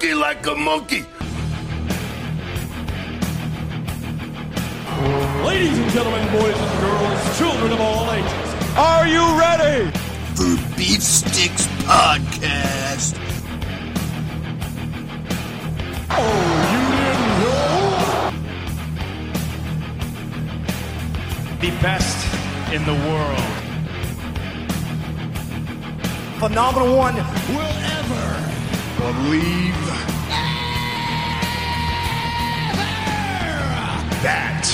monkey like a monkey. Ladies and gentlemen, boys and girls, children of all ages, Are you ready? For Beef Sticks Podcast. Oh, you didn't know? The best in the world. Phenomenal one. Will ever believe that.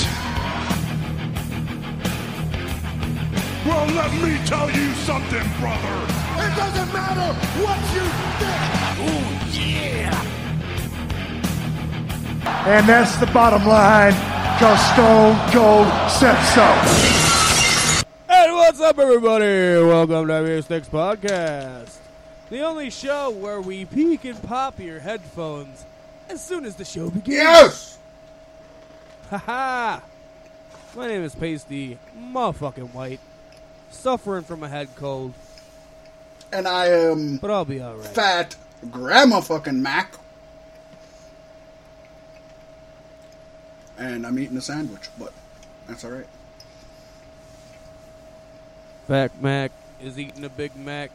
Well, let me tell you something, brother. It doesn't matter what you think. Oh, yeah. And that's the bottom line, because Stone Cold said so. And what's up, everybody? Welcome to Beer Sticks Podcast, the only show where we peek and pop your headphones as soon as the show begins. Yes! Haha! My name is Paystee, motherfucking Whyt, suffering from a head cold, and I am but I'll be alright. fat grandma fucking Mack. And I'm eating a sandwich, but that's all right. Fat Mack is eating a Big Mac.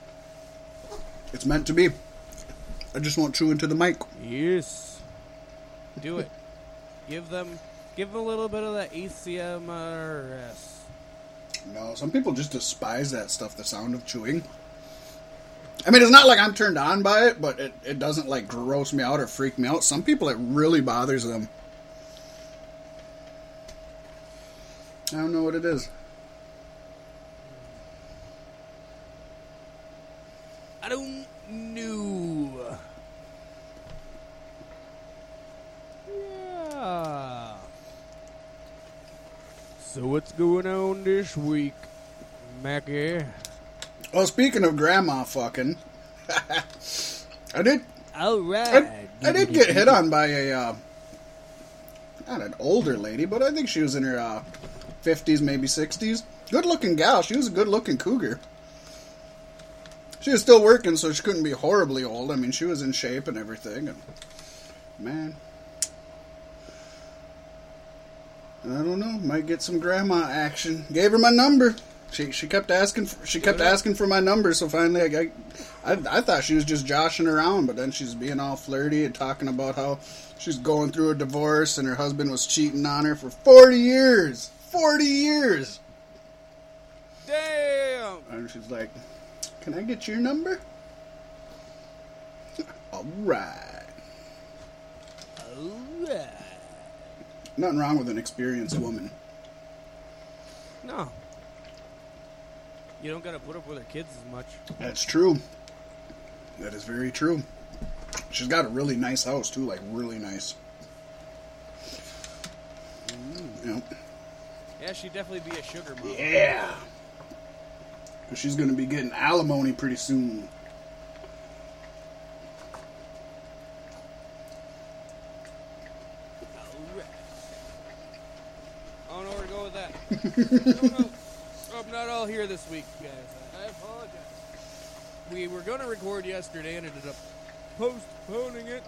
It's meant to be. I just won't chew into the mic. Yes. Do it. give them, give them a little bit of that ACMRS. No, some people just despise that stuff, the sound of chewing. I mean, it's not like I'm turned on by it, but it, it doesn't like gross me out or freak me out. Some people, it really bothers them. I don't know what it is. I don't know. Yeah. So what's going on this week, Mackie? Well, speaking of grandma fucking, I did All right. I, I did get hit on by a uh, not an older lady, but I think she was in her uh, 50s, maybe 60s. Good looking gal. She was a good looking cougar. She was still working, so she couldn't be horribly old. I mean, she was in shape and everything. And man, I don't know. Might get some grandma action. Gave her my number. She she kept asking. For, she kept asking for my number. So finally, I, I I I thought she was just joshing around, but then she's being all flirty and talking about how she's going through a divorce and her husband was cheating on her for forty years. Forty years. Damn. And she's like, "Can I get your number?" all right. All right. Nothing wrong with an experienced woman. No. You don't gotta put up with her kids as much. That's true. That is very true. She's got a really nice house too, like really nice. Yep. Yeah, she'd definitely be a sugar mom. Yeah. She's gonna be getting alimony pretty soon. Right. I don't know where to go with that. I'm not all here this week, guys. I apologize. We were going to record yesterday and ended up postponing it.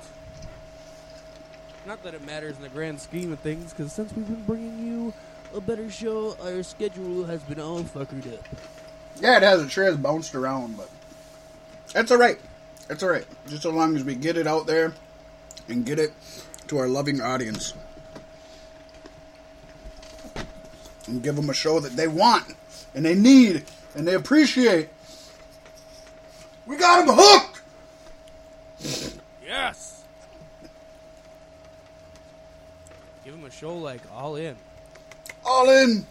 Not that it matters in the grand scheme of things, because since we've been bringing you a better show, our schedule has been all fuckered up. Yeah, it has. It sure has bounced around, but that's all right. That's all right. Just so long as we get it out there and get it to our loving audience and give them a show that they want and they need and they appreciate. We got them hooked. Yes! Give them a show like All In. All in.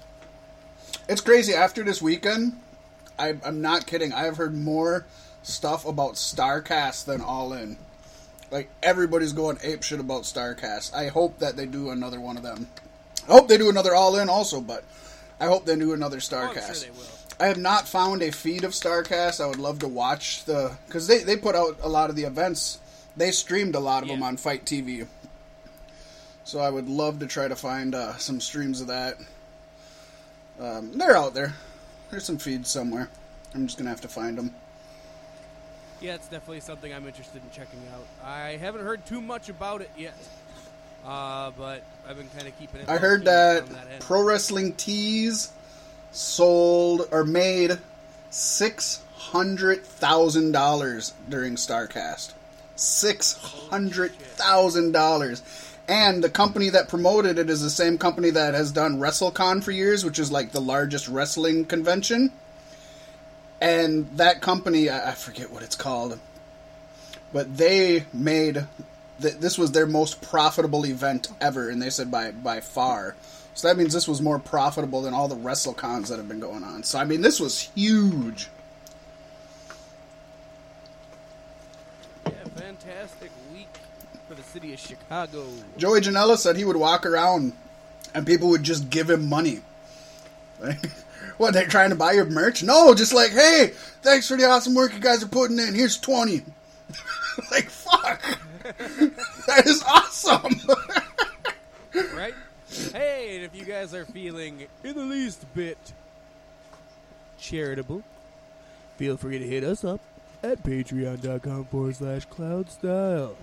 It's crazy. After this weekend, I, I'm not kidding. I have heard more stuff about Starrcast than All In. Like everybody's going ape shit about Starrcast. I hope that they do another one of them. I hope they do another All In also, but I hope they do another Oh, Starrcast. sure they will. I have not found a feed of Starrcast. I would love to watch the because they they put out a lot of the events. They streamed a lot of them on FITE TV. So I would love to try to find uh, some streams of that. Um, they're out there. There's some feeds somewhere. I'm just gonna have to find them. Yeah, it's definitely something I'm interested in checking out. I haven't heard too much about it yet, uh, but I've been kind of keeping it. I heard low-key that. Pro Wrestling Tees sold or made six hundred thousand dollars during Starrcast. Six hundred thousand dollars. And the company that promoted it is the same company that has done WrestleCon for years, which is like the largest wrestling convention. And that company, I forget what it's called, but they made th- this was their most profitable event ever, and they said by by far. So that means this was more profitable than all the WrestleCons that have been going on. So I mean, this was huge. Yeah, fantastic city of Chicago. Joey Janela said he would walk around and people would just give him money. Like, what, they're trying to buy your merch? No, just like, hey, thanks for the awesome work you guys are putting in. Here's 20. like, fuck. that is awesome. right? Hey, and if you guys are feeling in the least bit charitable, feel free to hit us up at patreon.com forward slash cloudstyle.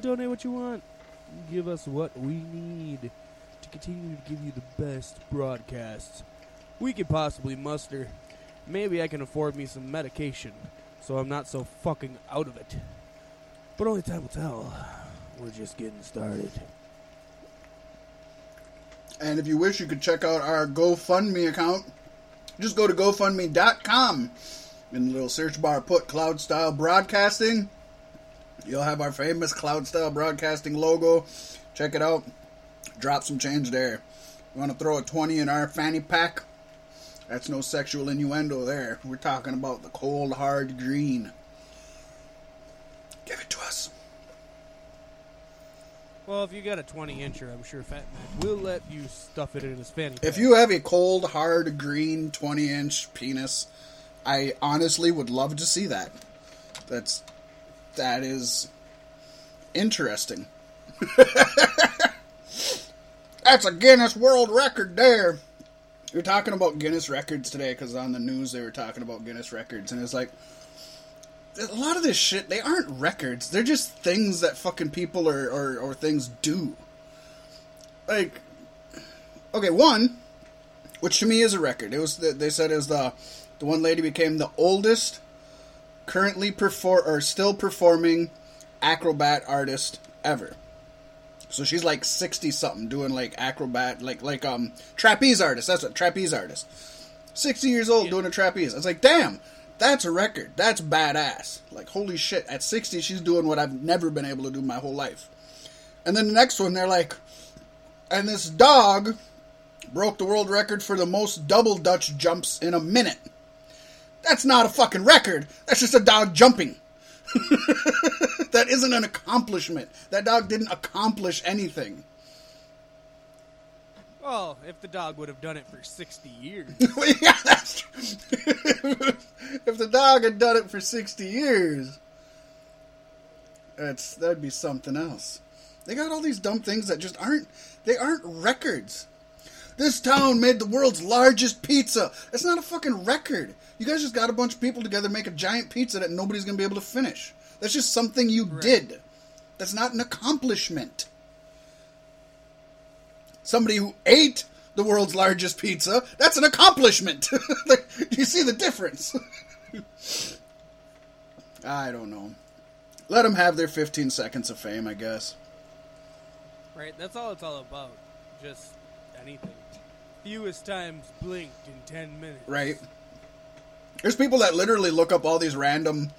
Donate what you want. Give us what we need to continue to give you the best broadcasts we could possibly muster. Maybe I can afford me some medication so I'm not so fucking out of it. But only time will tell. We're just getting started. And if you wish, you could check out our GoFundMe account. Just go to GoFundMe.com. In the little search bar, put Cloud Style Broadcasting. You'll have our famous Cloud Style Broadcasting logo. Check it out. Drop some change there. You want to throw a 20 in our fanny pack? That's no sexual innuendo there. We're talking about the cold, hard green. Give it to us. Well, if you got a 20 incher, I'm sure Fat Man will let you stuff it in his fanny. Pack. If you have a cold, hard, green, 20 inch penis, I honestly would love to see that. That's. That is. interesting. That's a Guinness World Record there. You're talking about Guinness records today because on the news they were talking about Guinness records, and it's like. A lot of this shit, they aren't records. They're just things that fucking people or, or, or things do. Like, okay, one, which to me is a record. It was the, they said it was the the one lady became the oldest currently perform or still performing acrobat artist ever. So she's like sixty something doing like acrobat like like um trapeze artist. That's what trapeze artist. Sixty years old doing a trapeze. I was like, damn, that's a record. That's badass. Like holy shit, at sixty she's doing what I've never been able to do my whole life. And then the next one they're like and this dog broke the world record for the most double dutch jumps in a minute. That's not a fucking record. That's just a dog jumping. that isn't an accomplishment. That dog didn't accomplish anything. well, if the dog would have done it for 60 years, yeah, that's true. if the dog had done it for 60 years, that's that'd be something else. They got all these dumb things that just aren't they aren't records. This town made the world's largest pizza. That's not a fucking record. You guys just got a bunch of people together make a giant pizza that nobody's going to be able to finish. That's just something you did. That's not an accomplishment. Somebody who ate the world's largest pizza, that's an accomplishment. like, do you see the difference? I don't know. Let them have their 15 seconds of fame, I guess. right? That's all it's all about. Just anything. Fewest times blinked in 10 minutes. Right? There's people that literally look up all these random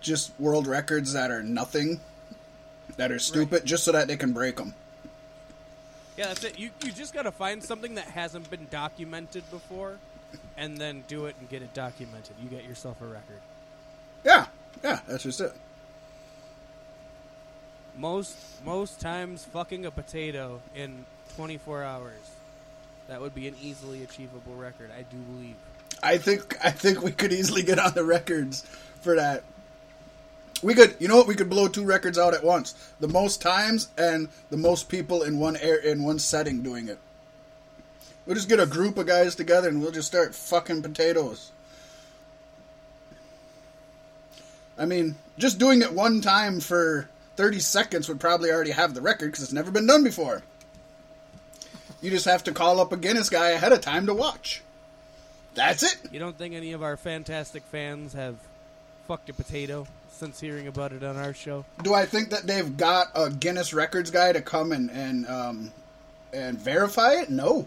just world records that are nothing, that are stupid, just so that they can break them. Yeah, that's it. You, you just got to find something that hasn't been documented before and then do it and get it documented. You get yourself a record. Yeah, yeah, that's just it. Most most times fucking a potato in 24 hours. That would be an easily achievable record, I do believe. I think I think we could easily get on the records for that. We could, you know what? We could blow two records out at once: the most times and the most people in one air in one setting doing it. We'll just get a group of guys together and we'll just start fucking potatoes. I mean, just doing it one time for 30 seconds would probably already have the record because it's never been done before. You just have to call up a Guinness guy ahead of time to watch. That's it. You don't think any of our fantastic fans have fucked a potato since hearing about it on our show? Do I think that they've got a Guinness Records guy to come and and um, and verify it? No.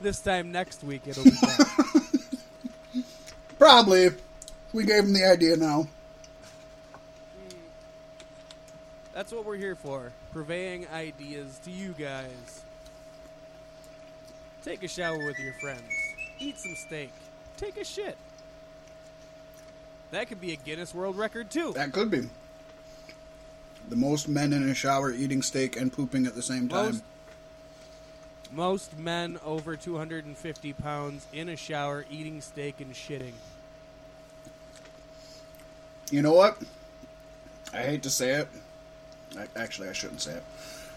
This time next week it'll be done. Probably. We gave him the idea now. That's what we're here for. Purveying ideas to you guys. Take a shower with your friends. Eat some steak. Take a shit. That could be a Guinness World Record too. That could be. The most men in a shower eating steak and pooping at the same time. Most, most men over 250 pounds in a shower eating steak and shitting. You know what? I hate to say it. I, actually, I shouldn't say it,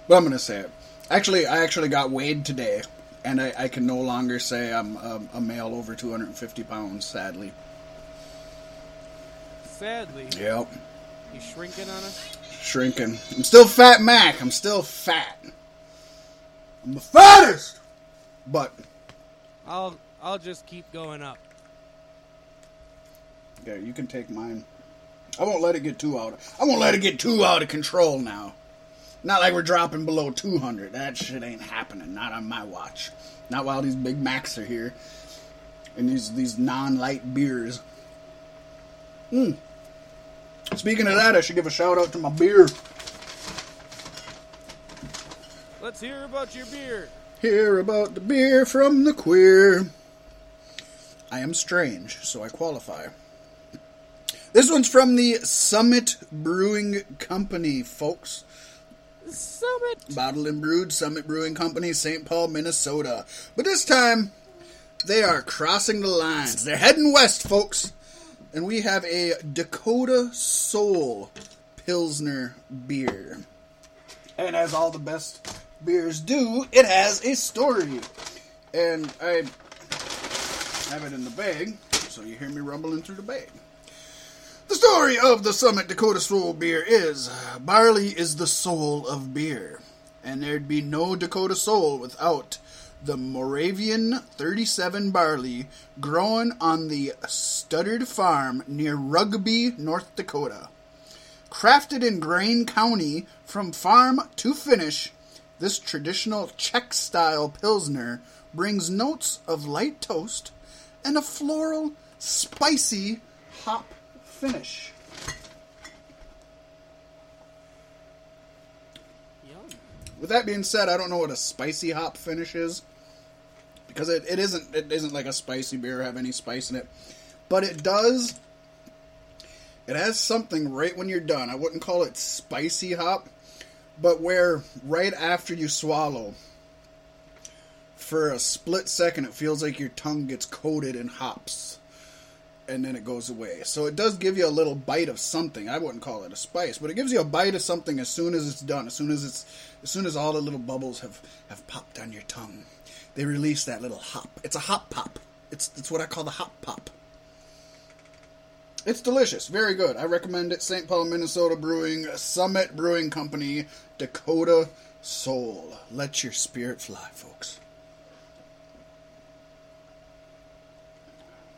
but I'm going to say it. Actually, I actually got weighed today, and I, I can no longer say I'm a, a male over 250 pounds. Sadly. Sadly, Yep. he's shrinking on us. Shrinking. I'm still fat, Mac. I'm still fat. I'm the fattest. But I'll I'll just keep going up. yeah, you can take mine. I won't let it get too out. I won't let it get too out of control now. Not like we're dropping below 200. That shit ain't happening. Not on my watch. Not while these Big Macs are here and these these non-light beers. Hmm. Speaking of that, I should give a shout out to my beer. Let's hear about your beer. Hear about the beer from the queer. I am strange, so I qualify. This one's from the Summit Brewing Company, folks. Summit. Bottled and brewed, Summit Brewing Company, St. Paul, Minnesota. But this time, they are crossing the lines. They're heading west, folks. And we have a Dakota Soul Pilsner beer. And as all the best beers do, it has a story. And I have it in the bag, so you hear me rumbling through the bag. The story of the Summit Dakota Soul beer is barley is the soul of beer, and there'd be no Dakota Soul without the Moravian 37 barley grown on the Studdard Farm near Rugby, North Dakota. Crafted in Grain County from farm to finish, this traditional Czech style Pilsner brings notes of light toast and a floral, spicy hop finish. Yum. With that being said, I don't know what a spicy hop finish is because it, it isn't it isn't like a spicy beer have any spice in it, but it does. It has something right when you're done. I wouldn't call it spicy hop, but where right after you swallow, for a split second, it feels like your tongue gets coated in hops and then it goes away. So it does give you a little bite of something. I wouldn't call it a spice, but it gives you a bite of something as soon as it's done. As soon as it's as soon as all the little bubbles have have popped on your tongue. They release that little hop. It's a hop pop. It's it's what I call the hop pop. It's delicious, very good. I recommend it. St. Paul, Minnesota Brewing, Summit Brewing Company, Dakota Soul. Let your spirit fly, folks.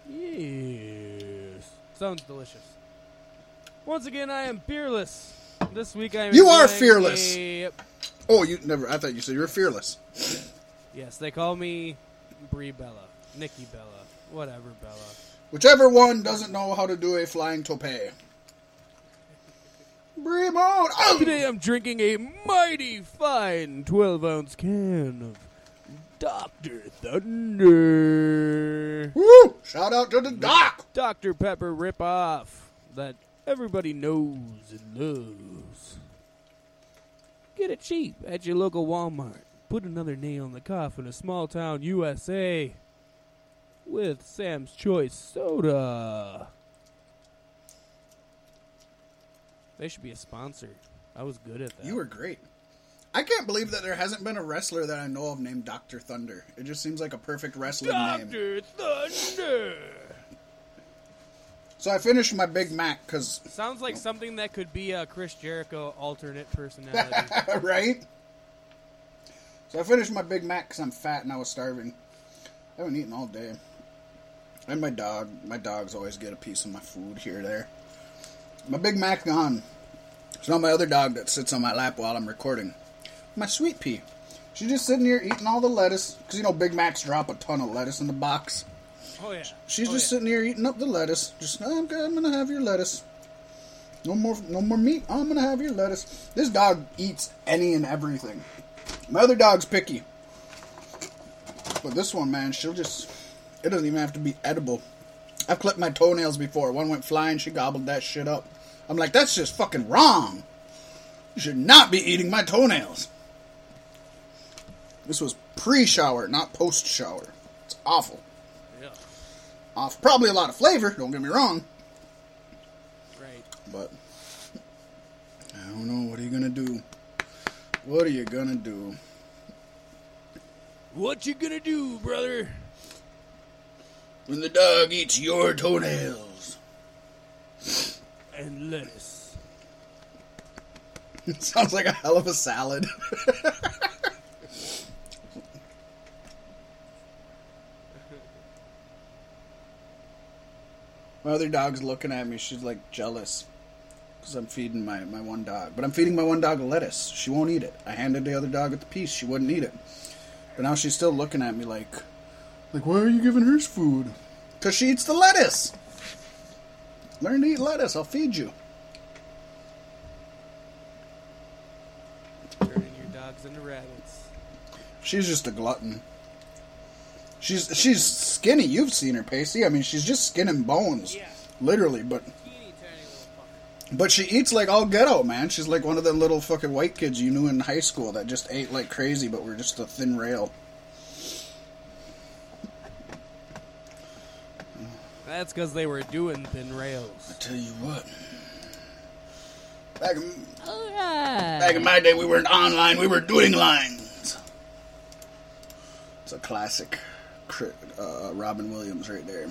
Yes. Sounds delicious. Once again, I am fearless. This week I am. You are fearless. a- Oh, you never. I thought you said you were fearless. Yes, they call me Brie Bella, Nikki Bella, whatever Bella. Whichever one doesn't know how to do a flying tope. Brie mode. Oh! Today I'm drinking a mighty fine 12 ounce can of Dr. Thunder. Woo! Shout out to the doc. Dr. Pepper ripoff that everybody knows and loves. Get it cheap at your local Walmart. Put another nail in the coffin of small town USA with Sam's Choice Soda. They should be a sponsor. I was good at that. You were great. I can't believe that there hasn't been a wrestler that I know of named Doctor Thunder. It just seems like a perfect wrestling name. Dr. Thunder. So I finished my Big Mac because, Sounds like something that could be a Chris Jericho alternate personality. right? So I finished my Big Mac because I'm fat and I was starving. I haven't eaten all day. And my dog, my dogs always get a piece of my food here or there. My Big Mac gone. It's not my other dog that sits on my lap while I'm recording, my Sweet Pea. She's just sitting here eating all the lettuce because you know Big Macs drop a ton of lettuce in the box. oh yeah. She's Oh, just yeah. sitting here eating up the lettuce. Just, "Oh, okay, I'm gonna have your lettuce. No more, no more meat. Oh, I'm gonna have your lettuce. This dog eats any and everything. My other dog's picky, but this one, man, she'll just. It doesn't even have to be edible. I've clipped my toenails before. One went flying. She gobbled that shit up. I'm like, that's just fucking wrong. You should not be eating my toenails. This was pre-shower, not post-shower. It's awful Yeah. off. Probably a lot of flavor, don't get me wrong, Right. but I don't know. What are you gonna do? What are you gonna do? What you gonna do, brother? When the dog eats your toenails. And lettuce. Sounds like a hell of a salad. my other dog's looking at me. She's like jealous. Because I'm feeding my, my one dog. But I'm feeding my one dog lettuce. She won't eat it. I handed the other dog at the piece. She wouldn't eat it. But now she's still looking at me like, like, why are you giving her food? Because she eats the lettuce. Learn to eat lettuce. I'll feed you. Turning your dogs into rabbits. She's just a glutton. She's she's skinny. You've seen her, Paystee. I mean, she's just skin and bones, Yeah. literally. But Teeny tiny little fucker. but she eats like all out, man. She's like one of them little fucking white kids you knew in high school that just ate like crazy, but were just a thin rail. That's because they were doing thin rails. I tell you what. Back in, Alright. back in my day, we weren't online. We were doing lines. It's a classic, uh, Robin Williams right there.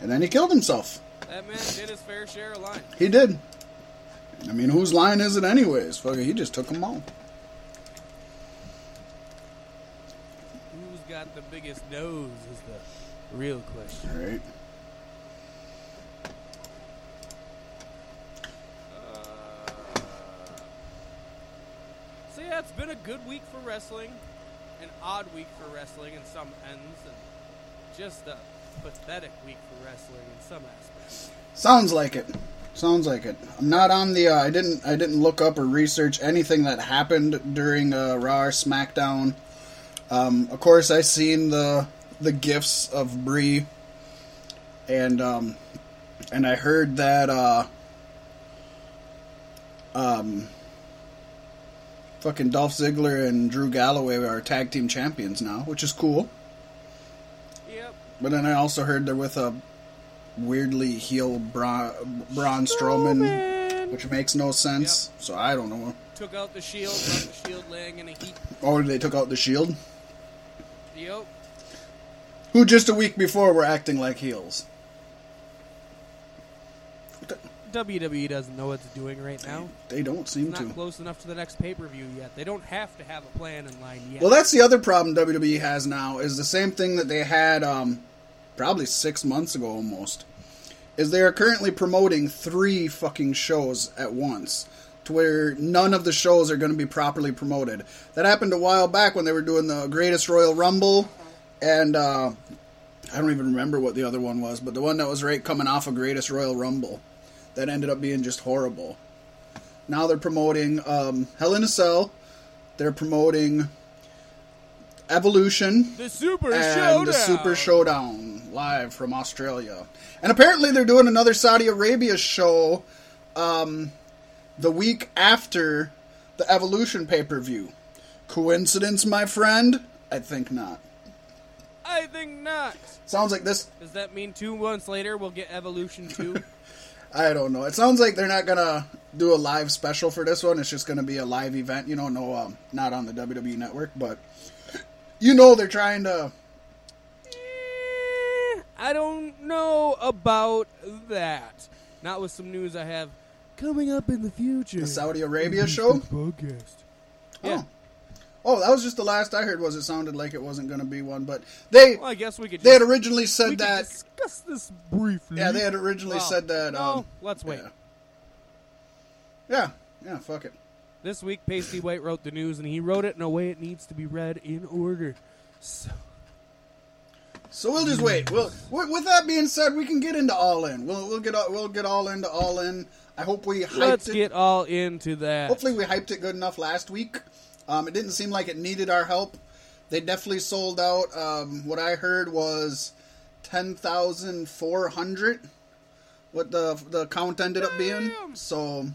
And then he killed himself. That man did his fair share of lines. He did. I mean, whose line is it anyways? Fuck he just took them all. Who's got the biggest nose is the real question. Right. So yeah, it's been a good week for wrestling, an odd week for wrestling in some ends, and just a pathetic week for wrestling in some aspects. Sounds like it. Sounds like it. I'm not on the. Uh, I didn't. I didn't look up or research anything that happened during uh, Raw SmackDown. Um, of course, I seen the the gifts of Brie, and um, and I heard that uh, um, fucking Dolph Ziggler and Drew Galloway are tag team champions now, which is cool. Yep. But then I also heard they're with a weirdly heel Bra- Braun Strowman, which makes no sense. So I don't know. Took out the shield, left the shield laying in a heap. Oh, they took out the Shield, Yep. who just a week before were acting like heels. WWE doesn't know what it's doing right now. They don't seem It's to. not close enough to the next pay per view yet. They don't have to have a plan in line yet. Well, that's the other problem WWE has now is the same thing that they had um, probably six months ago almost. Is they are currently promoting three fucking shows at once, to where none of the shows are going to be properly promoted. That happened a while back when they were doing the Greatest Royal Rumble, and uh, I don't even remember what the other one was, but the one that was right coming off of Greatest Royal Rumble, that ended up being just horrible. Now they're promoting um, Hell in a Cell. They're promoting Evolution the Super and Showdown. the Super Showdown live from Australia. And apparently they're doing another Saudi Arabia show um, the week after the Evolution pay per view. Coincidence, my friend? I think not. I think not. Sounds like this. Does that mean two months later we'll get Evolution 2? I don't know. It sounds like they're not gonna do a live special for this one. It's just gonna be a live event. You know, no, um, not on the WWE network, but you know they're trying to. Eh, I don't know about that. Not with some news I have coming up in the future. The Saudi Arabia show? podcast. Oh. Yeah. Oh, that was just the last I heard. Was it sounded like it wasn't going to be one, but they Well, I guess we could. they had just- originally said that. discuss this briefly. Yeah, they had originally Well, said that. No, Um, let's wait. yeah. yeah, yeah, fuck it. This week, Paystee Whyt wrote the news, and he wrote it in a way it needs to be read in order. So, So we'll just wait. Well, with, with that being said, we can get into all in. We'll we'll get all, we'll get all into all in. I hope we hyped let's it. get all into that. Hopefully, we hyped it good enough last week. Um, it didn't seem like it needed our help. They definitely sold out. Um, what I heard was ten thousand four hundred. What the the count ended up being. So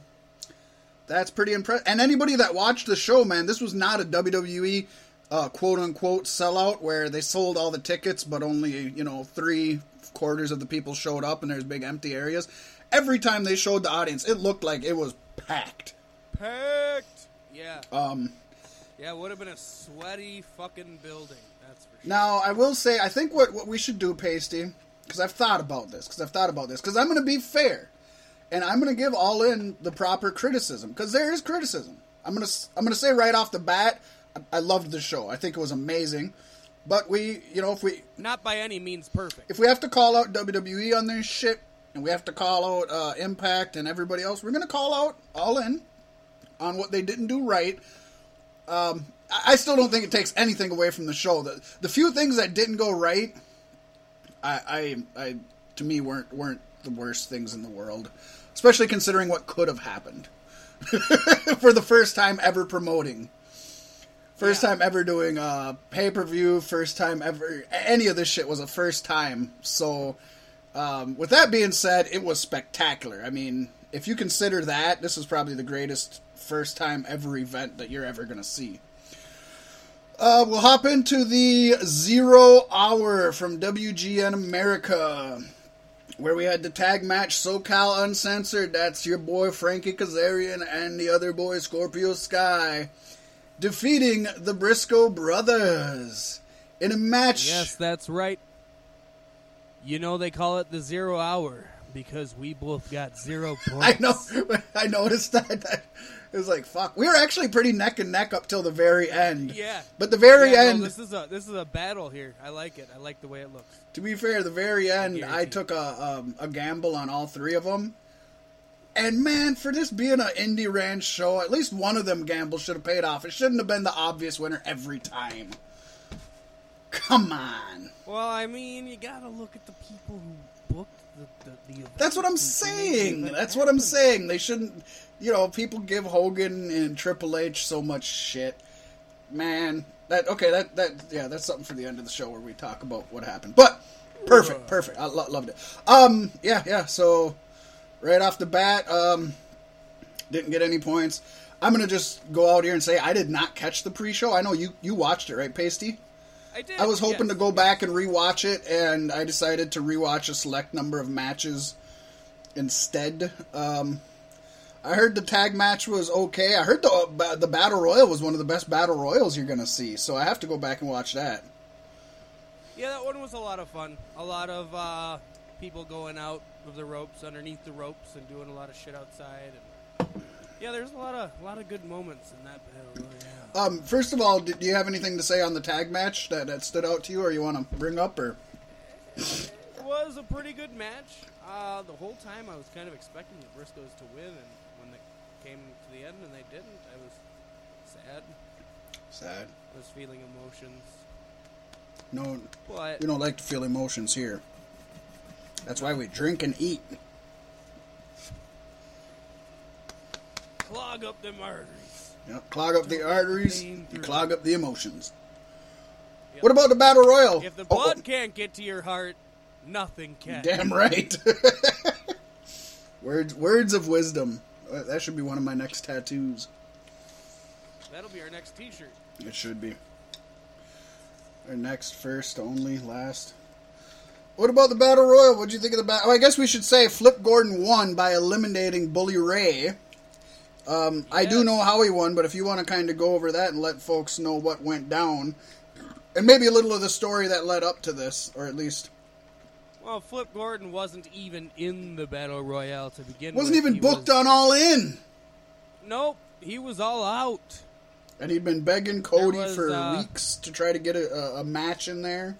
that's pretty impressive. And anybody that watched the show, man, this was not a WWE uh, quote unquote sellout where they sold all the tickets, but only you know three quarters of the people showed up, and there's big empty areas. Every time they showed the audience, it looked like it was packed. Packed. Yeah. Um, Yeah, it would have been a sweaty fucking building. That's for sure. Now, I will say, I think what, what we should do, Paystee, because I've thought about this, because I've thought about this, because I'm going to be fair, and I'm going to give All In the proper criticism, because there is criticism. I'm going to I'm going to say right off the bat, I, I loved the show. I think it was amazing, but we, you know, if we Not by any means perfect. if we have to call out WWE on their shit, and we have to call out uh, Impact and everybody else, we're going to call out All In on what they didn't do right. Um, I still don't think it takes anything away from the show. The the few things that didn't go right, I, I, I to me weren't weren't the worst things in the world, especially considering what could have happened for the first time ever promoting. First Yeah. time ever doing a pay per view. First time ever any of this shit was a first time. So, um, with that being said, it was spectacular. I mean, if you consider that, this is probably the greatest first time ever event that you're ever gonna see. Uh, we'll hop into the zero hour from WGN America, where we had the tag match SoCal Uncensored. That's your boy Frankie Kazarian and the other boy Scorpio Sky defeating the Briscoe brothers in a match. Yes, that's right. You know they call it the zero hour because we both got zero points. I know. I noticed that. It was like fuck. We were actually pretty neck and neck up till the very end. Yeah. But the very Yeah, no, end, this is a this is a battle here. I like it. I like the way it looks. to be fair, the very end, I guarantee. took a um, a gamble on all three of them. And man, for this being an indie ranch show, at least one of them gambles should have paid off. It shouldn't have been the obvious winner every time. Come on. Well, I mean, you gotta look at the people who the the. That's what I'm and made the saying. That's what I'm saying. They shouldn't. You know, people give Hogan and Triple H so much shit. Man, that okay. That that yeah, that's something for the end of the show where we talk about what happened. But perfect, perfect. I lo- loved it. Um, yeah, yeah. So right off the bat, um, didn't get any points. I'm gonna just go out here and say I did not catch the pre-show. I know you you watched it, right, Paystee? I did. I was hoping yes. to go back and rewatch it, and I decided to rewatch a select number of matches instead. Um, I heard the tag match was okay. I heard the the battle royal was one of the best battle royals you're gonna see, so I have to go back and watch that. Yeah, that one was a lot of fun. A lot of uh, people going out of the ropes, underneath the ropes, and doing a lot of shit outside. And yeah, there's a lot of a lot of good moments in that battle royale. Um, first of all, do do you have anything to say on the tag match that, that stood out to you, or you want to bring up, or It was a pretty good match. Uh, the whole time I was kind of expecting the Briscoes to win, and when they came to the end and they didn't, I was sad. sad? I was feeling emotions. No, But we don't like to feel emotions here. That's why we drink and eat. clog up them arteries. Yep, clog up the arteries, you clog up the emotions. Yep. What about the battle royal? If the Oh, blood oh, can't get to your heart, nothing can. damn right. words, words of wisdom. Uh, That should be one of my next tattoos. That'll be our next T-shirt. It should be. Our next, first, only, last. What about the battle royal? What'd you think of the battle? Oh, I guess we should say Flip Gordon won by eliminating Bully Ray. Um, I do know how he won, but if you want to kind of go over that and let folks know what went down, and maybe a little of the story that led up to this, or at least Well, Flip Gordon wasn't even in the battle royale to begin with. Wasn't with. even He booked was- on All In. Nope, he was all out. And he'd been begging Cody was, for uh, weeks to try to get a, a, a match in there.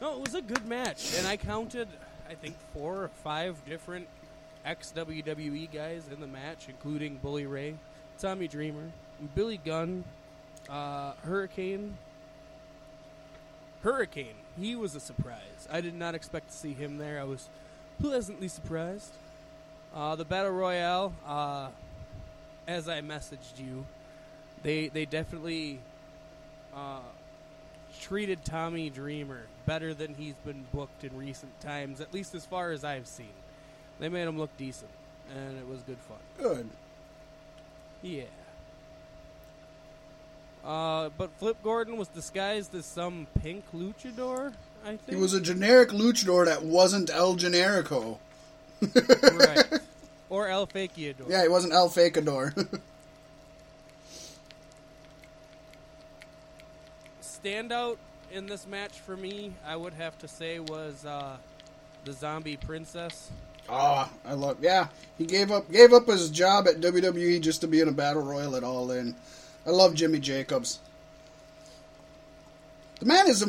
No, it was a good match, and I counted, I think, four or five different ex WWE guys in the match, including Bully Ray, Tommy Dreamer, Billy Gunn, uh, Hurricane. Hurricane, he was a surprise. I did not expect to see him there. I was pleasantly surprised. Uh, the Battle Royale, uh, as I messaged you, they they definitely uh, treated Tommy Dreamer better than he's been booked in recent times, at least as far as I've seen. They made him look decent, and it was good fun. Good. Yeah. Uh, but Flip Gordon was disguised as some pink luchador, I think. He was a generic luchador that wasn't El Generico. right. Or El Fakiador. Yeah, he wasn't El Fakador. Standout in this match for me, I would have to say, was uh, the Zombie Princess. Oh, I love. Yeah, he gave up gave up his job at WWE just to be in a battle royal at All In. I love Jimmy Jacobs. The man is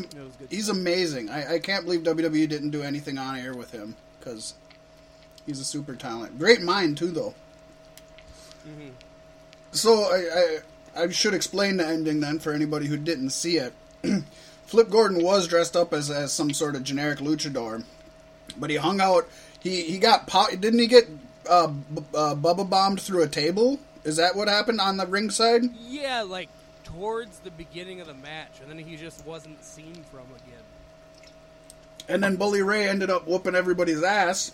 he's amazing. I, I can't believe WWE didn't do anything on air with him because he's a super talent. Great mind too, though. So I, I I should explain the ending then for anybody who didn't see it. Flip Gordon was dressed up as, as some sort of generic luchador, but he hung out. He he got po- didn't he get uh, b- uh, bubba bombed through a table? Is that what happened on the ringside? Yeah, like towards the beginning of the match, and then he just wasn't seen from again. And then Bully Ray ended up whooping everybody's ass,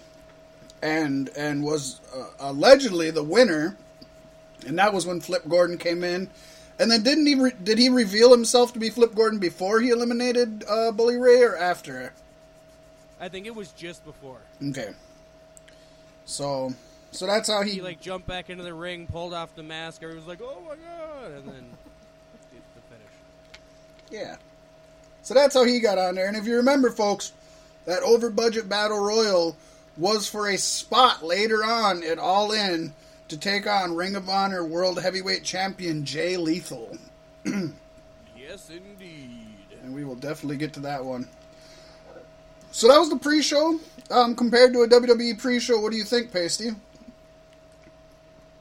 and and was uh, allegedly the winner. And that was when Flip Gordon came in. And then didn't he re- did he reveal himself to be Flip Gordon before he eliminated uh, Bully Ray or after? I think it was just before. Okay. So so that's how he, He like jumped back into the ring, pulled off the mask. Everyone was like, "Oh my god!" And then did the finish. Yeah. So that's how he got on there. And if you remember, folks, that over budget battle royal was for a spot later on at All In to take on Ring of Honor World Heavyweight Champion Jay Lethal. Yes, indeed. And we will definitely get to that one. So that was the pre show. Um, compared to a WWE pre show, what do you think, Paystee?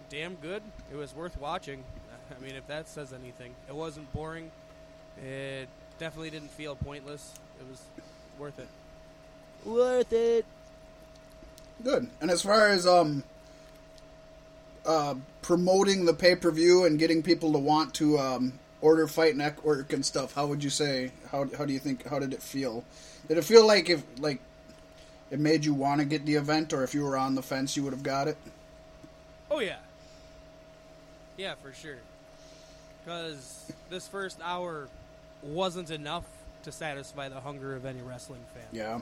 Damn good. It was worth watching. I mean, if that says anything, it wasn't boring. It definitely didn't feel pointless. It was worth it. Worth it. Good. And as far as um uh promoting the pay per view and getting people to want to um order fight network and stuff, how would you say how how do you think how did it feel? Did it feel like if like it made you want to get the event or if you were on the fence you would have got it? Oh yeah. Yeah, for sure. Because this first hour wasn't enough to satisfy the hunger of any wrestling fan. Yeah.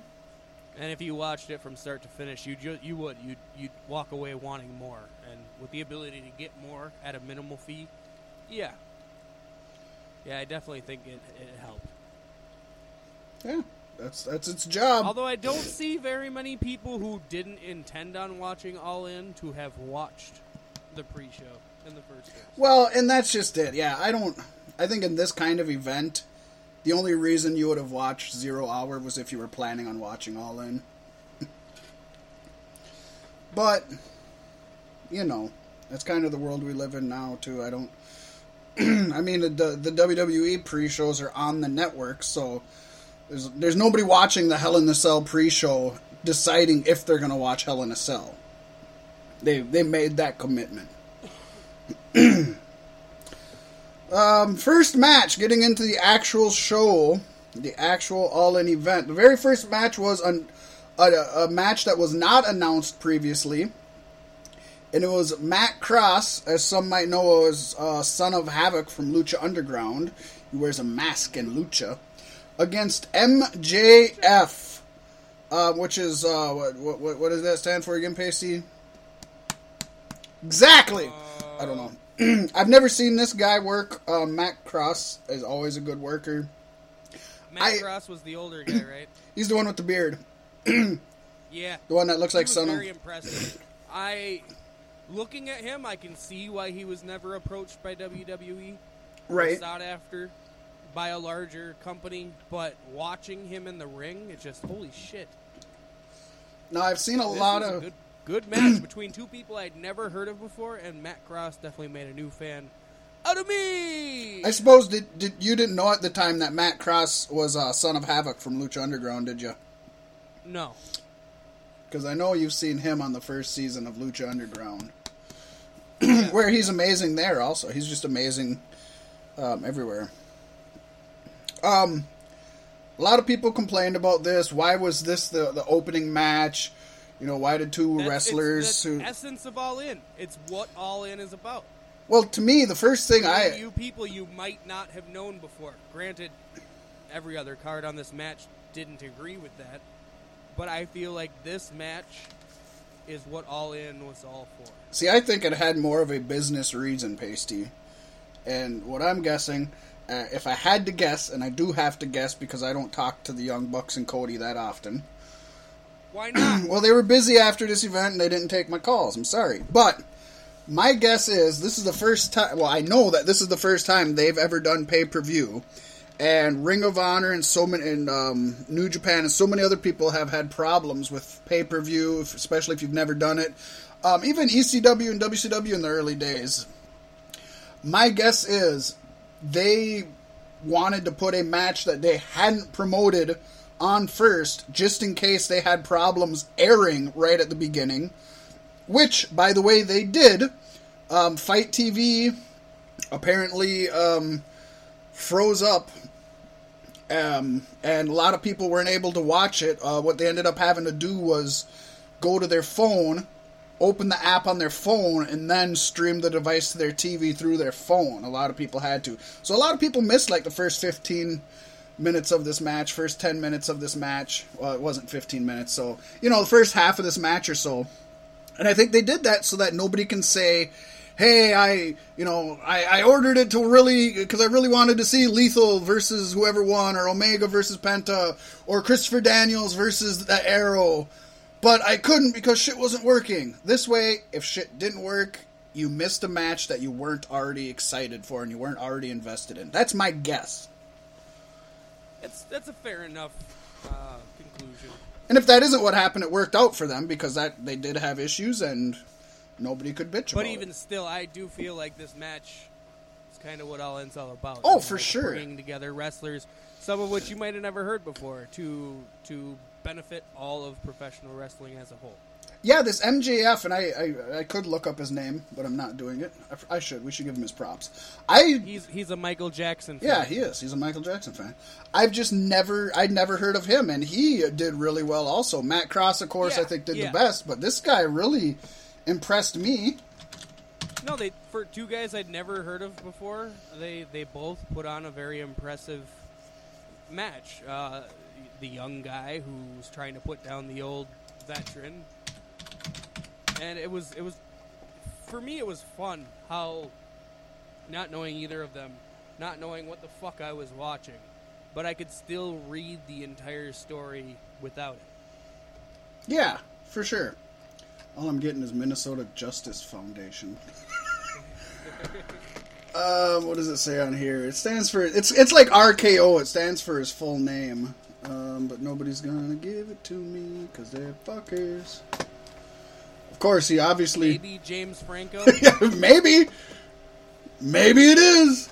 And if you watched it from start to finish, you ju- you would you you'd walk away wanting more, and with the ability to get more at a minimal fee, yeah, yeah, I definitely think it it helped. Yeah. That's that's its job. Although I don't see very many people who didn't intend on watching All In to have watched the pre-show in the first place. Well, and that's just it. Yeah, I don't. I think in this kind of event, the only reason you would have watched Zero Hour was if you were planning on watching All In. but, you know, that's kind of the world we live in now, too. I don't. I mean, the the WWE pre-shows are on the network, so there's there's nobody watching the Hell in the Cell pre-show deciding if they're going to watch Hell in a Cell. They they made that commitment. Um, first match, getting into the actual show, the actual All In event. The very first match was an, a, a match that was not announced previously. And it was Matt Cross, as some might know as uh, Son of Havoc from Lucha Underground. He wears a mask in Lucha. Against MJF, uh, which is, uh, what, what, what does that stand for again, Paystee? Exactly! I don't know. I've never seen this guy work. Uh, Matt Cross is always a good worker. Matt I- Cross was the older guy, right? He's the one with the beard, Yeah. the one that looks He like son very of. impressive. I, looking at him, I can see why he was never approached by WWE. Right. Sought after by a larger company, but watching him in the ring, it's just holy shit. No, I've seen a This lot of. good, good match between two people I'd never heard of before, and Matt Cross definitely made a new fan out of me. I suppose did, did you didn't know at the time that Matt Cross was uh, son of Havoc from Lucha Underground, did you? no, Because I know you've seen him on the first season of Lucha Underground, where he's amazing there. Also, he's just amazing um, everywhere. Um, a lot of people complained about this. Why was this the the opening match? You know, why did two That's- wrestlers who? essence of All In. It's what All In is about. Well, to me, the first thing I you people you might not have known before. Granted, every other card on this match didn't agree with that, but I feel like this match is what All In was all for. See, I think it had more of a business reason, Paystee. And what I'm guessing, uh, if I had to guess, and I do have to guess because I don't talk to the Young Bucks and Cody that often. Why not? Well, they were busy after this event and they didn't take my calls. I'm sorry. But my guess is this is the first time, well, I know that this is the first time they've ever done pay per view. And Ring of Honor and so many, and um, New Japan and so many other people have had problems with pay per view, especially if you've never done it. Um, even ECW and WCW in the early days. My guess is they wanted to put a match that they hadn't promoted on first, just in case they had problems airing right at the beginning. Which, by the way, they did. Um, FITE TV apparently um, froze up, um, and a lot of people weren't able to watch it. Uh, what they ended up having to do was go to their phone, open the app on their phone, and then stream the device to their TV through their phone. A lot of people had to. So a lot of people missed like the first 15 minutes of this match, first 10 minutes of this match. Well, it wasn't 15 minutes, so, you know, the first half of this match or so. And I think they did that so that nobody can say, hey, I, you know, I, I ordered it to really, because I really wanted to see Lethal versus whoever won, or Omega versus Penta, or Christopher Daniels versus the Arrow. But I couldn't because shit wasn't working. This way, if shit didn't work, you missed a match that you weren't already excited for and you weren't already invested in. That's my guess. It's that's a fair enough uh, conclusion. And if that isn't what happened, it worked out for them because that they did have issues and nobody could bitch But even it. still, I do feel like this match is kind of what All ends all about. Oh, for like sure. Bringing together wrestlers, some of which you might have never heard before, to to benefit all of professional wrestling as a whole. Yeah, this MJF, and I, I, I could look up his name, but I'm not doing it. I, I should. We should give him his props. I He's he's a Michael Jackson. Fan. Yeah, he is. He's a Michael Jackson fan. I've just never, I'd never heard of him, and he did really well. Also, Matt Cross, of course, Yeah, I think did yeah. the best, but this guy really impressed me. No, they for two guys I'd never heard of before. They they both put on a very impressive match. Uh, the young guy who was trying to put down the old veteran, and it was it was for me it was fun how not knowing either of them, not knowing what the fuck I was watching, but I could still read the entire story without it. Yeah, for sure. All I'm getting is Minnesota Justice Foundation. um, what does it say on here? It stands for it's it's like RKO. It stands for his full name. Um, but nobody's gonna give it to me because they're fuckers. Of course, he obviously Maybe James Franco. maybe, maybe it is.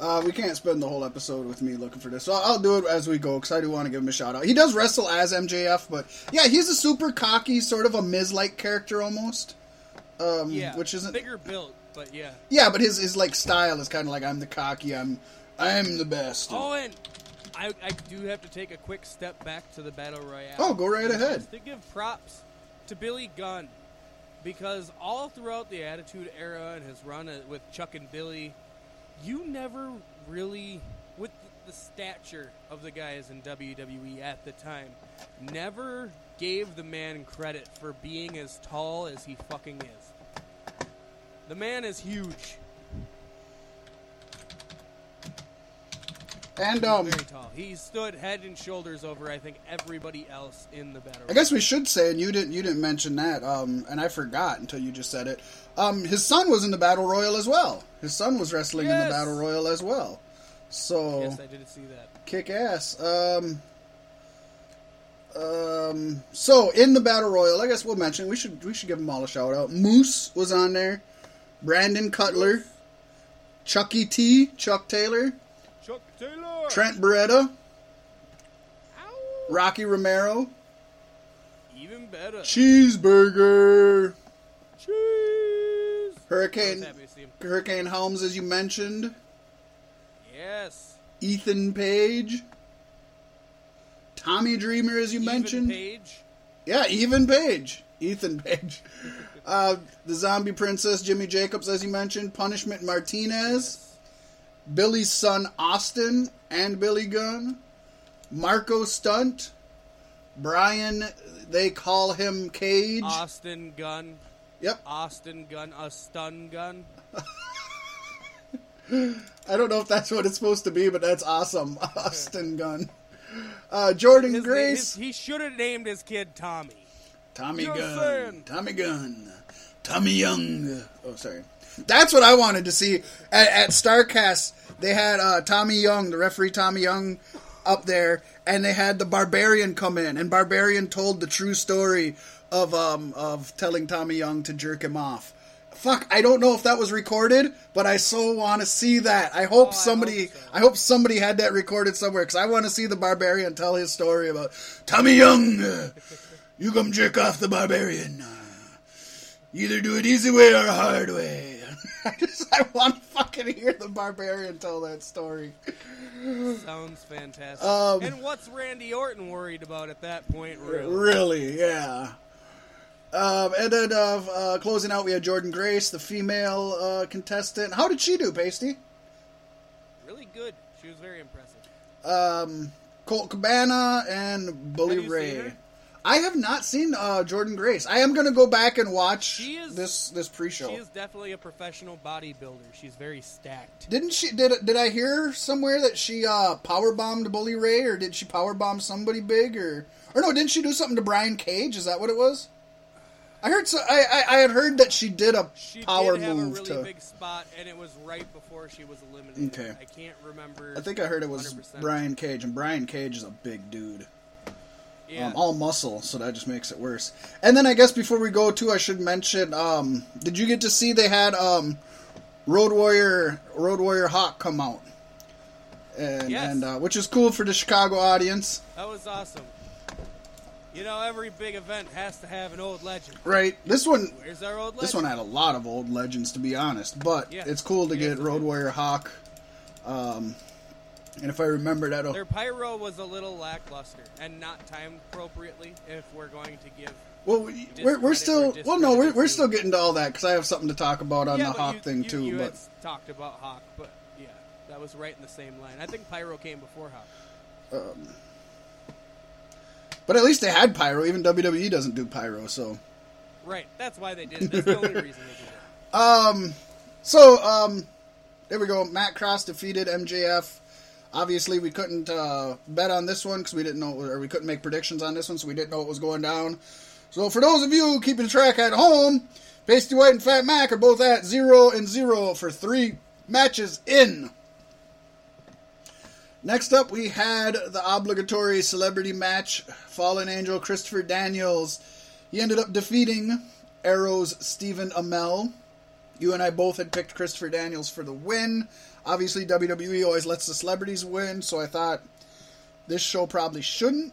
Uh, we can't spend the whole episode with me looking for this, so I'll do it as we go because I do want to give him a shout out. He does wrestle as MJF, but yeah, he's a super cocky, sort of a Miz-like character almost. Um, yeah, which isn't bigger built, but yeah. yeah, but his his like style is kind of like I'm the cocky, I'm I'm the best. Oh, and I, I do have to take a quick step back to the battle royale. Oh, go right ahead. To give props to Billy Gunn because all throughout the Attitude Era and his run uh, with Chuck and Billy, you never really, with the stature of the guys in WWE at the time, never gave the man credit for being as tall as he fucking is. The man is huge. And um, Very tall. He stood head and shoulders over, I think, everybody else in the battle. I guess we should say, and you didn't you didn't mention that, um, and I forgot until you just said it. Um, his son was in the battle royal as well. His son was wrestling in the battle royal as well. So Yes, I did see that. kick ass. Um, um, so in the battle royal, I guess we'll mention we should we should give them all a shout out. Moose was on there, Brandon Cutler, Chucky T, Chuck Taylor. Trent Beretta, Ow. Rocky Romero, Even better. Cheeseburger, Cheese. Hurricane happy to see him. Hurricane Helms, as you mentioned, Yes. Ethan Page, Tommy Dreamer, as you Even mentioned. Page. Yeah, even Page. Ethan Page. Uh, the Zombie Princess, Jimmy Jacobs, as you mentioned. Punishment Martinez. Billy's son, Austin, and Billy Gunn. Marco Stunt. Brian, they call him Cage. Austin Gunn. Yep. Austin Gunn. A stun gun. I don't know if that's what it's supposed to be, but that's awesome. Austin Gunn. Uh, Jordynne His- Grace. his- he should have named his kid Tommy. Tommy Gunn. saying. Tommy Gunn. Tommy Young. Oh, sorry. That's what I wanted to see at, at Starrcast. They had uh, Tommy Young, the referee Tommy Young, up there, and they had the Barbarian come in, and Barbarian told the true story of um of telling Tommy Young to jerk him off. Fuck, I don't know if that was recorded, but I so want to see that. I hope Oh, I somebody, hope so. I hope somebody had that recorded somewhere because I want to see the Barbarian tell his story about Tommy Young. uh, you come jerk off the Barbarian. Uh, Either do it easy way or hard way. I just, I want to fucking hear the Barbarian tell that story. Sounds fantastic. Um, and what's Randy Orton worried about at that point, really? Really, yeah. Um, and then uh, uh, closing out, we had Jordynne Grace, the female uh, contestant. How did she do, Paystee? Really good. She was very impressive. Um, Colt Cabana and Bully Ray. I have not seen uh, Jordynne Grace. I am going to go back and watch She is- this this pre-show. She is definitely a professional bodybuilder. She's very stacked. Didn't she? Did did I hear somewhere that she uh, power bombed Bully Ray, or did she power bomb somebody big, or or no? Didn't she do something to Brian Cage? Is that what it was? I heard. So, I, I I had heard that she did a She power did have a move really to. big spot, and it was right before she was eliminated. Okay. I can't remember. I think I heard it was 100%. Brian Cage, and Brian Cage is a big dude. Yeah. Um, all muscle, so that just makes it worse. And then I guess before we go to, I should mention. Um, did you get to see they had um, Road Warrior Road Warrior Hawk come out? And, Yes. and uh, which is cool for the Chicago audience, that was awesome. You know, every big event has to have an old legend. right? This one, Where's our old legend? this one had a lot of old legends, to be honest. But Yeah. it's cool to Yeah, get Road. Warrior Hawk. Um, and if I remember that, Their pyro was a little lackluster and not timed appropriately. If we're going to give, well, we- we're, we're still well, no, we're, we're still getting to all that because I have something to talk about on yeah, the Hawk you, thing you, too. You but talked about Hawk, but yeah, that was right in the same line. I think pyro came before Hawk. Um, But at least they had pyro. Even WWE doesn't do pyro. So, Right, that's why they did it. That's the only reason they did it. um, so um, there we go. Matt Cross defeated MJF. Obviously, we couldn't uh, bet on this one because we didn't know, or we couldn't make predictions on this one, so we didn't know what was going down. So, for those of you keeping track at home, Paystee Whyt and Fat Mack are both at zero and zero for three matches in. Next up, we had the obligatory celebrity match. Fallen Angel Christopher Daniels. He ended up defeating Arrow's Stephen Amell. You and I both had picked Christopher Daniels for the win. Obviously, WWE always lets the celebrities win, so I thought this show probably shouldn't.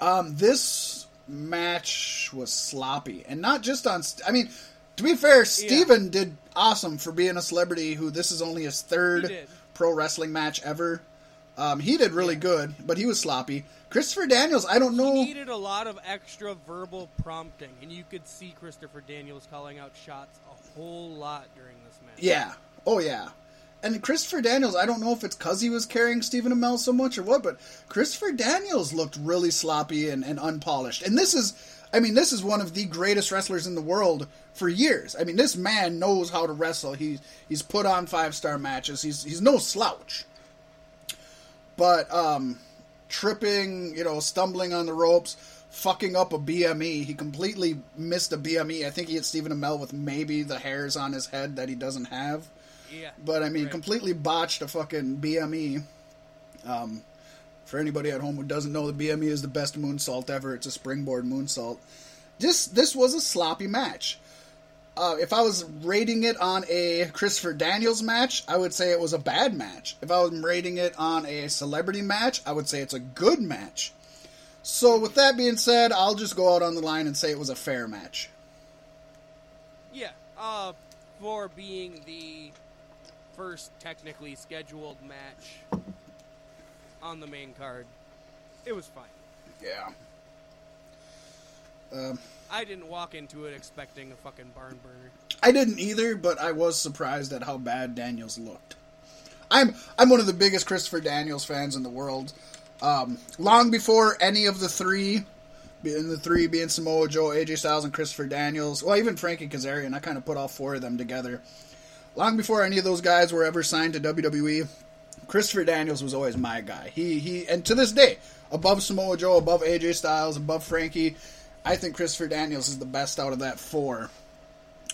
Um, this match was sloppy, and not just on. St- I mean, to be fair, Steven did awesome for being a celebrity who this is only his third pro wrestling match ever. Um, he did really good, but he was sloppy. Christopher Daniels, I don't know. He needed a lot of extra verbal prompting, and you could see Christopher Daniels calling out shots a whole lot during this match. Yeah. Oh yeah. And Christopher Daniels, I don't know if it's because he was carrying Stephen Amell so much or what, but Christopher Daniels looked really sloppy and, and unpolished. And this is, I mean, this is one of the greatest wrestlers in the world for years. I mean, this man knows how to wrestle. He he's put on five star matches. He's he's no slouch. but um, tripping, you know, stumbling on the ropes, fucking up a BME. He completely missed a BME. I think he hit Stephen Amell with maybe the hairs on his head that he doesn't have. Yeah. But I mean, Right. completely botched a fucking BME. Um, for anybody at home who doesn't know, the BME is the best moonsault ever. It's a springboard moonsault. This this was a sloppy match. Uh, if I was rating it on a Christopher Daniels match, I would say it was a bad match. If I was rating it on a celebrity match, I would say it's a good match. So, with that being said, I'll just go out on the line and say it was a fair match. Yeah, uh, for being the first technically scheduled match on the main card, it was fine. Yeah. Um, I didn't walk into it expecting a fucking barn burner. I didn't either, but I was surprised at how bad Daniels looked. I'm I'm one of the biggest Christopher Daniels fans in the world. Um, long before any of the three, being the three being Samoa Joe, AJ Styles, and Christopher Daniels, well, even Frankie Kazarian, I kind of put all four of them together. Long before any of those guys were ever signed to WWE, Christopher Daniels was always my guy. He he, and to this day, above Samoa Joe, above AJ Styles, above Frankie, I think Christopher Daniels is the best out of that four.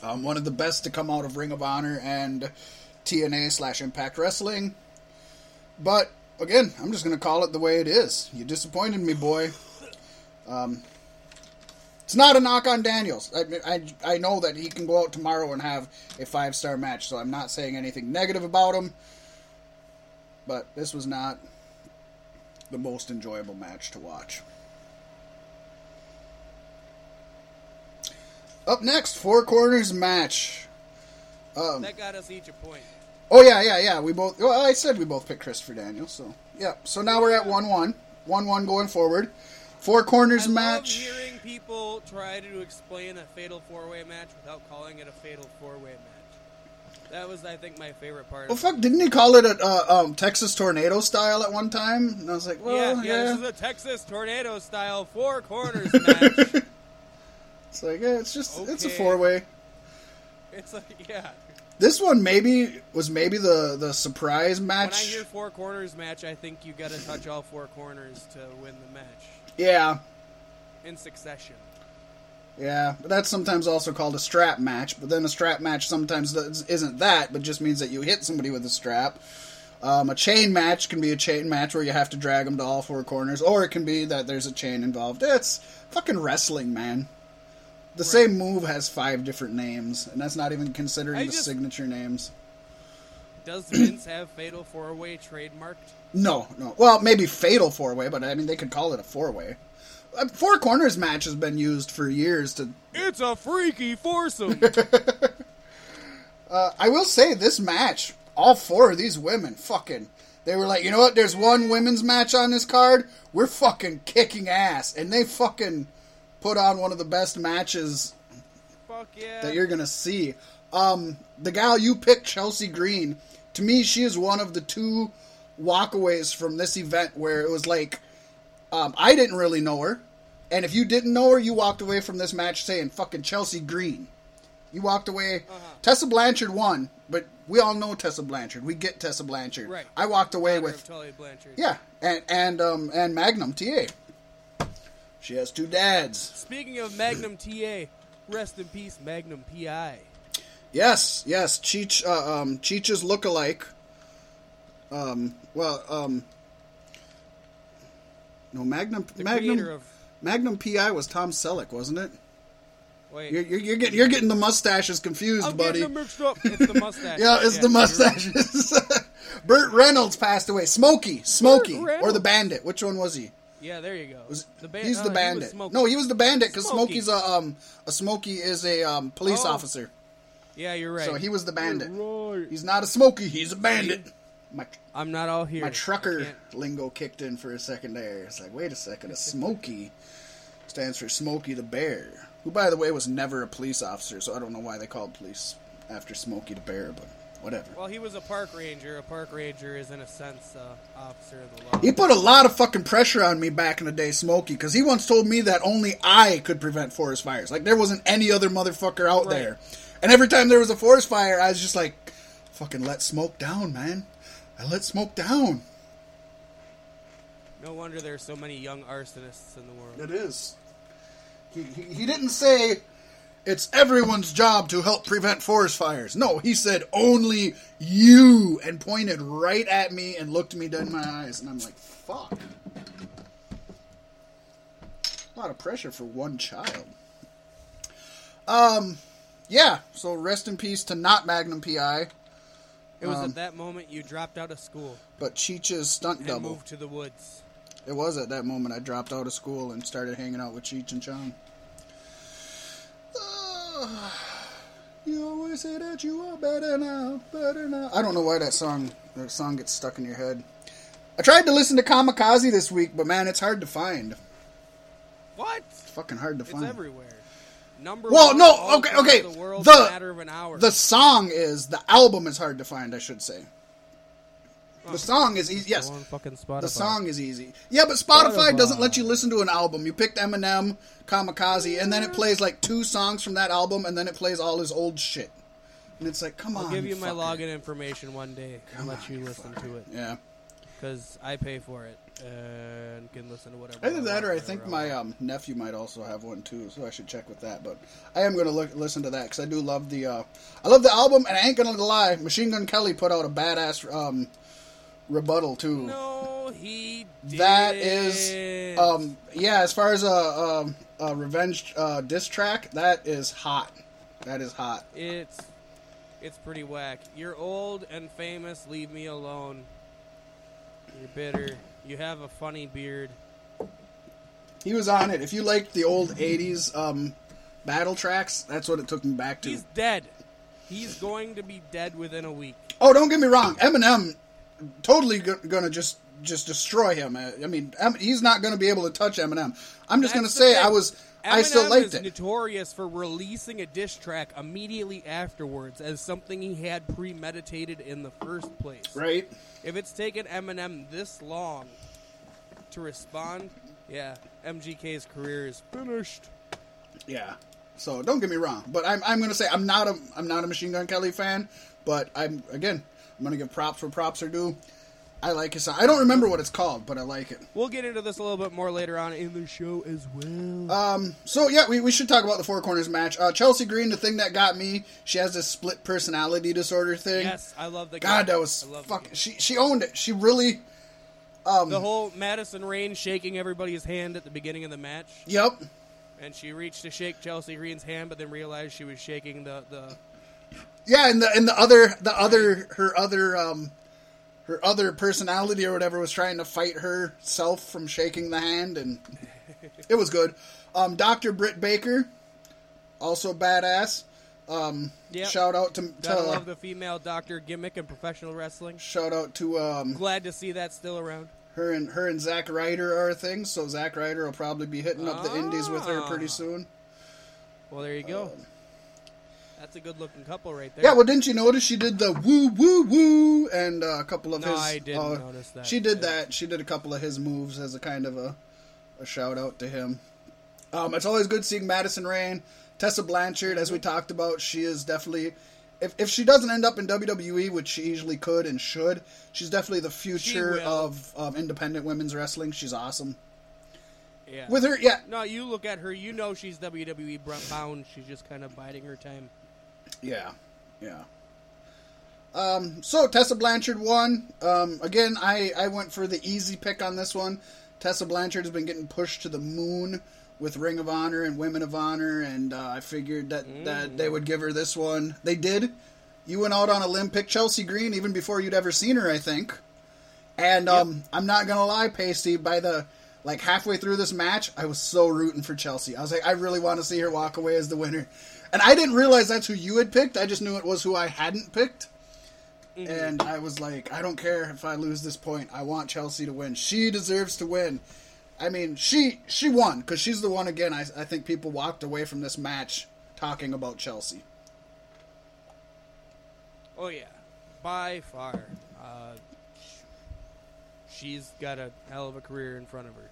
Um, one of the best to come out of Ring of Honor and TNA slash Impact Wrestling. But again, I'm just going to call it the way it is. You disappointed me, boy. Um, it's not a knock on Daniels. I, I, I know that he can go out tomorrow and have a five star match, so I'm not saying anything negative about him. But this was not the most enjoyable match to watch. Up next, Four Corners match. Um, That got us each a point. Oh yeah, yeah, yeah. We both. Well, I said we both picked Christopher Daniels. So yeah. So now we're at one one, one one going forward. Four corners I match. love hearing people try to explain a fatal four way match without calling it a fatal four way match. That was, I think, my favorite part. Well, fuck! Didn't he call it a uh, um, Texas tornado style at one time? And I was like, well, yeah, yeah, yeah. This is a Texas tornado style four corners match. It's like, yeah, it's just it's a four way. It's like, yeah. This one maybe was maybe the the surprise match. When I hear four corners match, I think you got to touch all four corners to win the match yeah, in succession. yeah, but that's sometimes also called a strap match. But then a strap match sometimes isn't that, but just means that you hit somebody with a strap. Um, a chain match can be a chain match where you have to drag them to all four corners, or it can be that there's a chain involved. It's fucking wrestling, man. The same move has five different names, and that's not even considering I the just- signature names. Does Vince have fatal four way trademarked? No, no. Well, maybe fatal four way, but I mean they could call it a four way. Uh, four corners match has been used for years to It's a freaky foursome. Uh, I will say this match, all four of these women, fucking, they were like, you know what? There's one women's match on this card. We're fucking kicking ass, and they fucking put on one of the best matches Fuck yeah. that you're gonna see. Um, the gal you picked, Chelsea Green, to me, she is one of the two walkaways from this event where it was like, um, I didn't really know her, and if you didn't know her, you walked away from this match saying fucking Chelsea Green. You walked away. Uh-huh. Tessa Blanchard won, but we all know Tessa Blanchard. We get Tessa Blanchard. Right. I walked away with Tully Blanchard. yeah, and and um and Magnum TA. She has two dads. Speaking of Magnum TA, rest in peace, Magnum PI. Yes, yes, Cheech, uh, um, Cheech's look-alike. Um, well, um, no, Magnum, The Magnum, of. Magnum PI was Tom Selleck, wasn't it? Wait. You're, you're, you're getting, you're getting the mustaches confused, I'm buddy. getting them mixed up. It's the mustache. yeah, it's the mustaches. Burt Reynolds passed away. Smokey, Smokey, or the Bandit. Which one was he? Yeah, there you go. Was, the ba- he's the he Bandit. Smokey. no, he was the Bandit because Smokey. Smokey's a um a Smokey is a um police Oh. officer. Yeah, you're right. So he was the Bandit. Right. He's not a Smokey. He's a Bandit. My I'm not all here. my trucker lingo kicked in for a second there. It's like, wait a second, a Smokey stands for Smokey the Bear, who, by the way, was never a police officer, so I don't know why they called police after Smokey the Bear, but whatever. Well, he was a park ranger. A park ranger is, in a sense, uh, officer of the law. He put a lot of fucking pressure on me back in the day, Smokey, because he once told me that only I could prevent forest fires. Like, there wasn't any other motherfucker out Right. there. And every time there was a forest fire, I was just like, fucking let smoke down, man. I let smoke down. No wonder there's so many young arsonists in the world. It is. He, he, he didn't say it's everyone's job to help prevent forest fires. No, he said only you and pointed right at me and looked me dead in my eyes. And I'm like, fuck. A lot of pressure for one child. Um, yeah, so rest in peace to not Magnum PI, It was Um, at that moment you dropped out of school but Cheech's stunt and double. moved to the woods. It was at that moment I dropped out of school and started hanging out with Cheech and Chong. You always say that you are better now, better now. I don't know why that song that song gets stuck in your head. I tried to listen to Kamikaze this week, but man, it's hard to find. What? It's fucking hard to It's find. everywhere. Number Well, one no, okay, okay. The The- matter of an hour. The song is the album is hard to find. I should say. The song is easy. Yes, fucking Spotify. The song is easy. Yeah, but Spotify, Spotify. doesn't let you listen to an album. You picked Eminem, Kamikaze, and then it plays like two songs from that album, and then it plays all his old shit. And it's like, come on. I'll give you my fucker. login information one day Come and let on, you listen to it Yeah. because I pay for it and can listen to whatever. Either I that, or I think my um, nephew might also have one too, so I should check with that. But I am going to look listen to that because I do love the uh, I love the album, and I ain't going to lie, Machine Gun Kelly put out a badass um, rebuttal too. No, he. Did. That is, um, yeah. As far as a, a, a revenge uh, diss track, that is hot. That is hot. It's it's pretty whack. You're old and famous. Leave me alone. You're bitter. You have a funny beard. He was on it. If you liked the old '80s um, battle tracks, that's what it took me back to. He's dead. He's going to be dead within a week. Oh, don't get me wrong. Eminem totally go- gonna just just destroy him. Uh, I mean, he's not gonna be able to touch Eminem. I'm just gonna say thing. I was. I still Eminem liked is it. notorious for releasing a diss track immediately afterwards as something he had premeditated in the first place. Right? If it's taken Eminem this long to respond, yeah, MGK's career is finished. Yeah. So don't get me wrong, but I'm I'm gonna say I'm not a I'm not a Machine Gun Kelly fan, but I'm again I'm gonna give props where props are due. I like his. I don't remember what it's called, but I like it. We'll get into this a little bit more later on in the show as well. Um, so yeah, we, we should talk about the four corners match. Uh, Chelsea Green, the thing that got me, she has this split personality disorder thing. yes, I love the God, gimmick. that was I love the fuck. She she owned it. She really. Um, the whole Madison Rayne shaking everybody's hand at the beginning of the match, Yep. and she reached to shake Chelsea Green's hand, but then realized she was shaking the the. Yeah, and the and the other the other her other um her other personality or whatever was trying to fight herself from shaking the hand, and it was good. Um, Doctor Britt Baker, also badass. Um, Yep. shout out to, to love the female doctor gimmick in professional wrestling. shout out to um Glad to see that still around. her and her and Zack Ryder are a thing. So Zack Ryder will probably be hitting up the indies with her pretty Ah. soon. Well, there you go. That's a good looking couple right there. Yeah, well, didn't you notice she did the woo woo woo and uh, a couple of No, his? I didn't uh, notice that. She did that. She did a couple of his moves as a kind of a, a shout out to him. Um, it's always good seeing Madison Rayne, Tessa Blanchard, as we talked about. She is definitely, if if she doesn't end up in WWE, which she easily could and should, she's definitely the future of um, independent women's wrestling. She's awesome. Yeah. With her, yeah, no, you look at her, you know she's WWE bound. She's just kind of biding her time. Yeah, yeah. Um, so Tessa Blanchard won. Um, again, I, I went for the easy pick on this one. Tessa Blanchard has been getting pushed to the moon with Ring of Honor and Women of Honor, and uh, I figured that, that they would give her this one. They did. You went out on a limb, picked Chelsea Green even before you'd ever seen her, I think. And um, I'm not gonna lie, Paystee. By the like halfway through this match, I was so rooting for Chelsea. I was like, I really want to see her walk away as the winner. And I didn't realize that's who you had picked. I just knew it was who I hadn't picked. And I was like, I don't care if I lose this point. I want Chelsea to win. She deserves to win. I mean, she she won because she's the one again. I I think people walked away from this match talking about Chelsea. Oh yeah, by far. Uh, she's got a hell of a career in front of her.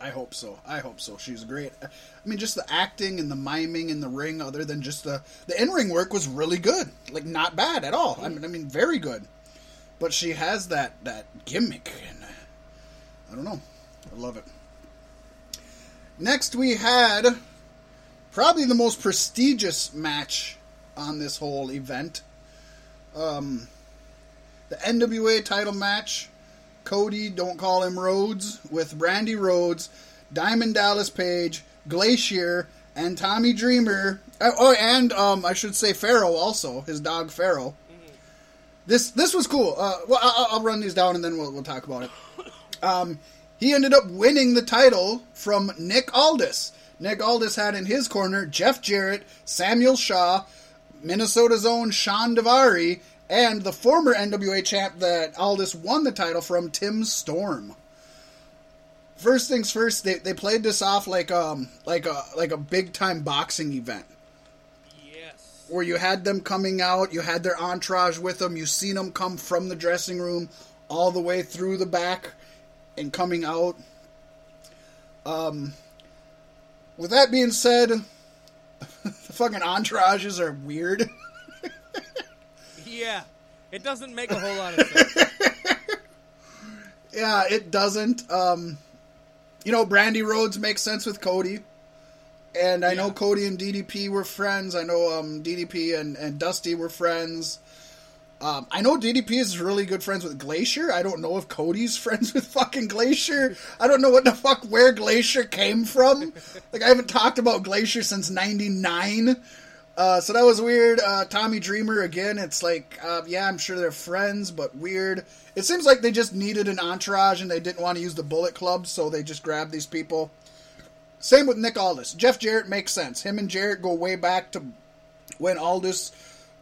I hope so. I hope so. She's great. I mean, just the acting and the miming in the ring, other than just the the in ring work, was really good. Like not bad at all. I mean, I mean, very good. But she has that that gimmick, and I don't know. I love it. Next, we had probably the most prestigious match on this whole event. Um, the NWA title match. Cody, don't call him Rhodes, with Brandi Rhodes, Diamond Dallas Page, Glacier, and Tommy Dreamer. Oh, oh and um, I should say Pharaoh also, his dog Pharaoh. This this was cool. Uh, well, I'll, I'll run these down and then we'll, we'll talk about it. Um, he ended up winning the title from Nick Aldis. Nick Aldis had in his corner Jeff Jarrett, Samuel Shaw, Minnesota's own Shawn Daivari, and the former NWA champ that Aldis won the title from, Tim Storm. First things first, they, they played this off like um like a like a big time boxing event Yes. where you had them coming out, you had their entourage with them, you seen them come from the dressing room all the way through the back and coming out. Um, with that being said, the fucking entourages are weird. Yeah. It doesn't make a whole lot of sense. yeah, it doesn't. Um, you know, Brandi Rhodes makes sense with Cody. And I know Cody and DDP were friends. I know um, DDP and, and Dusty were friends. Um, I know DDP is really good friends with Glacier. I don't know if Cody's friends with fucking Glacier. I don't know what the fuck where Glacier came from. like I haven't talked about Glacier since '99. Uh, so that was weird. Uh, Tommy Dreamer again. It's like, uh, yeah, I'm sure they're friends, but weird. It seems like they just needed an entourage and they didn't want to use the Bullet Club, so they just grabbed these people. Same with Nick Aldis. Jeff Jarrett makes sense. Him and Jarrett go way back to when Aldis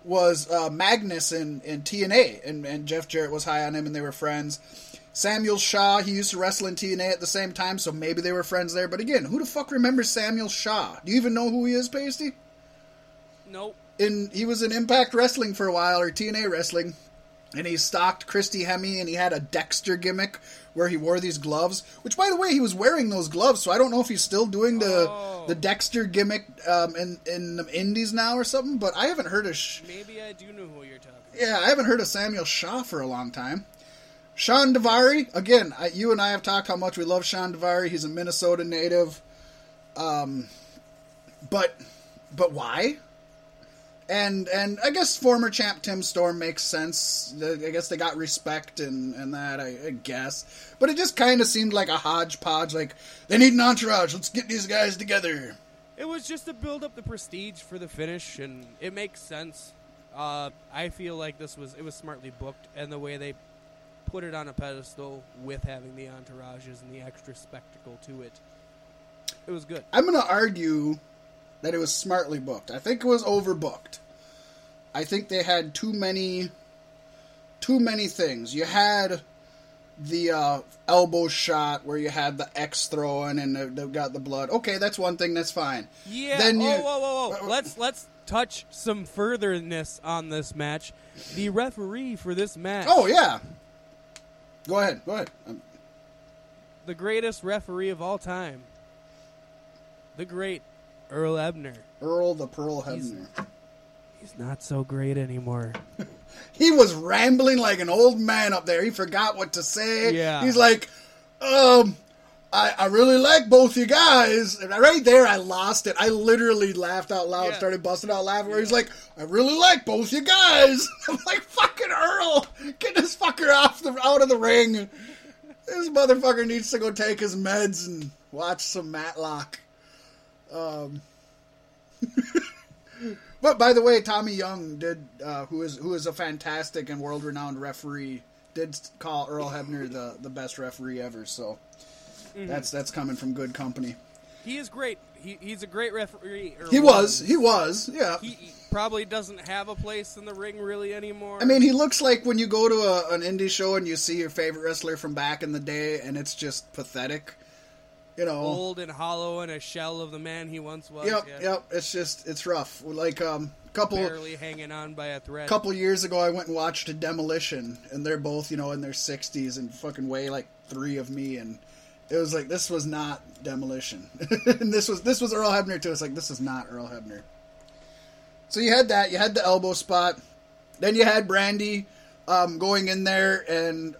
was uh, Magnus in, in TNA, and, and Jeff Jarrett was high on him, and they were friends. Samuel Shaw, he used to wrestle in TNA at the same time, so maybe they were friends there. But again, who the fuck remembers Samuel Shaw? Do you even know who he is, Paystee? Nope. in he was in Impact Wrestling for a while or TNA Wrestling, and he stalked Christy Hemme, and he had a Dexter gimmick where he wore these gloves. Which, by the way, he was wearing those gloves, so I don't know if he's still doing the Oh. the Dexter gimmick um, in in the Indies now or something. But I haven't heard of. Sh- Maybe I do know who you're talking about. yeah, I haven't heard of Samuel Shaw for a long time. Shawn Daivari, again, I, you and I have talked how much we love Shawn Daivari. He's a Minnesota native. Um, but but why? And and I guess former champ Tim Storm makes sense. I guess they got respect and and that I, I guess. But it just kind of seemed like a hodgepodge. Like they need an entourage. Let's get these guys together. It was just to build up the prestige for the finish, and it makes sense. Uh, I feel like this was it was smartly booked, and the way they put it on a pedestal with having the entourages and the extra spectacle to it, it was good. I'm going to argue that it was smartly booked. I think it was overbooked. I think they had too many too many things. You had the uh, elbow shot where you had the X throwing and they- they've got the blood. Okay, that's one thing. That's fine. Yeah. Then oh, you- whoa, whoa, whoa! let's let's touch some furtherness on this match. The referee for this match, Oh yeah. Go ahead. Go ahead. Um, the greatest referee of all time, the great Earl Hebner. Earl the Pearl He's- Hebner. He's not so great anymore. He was rambling like an old man up there. He forgot what to say. Yeah. He's like, um, I, I really like both you guys. And right there, I lost it. I literally laughed out loud, Yeah. started busting out laughing. Where he's like, I really like both you guys. I'm like, fucking Earl, get this fucker off the out of the ring. This motherfucker needs to go take his meds and watch some Matlock. Um, but by the way, Tommy Young did, uh, who is who is a fantastic and world renowned referee, did call Earl Hebner the, the best referee ever. So that's that's coming from good company. He is great. He, he's a great referee. He was, he was, yeah. He, he probably doesn't have a place in the ring really anymore. I mean, he looks like when you go to a, an indie show and you see your favorite wrestler from back in the day, and it's just pathetic. You know, old and hollow and a shell of the man he once was. Yep, yeah. yep. It's just it's rough. Like um, couple Barely hanging on by a thread. couple years ago, I went and watched a Demolition, and they're both you know in their sixties and fucking weigh like three of me, and it was like this was not Demolition, and this was this was Earl Hebner too. It's like this is not Earl Hebner. So you had that, you had the elbow spot, then you had Brandy um, going in there and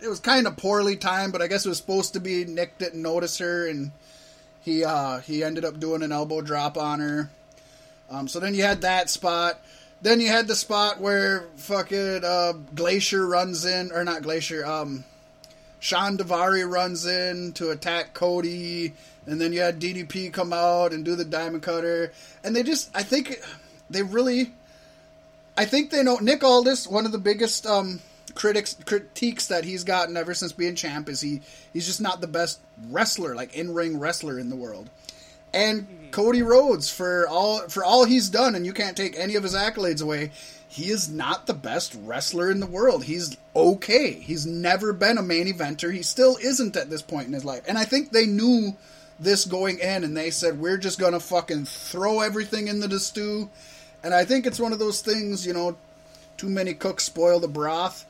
it was kind of poorly timed, but I guess it was supposed to be Nick didn't notice her, and he uh, he ended up doing an elbow drop on her. Um, so then you had that spot. Then you had the spot where fucking uh, Glacier runs in, or not Glacier, um, Shawn Daivari runs in to attack Cody, and then you had DDP come out and do the Diamond Cutter, and they just, I think, they really, I think they know Nick Aldis. One of the biggest um, critics critiques that he's gotten ever since being champ is he he's just not the best wrestler, like in ring wrestler in the world. And Cody Rhodes for all for all he's done, and you can't take any of his accolades away. He is not the best wrestler in the world. He's okay. He's never been a main eventer. He still isn't at this point in his life. And I think they knew this going in, and they said we're just gonna fucking throw everything into the stew. And I think it's one of those things, you know, too many cooks spoil the broth.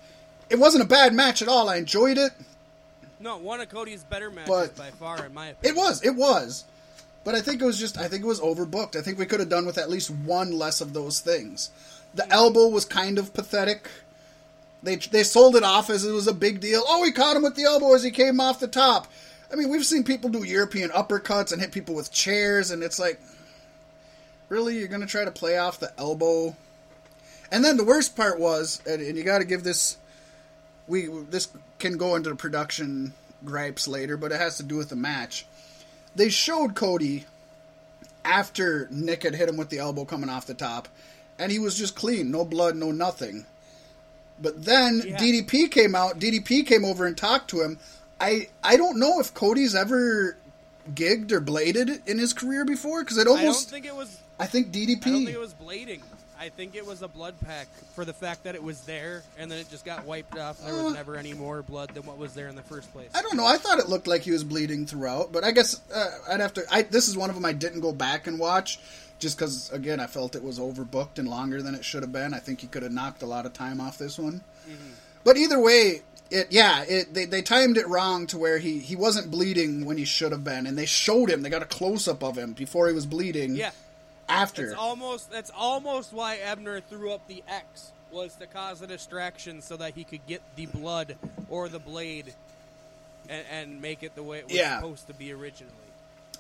It wasn't a bad match at all. I enjoyed it. No, one of Cody's better matches But- by far, in my opinion. It was. It was. But I think it was just. I think it was overbooked. I think we could have done with at least one less of those things. The elbow was kind of pathetic. They they sold it off as it was a big deal. Oh, he caught him with the elbow as he came off the top. I mean, we've seen people do European uppercuts and hit people with chairs, and it's like, really, you're gonna try to play off the elbow? And then the worst part was, and, and you got to give this, we this can go into the production gripes later, but it has to do with the match they showed Cody after Nick had hit him with the elbow coming off the top, and he was just clean, no blood, no nothing. But then Yeah. DDP came out. DDP came over and talked to him. I I don't know if Cody's ever gigged or bladed in his career before because it I don't think it was. I think DDP. I don't think it was blading. I think it was a blood pack for the fact that it was there, and then it just got wiped off. And there was Uh. never any more blood than what was there in the first place. I don't know. I thought it looked like he was bleeding throughout, but I guess uh, I'd have to. I, this is one of them I didn't go back and watch, just because again I felt it was overbooked and longer than it should have been. I think he could have knocked a lot of time off this one. But either way, it yeah, it they, they timed it wrong to where he he wasn't bleeding when he should have been, and they showed him. They got a close up of him before he was bleeding. Yeah, After. it's almost that's almost why Hebner threw up the X was to cause a distraction so that he could get the blood or the blade and, and make it the way it was Yeah. supposed to be originally.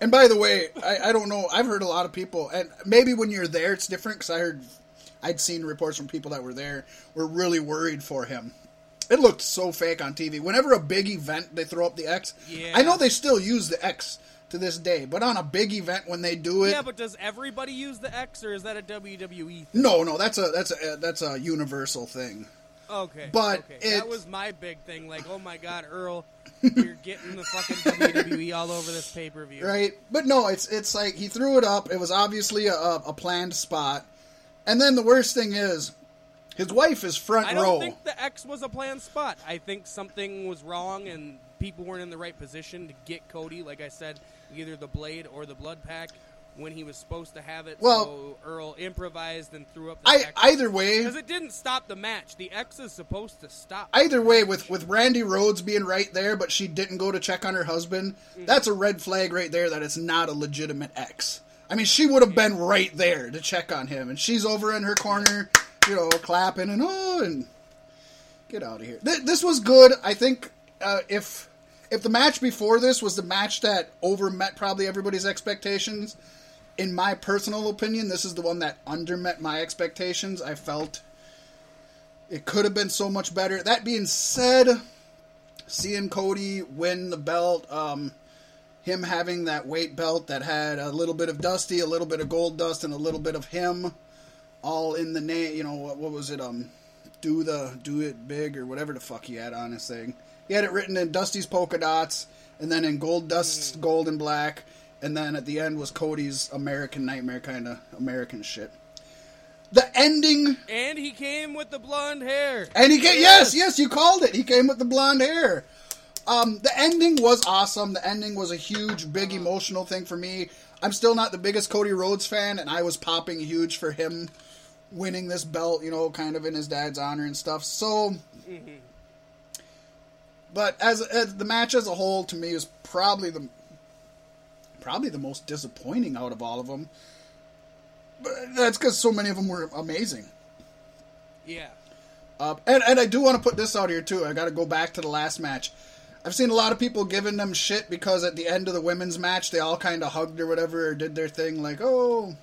And by the way, I, I don't know. I've heard a lot of people, and maybe when you're there, it's different because I heard, I'd seen reports from people that were there were really worried for him. It looked so fake on TV. Whenever a big event, they throw up the X. Yeah. I know they still use the X to this day, but on a big event when they do it, Yeah, but does everybody use the X or is that a WWE thing? no, no, that's a that's a that's a universal thing. Okay, But okay. it- that was my big thing. Like, oh my God, Earl, you're getting the fucking WWE all over this pay per view. right? But no, it's it's like he threw it up. It was obviously a, a planned spot, and then the worst thing is, his wife is front row. I don't row. think the X was a planned spot. I think something was wrong and people weren't in the right position to get Cody. Like I said, either the blade or the blood pack when he was supposed to have it. Well- so Earl improvised and threw up the I either way, because it didn't stop the match. The X is supposed to stop. either way, with with Randy Rhodes being right there, but she didn't go to check on her husband, that's a red flag right there. That it's not a legitimate X. I mean, she would have been right there to check on him, and she's over in her corner, you know, clapping and oh, and get out of here. Th- this was good. I think uh, if if the match before this was the match that over met probably everybody's expectations, in my personal opinion, this is the one that under met my expectations. I felt it could have been so much better. That being said, seeing Cody win the belt, um, him having that weight belt that had a little bit of Dusty, a little bit of Gold Dust, and a little bit of him, all in the name. You know what, what was it? Um, do the do it big or whatever the fuck he had on his thing. He had it written in Dusty's polka dots, and then in Gold Dust's hmm. gold and black, and then at the end was Cody's American Nightmare kind of American shit. The ending and he came with the blonde hair. and he came, yes, yes, you called it. He came with the blonde hair. Um, the ending was awesome. The ending was a huge, big uh-huh. emotional thing for me. I'm still not the biggest Cody Rhodes fan, and I was popping huge for him winning this belt, you know, kind of in his dad's honor and stuff. So, mm-hmm. But as, as the match as a whole, to me, is probably the probably the most disappointing out of all of them. But that's because so many of them were amazing. Yeah. Uh, and and I do want to put this out here too. I got to go back to the last match. I've seen a lot of people giving them shit because at the end of the women's match they all kind of hugged or whatever or did their thing like oh,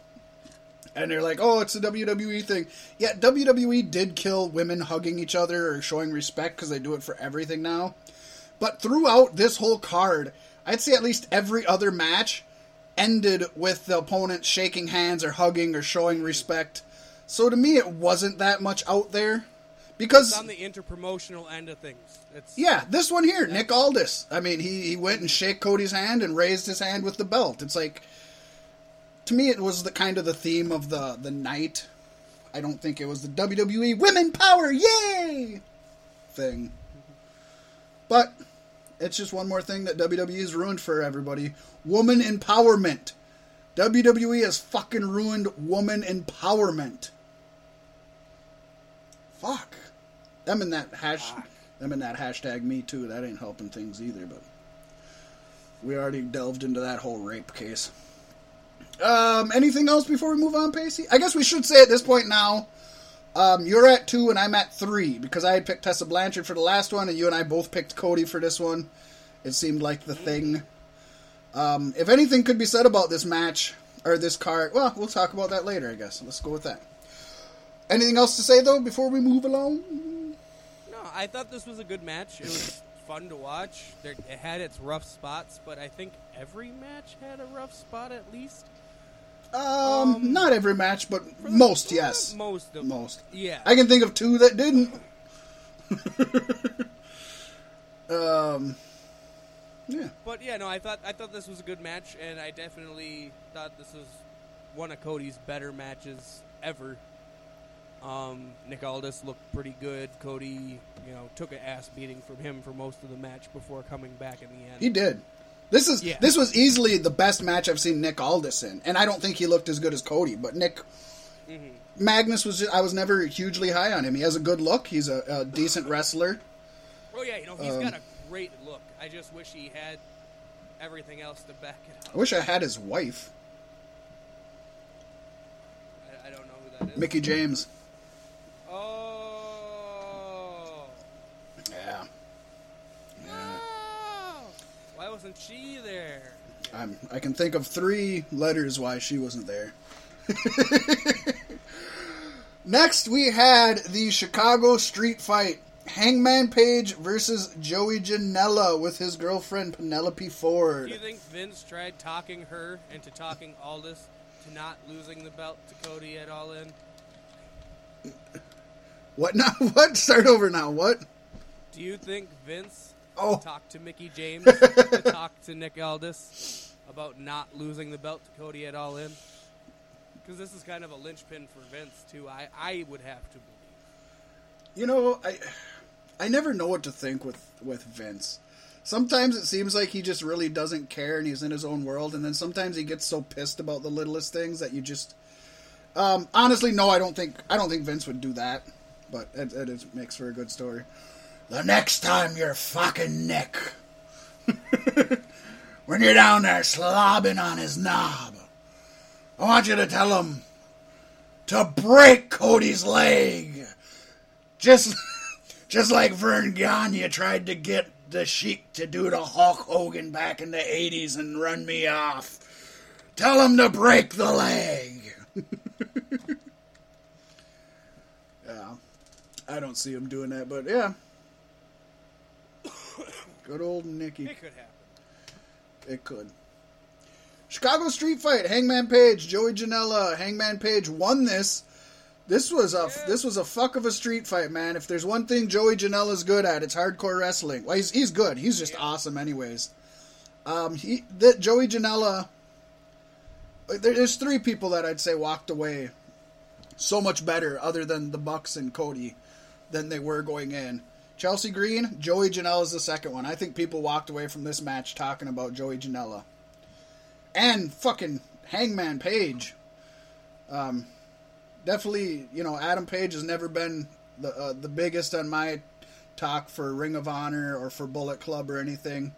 and they're like oh it's a WWE thing. Yeah, WWE did kill women hugging each other or showing respect because they do it for everything now. But throughout this whole card, I'd say at least every other match ended with the opponent shaking hands or hugging or showing respect. So to me, it wasn't that much out there because It's on the interpromotional end of things. It's yeah, this one here, Nick Aldis. I mean, he, he went and shake Cody's hand and raised his hand with the belt. It's like to me, it was the kind of the theme of the the night. I don't think it was the WWE Women Power Yay thing, but it's just one more thing that WWE has ruined for everybody. Woman empowerment. WWE has fucking ruined woman empowerment. Fuck. Them in that hash. Them in that hashtag me too. That ain't helping things either. But we already delved into that whole rape case. Um, anything else before we move on, Paystee? I guess we should say at this point now. Um, you're at two and I'm at three because I had picked Tessa Blanchard for the last one, and you and I both picked Cody for this one. It seemed like the thing. Um, if anything could be said about this match or this card, well, we'll talk about that later. I guess. Let's go with that. Anything else to say though before we move along? No, I thought this was a good match. It was fun to watch. There, it had its rough spots, but I think every match had a rough spot at least. Um, not every match, but most, yes. Most of Most. Yeah. I can think of two that didn't. um, yeah. But yeah, no, I thought I thought this was a good match, and I definitely thought this was one of Cody's better matches ever. Um, Nick Aldis looked pretty good. Cody, you know, took an ass beating from him for most of the match before coming back in the end. He did. This is Yeah. this was easily the best match I've seen Nick Aldis in, and I don't think he looked as good as Cody. But Nick Magnus was just, I was never hugely high on him. He has a good look. He's a, a decent wrestler. oh yeah, you know, he's Um, got a great look. I just wish he had everything else to back it up. I wish I had his wife, I, I don't know who that is. Mickie James. Oh. Yeah, Oh. Why wasn't she there? I'm, I can think of three letters why she wasn't there. Next, we had the Chicago Street Fight. Hangman Page versus Joey Janela with his girlfriend Penelope Ford. Do you think Vince tried talking her into talking Aldis to not losing the belt to Cody at All In? What now? What? Start over now. What? Do you think Vince Oh. talked to Mickie James to talk to Nick Aldis about not losing the belt to Cody at All In? Because this is kind of a linchpin for Vince too. I I would have to believe. You know, I I never know what to think with with Vince. Sometimes it seems like he just really doesn't care and he's in his own world, and then sometimes he gets so pissed about the littlest things that you just. Um, honestly, no, I don't think I don't think Vince would do that, but it, it is, makes for a good story. The next time you're fucking Nick, when you're down there slobbing on his knob, I want you to tell him to break Cody's leg. Just, just like Verne Gagne tried to get the Sheik to do to Hulk Hogan back in the '80s and run me off. Tell him to break the leg. yeah, I don't see him doing that, but yeah, good old Nicky. It could happen. It could. Chicago Street Fight, Hangman Page, Joey Janela, Hangman Page won this. This was a this was a fuck of a street fight, man. If there's one thing Joey Janela's good at, it's hardcore wrestling. Well, he's he's good. He's just awesome, anyways. Um, he that Joey Janela. there- There's three people that I'd say walked away so much better, other than the Bucks and Cody, than they were going in. Chelsea Green, Joey Janela is the second one. I think people walked away from this match talking about Joey Janela. And fucking Hangman Page. Um, definitely, you know, Adam Page has never been the uh, the biggest on my talk for Ring of Honor or for Bullet Club or anything.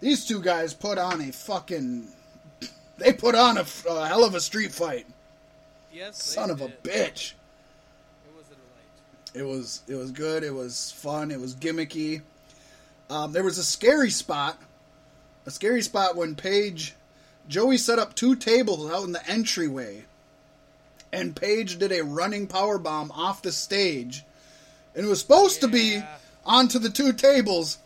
These two guys put on a fucking. They put on a, a hell of a street fight. Yes, they Son of a did. bitch. A delight. It was it was good. It was fun. It was gimmicky. Um, there was a scary spot, a scary spot when Page, Joey set up two tables out in the entryway, and Page did a running power bomb off the stage, and it was supposed to be onto the two tables.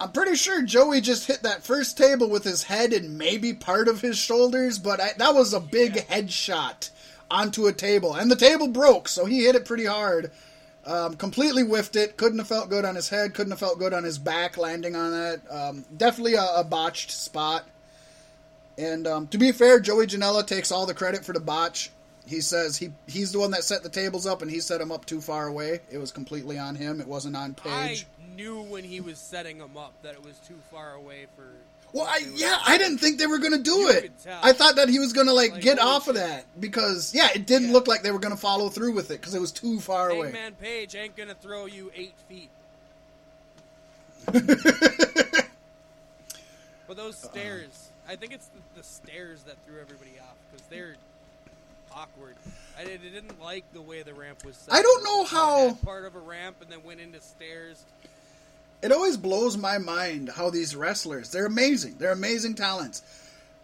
I'm pretty sure Joey just hit that first table with his head and maybe part of his shoulders, but I, that was a big headshot onto a table, and the table broke, so he hit it pretty hard. Um, completely whiffed it. Couldn't have felt good on his head. Couldn't have felt good on his back landing on that. Um, definitely a, a botched spot. And um, to be fair, Joey Janela takes all the credit for the botch. He says he he's the one that set the tables up, and he set them up too far away. It was completely on him. It wasn't on Page. I knew when he was setting them up that it was too far away for. Well, I yeah, I didn't think they were gonna do You it. I thought that he was gonna like, Like, get off of that because yeah, it didn't Yeah. look like they were gonna follow through with it because it was too far away. Man, Page ain't gonna throw you eight feet. but those uh-uh. stairs, I think it's the, the stairs that threw everybody off because they're awkward. I didn't like the way the ramp was set. I don't know how- part of a ramp and then went into stairs. It always blows my mind how these wrestlers, they're amazing. They're amazing talents.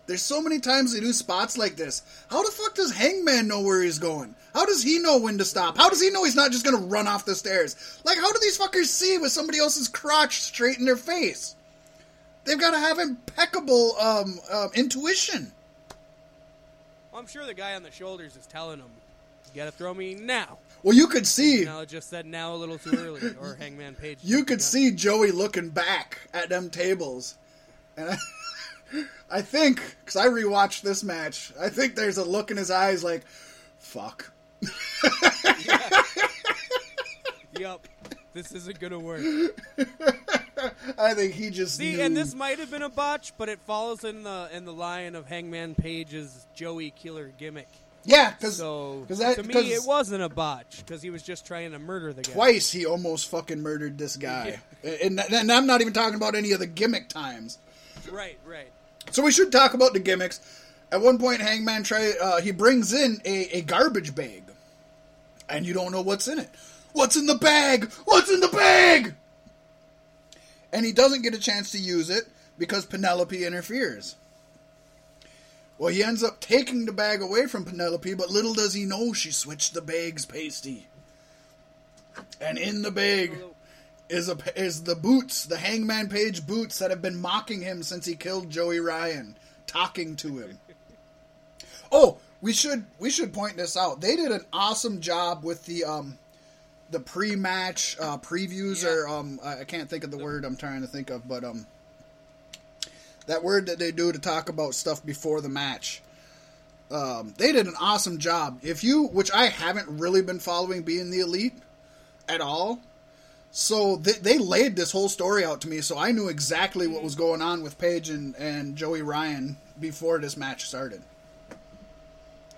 There's so many times they do spots like this. How the fuck does Hangman know where he's going? How does he know when to stop? How does he know he's not just gonna run off the stairs? Like, how do these fuckers see with somebody else's crotch straight in their face? They've got to have impeccable um, um, intuition. I'm sure the guy on the shoulders is telling him, "You gotta throw me now." Well, you could see, Now just said now a little too early, or Hangman Page. you could see Joey looking back at them tables, and I, I think because I rewatched this match, I think there's a look in his eyes like, "Fuck." Yep, this isn't gonna work. I think he just See, knew. and this might have been a botch, but it falls in the in the line of Hangman Page's Joey Killer gimmick. Yeah, because So that to me, it wasn't a botch because he was just trying to murder the guy. twice he almost fucking murdered this guy, and, and I'm not even talking about any of the gimmick times. Right, right. So we should talk about the gimmicks. At one point, Hangman try uh, he brings in a, a garbage bag, and you don't know what's in it. What's in the bag? What's in the bag? And he doesn't get a chance to use it because Penelope interferes. Well, he ends up taking the bag away from Penelope, but little does he know she switched the bags, Paystee. And in the bag is a is the boots, the Hangman Page boots that have been mocking him since he killed Joey Ryan, talking to him. Oh, we should we should point this out. They did an awesome job with the um the pre-match uh, previews Yeah. or um I I can't think of the word I'm trying to think of, but um that word that they do to talk about stuff before the match. Um, they did an awesome job. If you, which I haven't really been following, being the elite at all, so they, they laid this whole story out to me, so I knew exactly what was going on with Page and, and Joey Ryan before this match started.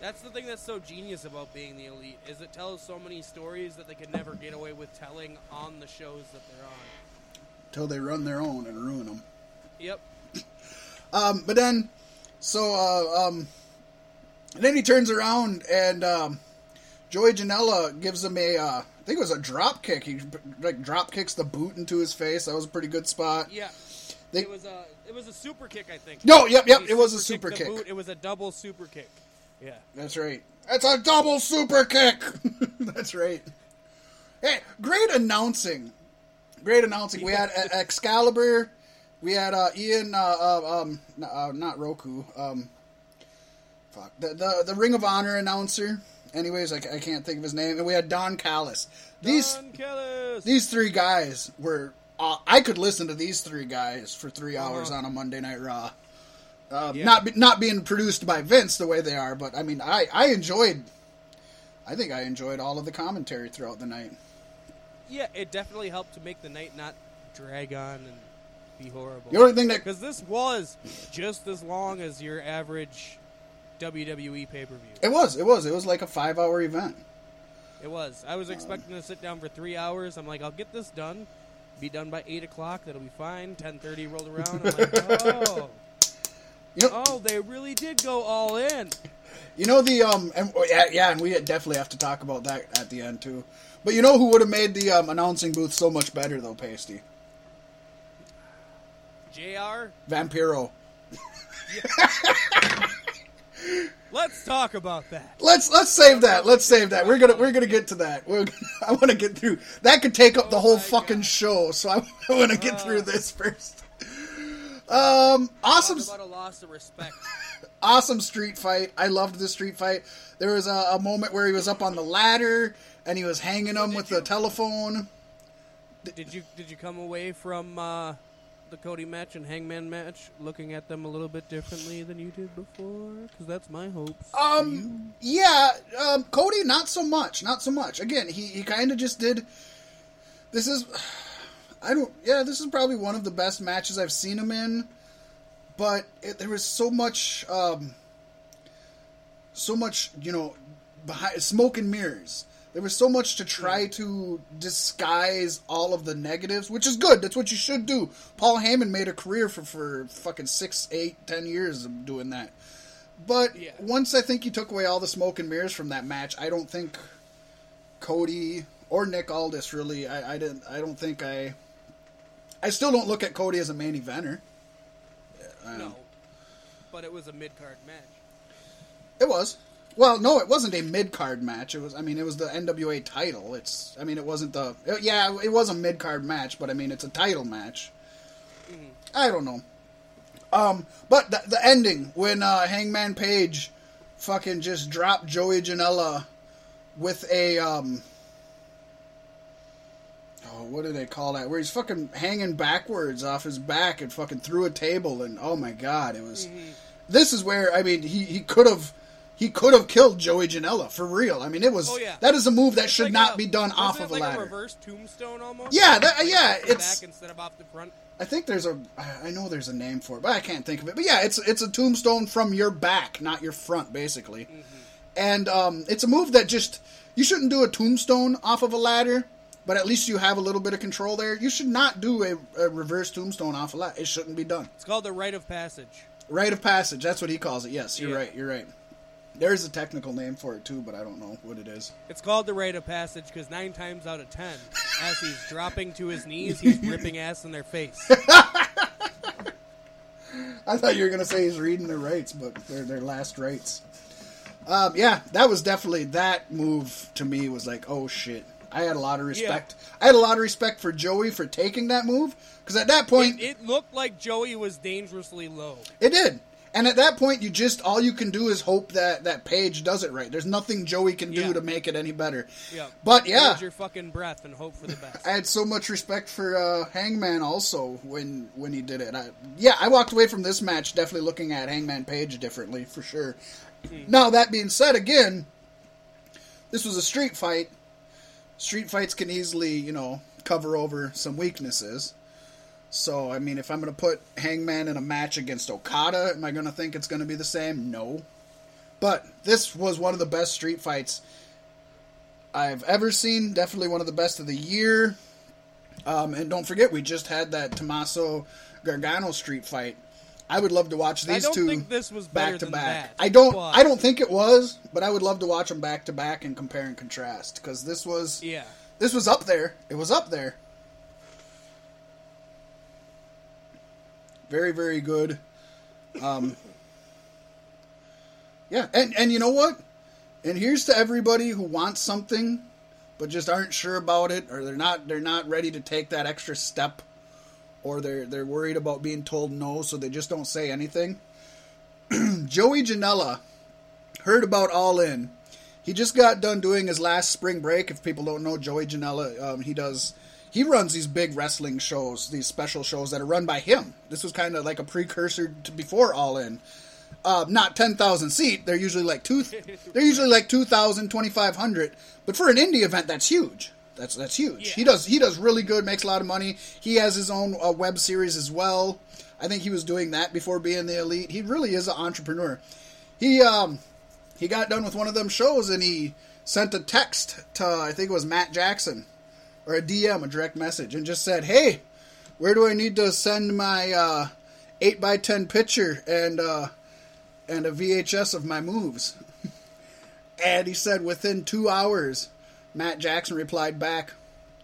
That's the thing that's so genius about being the elite is it tells so many stories that they could never get away with telling on the shows that they're on. Till they run their own and ruin them. Yep. Um, but then, so uh, um, then he turns around and um, Joey Janela gives him a, uh, I think it was a drop kick. He like drop kicks the boot into his face. That was a pretty good spot. Yeah. They- it was a it was a super kick, I think. No, yep, yep, He it was a super super kicked the kick. boot. It was a double super kick. Yeah. That's right. That's a double super kick. That's right. Hey, great announcing. Great announcing. We had Excalibur. We had uh, Ian. Uh, uh, um, n- uh, not Roku. Um, fuck the, the the Ring of Honor announcer. Anyways, I, I can't think of his name. And we had Don Callis. These Don Callis. these three guys were. Uh, I could listen to these three guys for three hours on a Monday Night Raw. Um, Yeah. Not be- not being produced by Vince the way they are, but I mean, I I enjoyed. I think I enjoyed all of the commentary throughout the night. Yeah, it definitely helped to make the night not drag on and be horrible. The only thing that Because this was just as long as your average WWE pay per view. it was, it was, it was like a five hour event. It was. I was expecting to sit down for three hours. I'm like, I'll get this done. Be done by eight o'clock. That'll be fine. Ten thirty rolled around. I'm like, oh, You know, oh, they really did go all in. You know the um, and oh, yeah, yeah, and we definitely have to talk about that at the end too. But you know who would have made the um, announcing booth so much better though, Paystee? Jr. Vampiro. Let's talk about that. Let's let's save that. Let's save that. We're gonna we're gonna get to that. We're, I want to get through. That could take up the Oh whole fucking God. show. So I, I want to get Uh. through this first. Um, awesome, Talk about a loss of respect. awesome street fight. I loved the street fight. There was a, a moment where he was up on the ladder and he was hanging him with the telephone. Did you did you come away from uh, the Cody match and Hangman match looking at them a little bit differently than you did before? Because that's my hopes. Um, yeah, um, Cody, not so much, not so much. Again, he, he kind of just did. This is, I don't. Yeah, this is probably one of the best matches I've seen him in, but it, there was so much, um, so much, you know, behind smoke and mirrors. There was so much to try to disguise all of the negatives, which is good. That's what you should do. Paul Heyman made a career for for fucking six, eight, ten years of doing that. But Yeah. once I think you took away all the smoke and mirrors from that match, I don't think Cody or Nick Aldis really. I, I didn't. I don't think I. I still don't look at Cody as a main eventer. no, um, but it was a mid card match. It was. Well, no, it wasn't a mid card match. It was. I mean, it was the NWA title. It's. I mean, it wasn't the. it- yeah, it was a mid card match, but I mean, it's a title match. I don't know. Um, but the, the ending when uh, Hangman Page fucking just dropped Joey Janela with a um. Oh, what do they call that? Where he's fucking hanging backwards off his back and fucking through a table, and oh my god, it was. This is where I mean he he could have. He could have killed Joey Janela for real. I mean, it was Oh, yeah. that is a move that It's should like not a- be done off of a ladder. a reverse tombstone almost. Yeah, that- yeah, it's- back instead of off the front. I think there's a. I know there's a name for it, but I can't think of it. But yeah, it's it's a tombstone from your back, not your front, basically. And um, it's a move that just you shouldn't do a tombstone off of a ladder, but at least you have a little bit of control there. You should not do a, a reverse tombstone off a ladder. It shouldn't be done. It's called the rite of passage. Rite of passage. That's what he calls it. Yes, you're Yeah. right. You're right. There's a technical name for it too, but I don't know what it is. It's called the rite of passage because nine times out of ten, as he's dropping to his knees, he's ripping ass in their face. I thought you were gonna say he's reading their rights, but they're their last rights. Um, yeah, that was definitely that move to me was like, oh shit. I had a lot of respect. I had a lot of respect for Joey for taking that move because at that point It, it looked like Joey was dangerously low. it did. And at that point, you just all you can do is hope that that Page does it right. There's nothing Joey can do Yeah. to make it any better. Yeah. But yeah, Hold your fucking breath and hope for the best. I had so much respect for uh, Hangman also when when he did it. I, yeah, I walked away from this match definitely looking at Hangman Page differently for sure. Now that being said, again, this was a street fight. Street fights can easily, you know, cover over some weaknesses. So, I mean, if I'm going to put Hangman in a match against Okada, am I going to think it's going to be the same? No. But this was one of the best street fights I've ever seen. Definitely one of the best of the year. Um, and don't forget, we just had that Tommaso Gargano street fight. I would love to watch I these don't two think this was back to back. that, I don't. but- I don't think it was, but I would love to watch them back to back and compare and contrast because this was Yeah. this was up there. It was up there. Very, very good. Um, yeah, and and you know what? And here's to everybody who wants something, but just aren't sure about it, or they're not they're not ready to take that extra step, or they're they're worried about being told no, so they just don't say anything. Joey Janela heard about All In. He just got done doing his last spring break. If people don't know, Joey Janela, um, he does. He runs these big wrestling shows, these special shows that are run by him. This was kind of like a precursor to before All In. Uh, not 10,000 seat. They're usually like two. They're usually like 2,000, 2,500. But for an indie event, that's huge. That's that's huge. Yeah. He does he does really good, makes a lot of money. He has his own uh, web series as well. I think he was doing that before being the elite. He really is an entrepreneur. He um he got done with one of them shows and he sent a text to I think it was Matt Jackson or a DM, a direct message, and just said, "Hey, where do I need to send my uh, eight by ten picture and uh, and a VHS of my moves?" And he said within two hours, Matt Jackson replied back,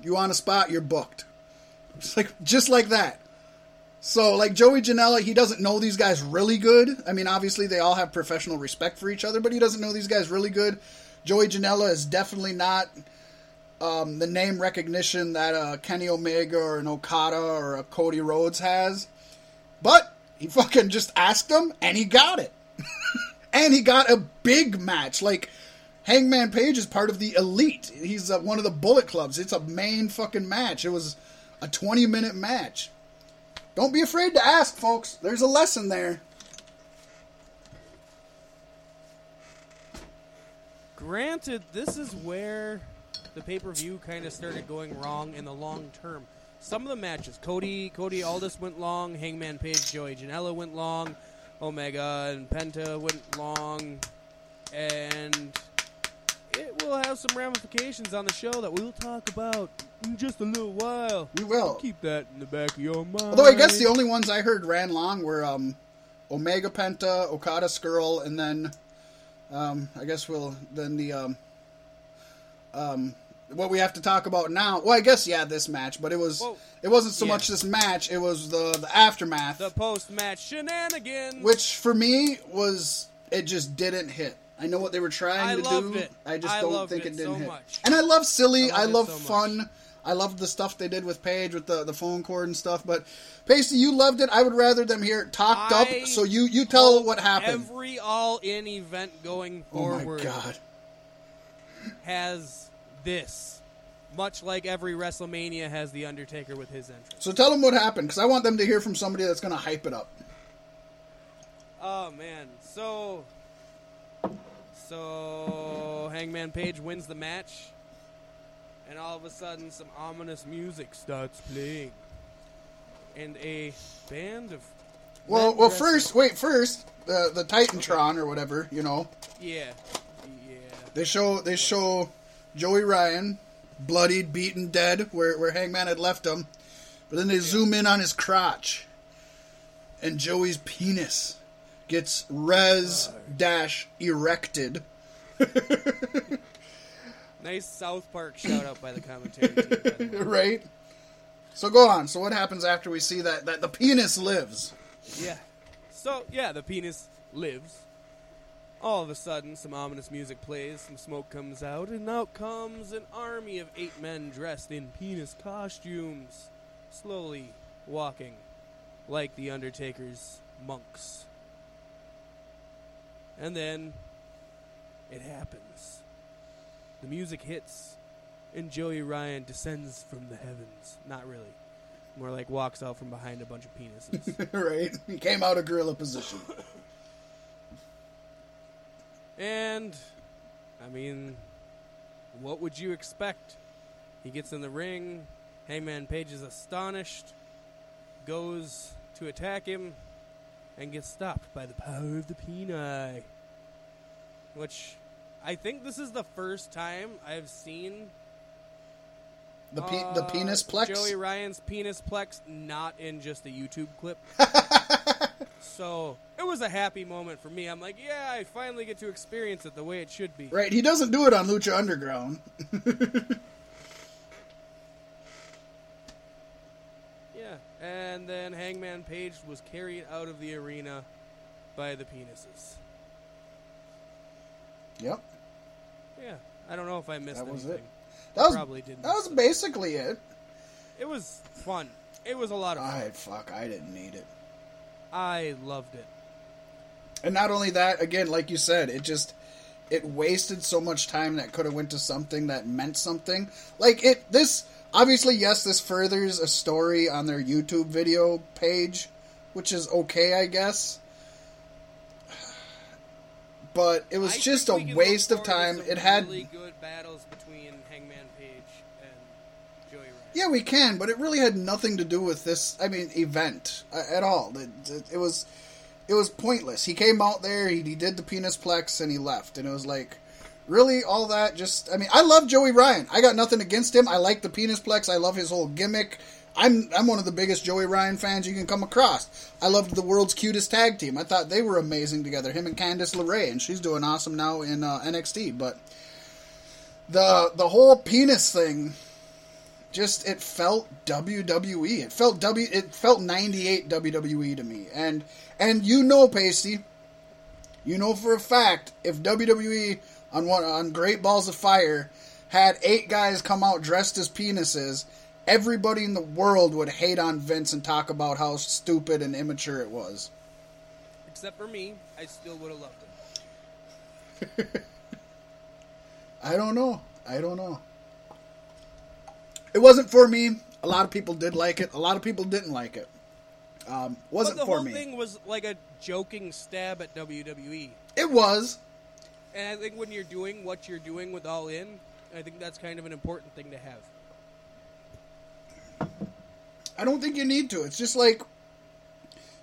"You on a spot? You're booked." It's like just like that. So like Joey Janela, he doesn't know these guys really good. I mean, obviously they all have professional respect for each other, but he doesn't know these guys really good. Joey Janela is definitely not um, the name recognition that uh, Kenny Omega or an Okada or a Cody Rhodes has. But he fucking just asked him and he got it. and he got a big match. Like Hangman Page is part of the elite. He's uh, one of the Bullet Clubs. It's a main fucking match. It was a 20 minute match. Don't be afraid to ask, folks. There's a lesson there. Granted, this is where the pay per view kind of started going wrong in the long term. Some of the matches, Cody, Cody Aldis went long, Hangman Page, Joey Janela went long, Omega and Penta went long, and it will have some ramifications on the show that we'll talk about in just a little while. We will. Keep that in the back of your mind. Although I guess the only ones I heard ran long were um, Omega Penta, Okada Scurll, and then um, I guess we'll then the um, um, what we have to talk about now. Well, I guess yeah, this match, but it was it wasn't so yeah. much this match. It was the the aftermath, the post match shenanigans. which for me was it just didn't hit. I know what they were trying I to do. it. I just I don't think it it, didn't so hit. much. And I love silly. I I love so much. fun. I love the stuff they did with Page with the, the phone cord and stuff. But Paystee, you loved it. I would rather them hear it talked up. So you you tell what happened. Every all in event going forward. oh my god! has this. Much like every WrestleMania has the Undertaker with his entrance. So tell them what happened because I want them to hear from somebody that's going to hype it up. Oh man, so so Hangman Page wins the match, and all of a sudden some ominous music starts playing, and a band of Well, well, first wait, first the the Titantron or whatever you know yeah, yeah, they show they show Joey Ryan bloodied, beaten, dead where where Hangman had left him, but then they zoom in on his crotch, and Joey's penis gets res uh. dash erected. nice South Park shout out by the commentary team. Right? So go on. So what happens after we see that that the penis lives? Yeah. So yeah, the penis lives. All of a sudden, some ominous music plays, some smoke comes out, and out comes an army of eight men dressed in penis costumes, slowly walking like the Undertaker's monks. And then it happens. The music hits, and Joey Ryan descends from the heavens. Not really. More like walks out from behind a bunch of penises. right? He came out of gorilla position. And, I mean, what would you expect? He gets in the ring. Hangman Page is astonished, goes to attack him, and gets stopped by the power of the peni. Which, I think this is the first time I've seen The pe- the uh, penis plex. Joey Ryan's penis plex not in just a YouTube clip. so it was a happy moment for me. I'm like, yeah, I finally get to experience it the way it should be. Right, he doesn't do it on Lucha Underground. Yeah. And then Hangman Page was carried out of the arena by the penises. Yep, Yeah. I don't know if I missed that was anything. it. That was Probably didn't That was miss it. basically it. It was fun. It was a lot of fun. I fuck, I didn't need it. I loved it. And not only that, again, like you said, it just it wasted so much time that could have went to something that meant something. Like it this obviously yes, this furthers a story on their YouTube video page, which is okay, I guess. But it was I just a waste of time. It had really good battles between Hangman Page and Joey Ryan. Yeah, we can, but it really had nothing to do with this. I mean, event uh, at all. It, it, it was, it was pointless. He came out there, he, he did the penis plex, and he left. And it was like, really, all that? Just, I mean, I love Joey Ryan. I got nothing against him. I like the penis plex. I love his whole gimmick. I'm I'm one of the biggest Joey Ryan fans you can come across. I loved the world's cutest tag team. I thought they were amazing together. Him and Candice LeRae, and she's doing awesome now in uh, NXT. But the the whole penis thing, just it felt WWE. It felt W. It felt '98 WWE to me. And and you know, Paystee, you know for a fact if WWE on one on Great Balls of Fire had eight guys come out dressed as penises everybody in the world would hate on Vince and talk about how stupid and immature it was. Except for me, I still would have loved it. I don't know. I don't know. It wasn't for me. A lot of people did like it. A lot of people didn't like it. Um, wasn't for me. The whole thing was like a joking stab at WWE. It was. And I think when you're doing what you're doing with All In, I think that's kind of an important thing to have. I don't think you need to. It's just like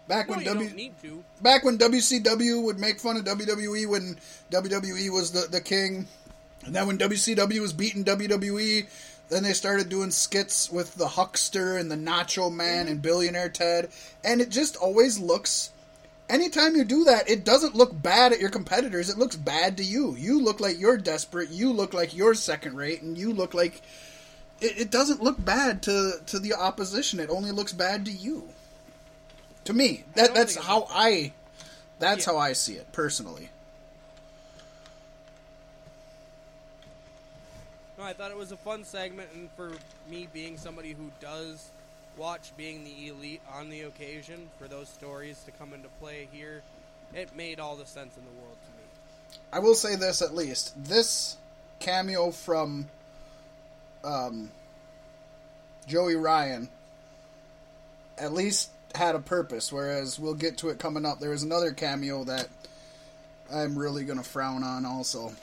back no, when W back when WCW would make fun of WWE when WWE was the the king, and then when WCW was beating WWE, then they started doing skits with the Huckster and the Nacho Man and Billionaire Ted, and it just always looks. Anytime you do that, it doesn't look bad at your competitors. It looks bad to you. You look like you're desperate. You look like you're second rate, and you look like it, it doesn't look bad to to the opposition. It only looks bad to you. To me, that that's how I that's yeah. how I see it personally. No, I thought it was a fun segment, and for me being somebody who does watch being the elite on the occasion, for those stories to come into play here, it made all the sense in the world to me. I will say this at least: this cameo from um, Joey Ryan at least had a purpose, whereas we'll get to it coming up. There was another cameo that I'm really going to frown on also.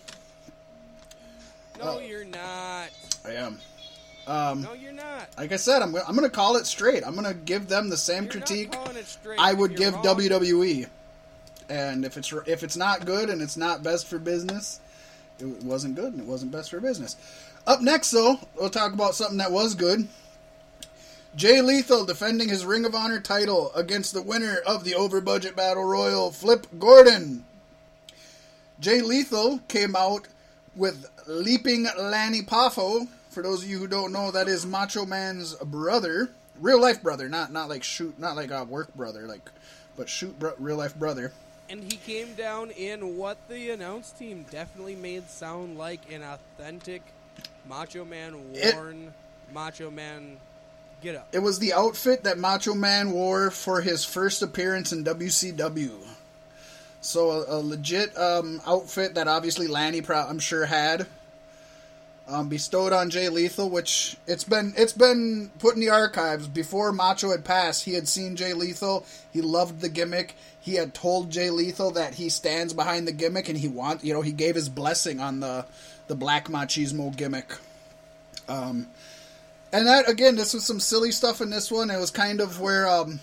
No, you're not. I am. Um, no, you're not. Like I said, I'm, I'm going to call it straight. I'm going to give them the same you're critique I would give wrong. WWE. And if it's if it's not good and it's not best for business, it wasn't good and it wasn't best for business. Up next, though, we'll talk about something that was good. Jay Lethal defending his Ring of Honor title against the winner of the over budget battle royal, Flip Gordon. Jay Lethal came out with Leaping Lanny Poffo. For those of you who don't know, that is Macho Man's brother, real life brother, not not like shoot, not like a work brother, like, but shoot bro- real life brother. And he came down in what the announce team definitely made sound like an authentic Macho Man worn it, Macho Man get up. It was the outfit that Macho Man wore for his first appearance in WCW. So a, a legit um, outfit that obviously Lanny, pro- I'm sure, had um, bestowed on Jay Lethal, which it's been it's been put in the archives. Before Macho had passed, he had seen Jay Lethal. He loved the gimmick. He had told Jay Lethal that he stands behind the gimmick and he want you know he gave his blessing on the the black machismo gimmick. Um, and that again, this was some silly stuff in this one. It was kind of where um,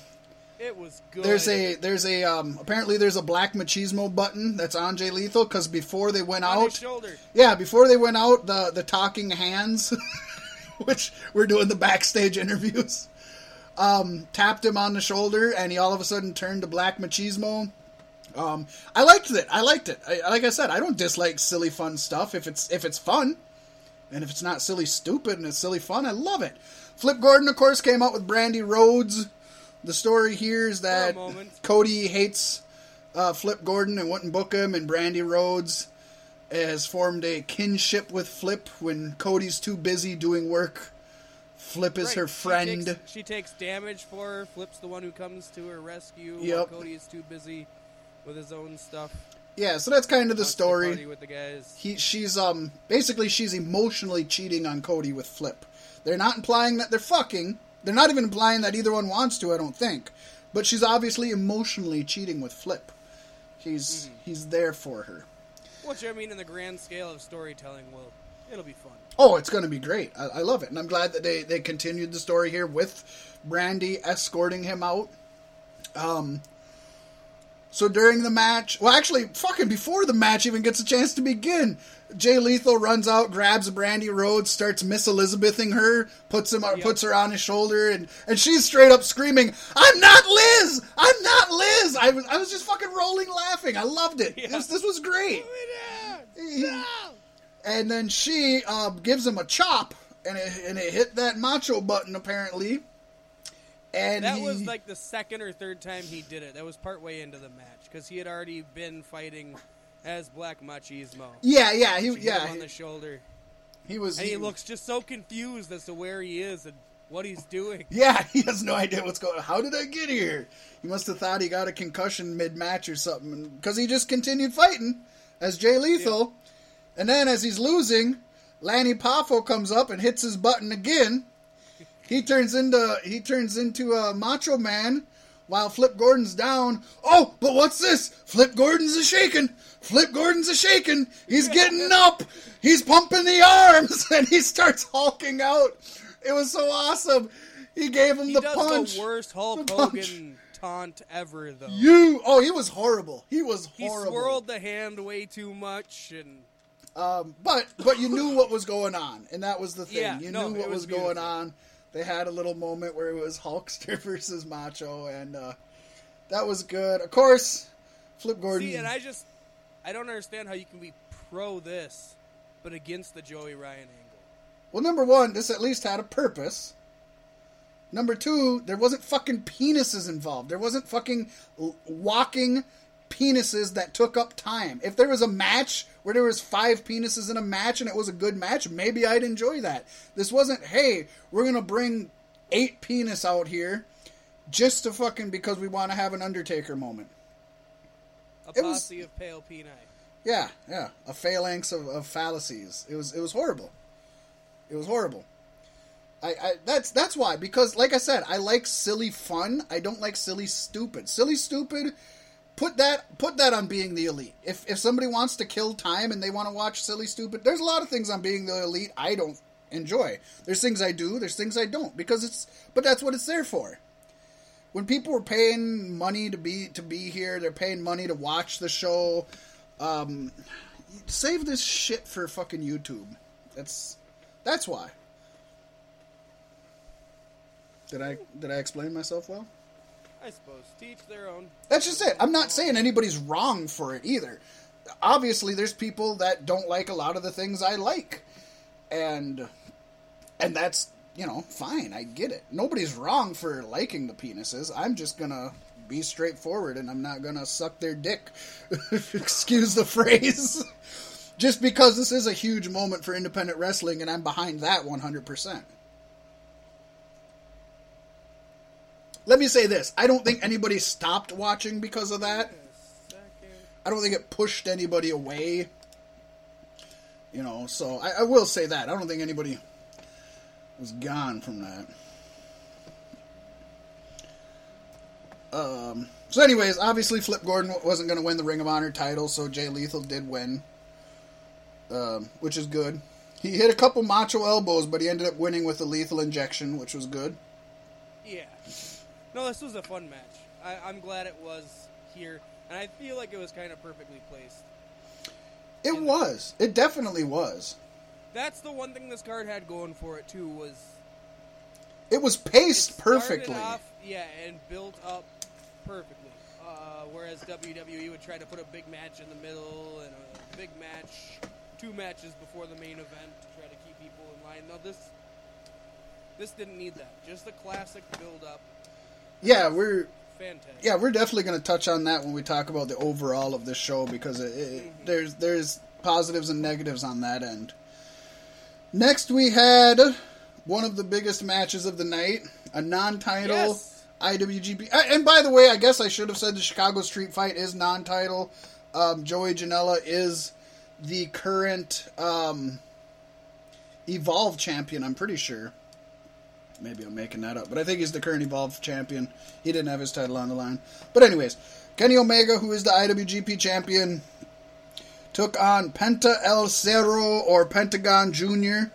it was good. There's a there's a um, apparently there's a black machismo button that's on Jay Lethal because before they went on out, shoulder. yeah, before they went out, the the talking hands, which we're doing the backstage interviews, um, tapped him on the shoulder, and he all of a sudden turned to black machismo. Um, I liked it. I liked it. I, like I said, I don't dislike silly fun stuff if it's if it's fun, and if it's not silly stupid and it's silly fun, I love it. Flip Gordon, of course, came out with Brandi Rhodes. The story here is that Cody hates uh, Flip Gordon and wouldn't book him, and Brandi Rhodes has formed a kinship with Flip when Cody's too busy doing work. Flip is right. her friend. She takes, she takes, damage for her. Flip's the one who comes to her rescue. Yep. Cody is too busy with his own stuff. Yeah, so that's kind of the story. with the guys. He, she's um, basically she's emotionally cheating on Cody with Flip. They're not implying that they're fucking. They're not even implying that either one wants to. I don't think. But she's obviously emotionally cheating with Flip. He's Mhm. he's there for her. Which I mean, in the grand scale of storytelling, well, it'll be fun. Oh, it's going to be great. I, I love it, and I'm glad that they they continued the story here with Brandi escorting him out. Um. So during the match, well, actually, fucking before the match even gets a chance to begin, Jay Lethal runs out, grabs Brandi Rhodes, starts Miss Elizabething her, puts him, yep. puts her on his shoulder, and and she's straight up screaming, "I'm not Liz! I'm not Liz!" I was I was just fucking rolling laughing. I loved it. Yeah. This, this was great. No. And then she uh, gives him a chop, and it and it hit that macho button apparently. And that he, was like the second or third time he did it. That was part way into the match because he had already been fighting as Black Machismo. Yeah, yeah, he yeah on the shoulder. He was, and he, he looks just so confused as to where he is and what he's doing. Yeah, he has no idea what's going. on. How did I get here? He must have thought he got a concussion mid match or something because he just continued fighting as Jay Lethal, yeah. and then as he's losing, Lanny Poffo comes up and hits his button again he turns into he turns into a Macho Man while Flip Gordon's down. Oh, but what's this? Flip Gordon's a shaking. Flip Gordon's a shaking. He's getting up. He's pumping the arms, and he starts hulking out. It was so awesome. He gave him he the punch. The worst Hulk Hogan taunt ever, though. You oh, he was horrible. He was horrible. He swirled the hand way too much, and um, but but you knew what was going on, and that was the thing. Yeah, you no, knew what was, was going on they had a little moment where it was Hulkster versus Macho, and uh, that was good. Of course, Flip Gordon. See, and I just I don't understand how you can be pro this, but against the Joey Ryan angle. Well, number one, this at least had a purpose. Number two, there wasn't fucking penises involved. There wasn't fucking walking penises that took up time. If there was a match where there was five penises in a match and it was a good match, maybe I'd enjoy that. This wasn't, hey, we're gonna bring eight penis out here just to fucking because we want to have an Undertaker moment. A posse was, of pale peni. Yeah, yeah, a phalanx of, of fallacies. It was it was horrible. It was horrible. I, I that's that's why because like I said, I like silly fun. I don't like silly stupid. Silly stupid put that put that on being the elite. If if somebody wants to kill time and they want to watch silly stupid, there's a lot of things on being the elite I don't enjoy. There's things I do, there's things I don't because it's but that's what it's there for. When people are paying money to be to be here, they're paying money to watch the show. Um, save this shit for fucking YouTube. That's that's why. Did I did I explain myself well? I suppose. Teach their own. That's just it. I'm not saying anybody's wrong for it either. Obviously, there's people that don't like a lot of the things I like, and and that's you know fine. I get it. Nobody's wrong for liking the penises. I'm just gonna be straightforward, and I'm not gonna suck their dick. Excuse the phrase. just because this is a huge moment for independent wrestling, and I'm behind that 100. percent let me say this: I don't think anybody stopped watching because of that. I don't think it pushed anybody away. You know, so I, I will say that I don't think anybody was gone from that. Um, so, anyways, obviously Flip Gordon wasn't going to win the Ring of Honor title, so Jay Lethal did win, um, which is good. He hit a couple macho elbows, but he ended up winning with a lethal injection, which was good. Yeah. No, this was a fun match. I, am glad it was here, and I feel like it was kind of perfectly placed. It was. It definitely was. That's the one thing this card had going for it too was. It was paced it perfectly. Off, yeah, and built up perfectly. Uh, whereas WWE would try to put a big match in the middle and a big match, two matches before the main event to try to keep people in line. Now this, this didn't need that. Just the classic build up yeah, we're fantastic. Yeah, we're definitely going to touch on that when we talk about the overall of this show because it, it, mm-hmm. there's there's positives and negatives on that end. Next, we had one of the biggest matches of the night, a non-title yes. IWGP. And by the way, I guess I should have said the Chicago Street Fight is non-title. Um, Joey Janela is the current um, Evolve champion. I'm pretty sure. Maybe I'm making that up, but I think he's the current Evolve champion. He didn't have his title on the line. But anyways, Kenny Omega, who is the IWGP champion, took on Penta El Zero or Pentagon Jr.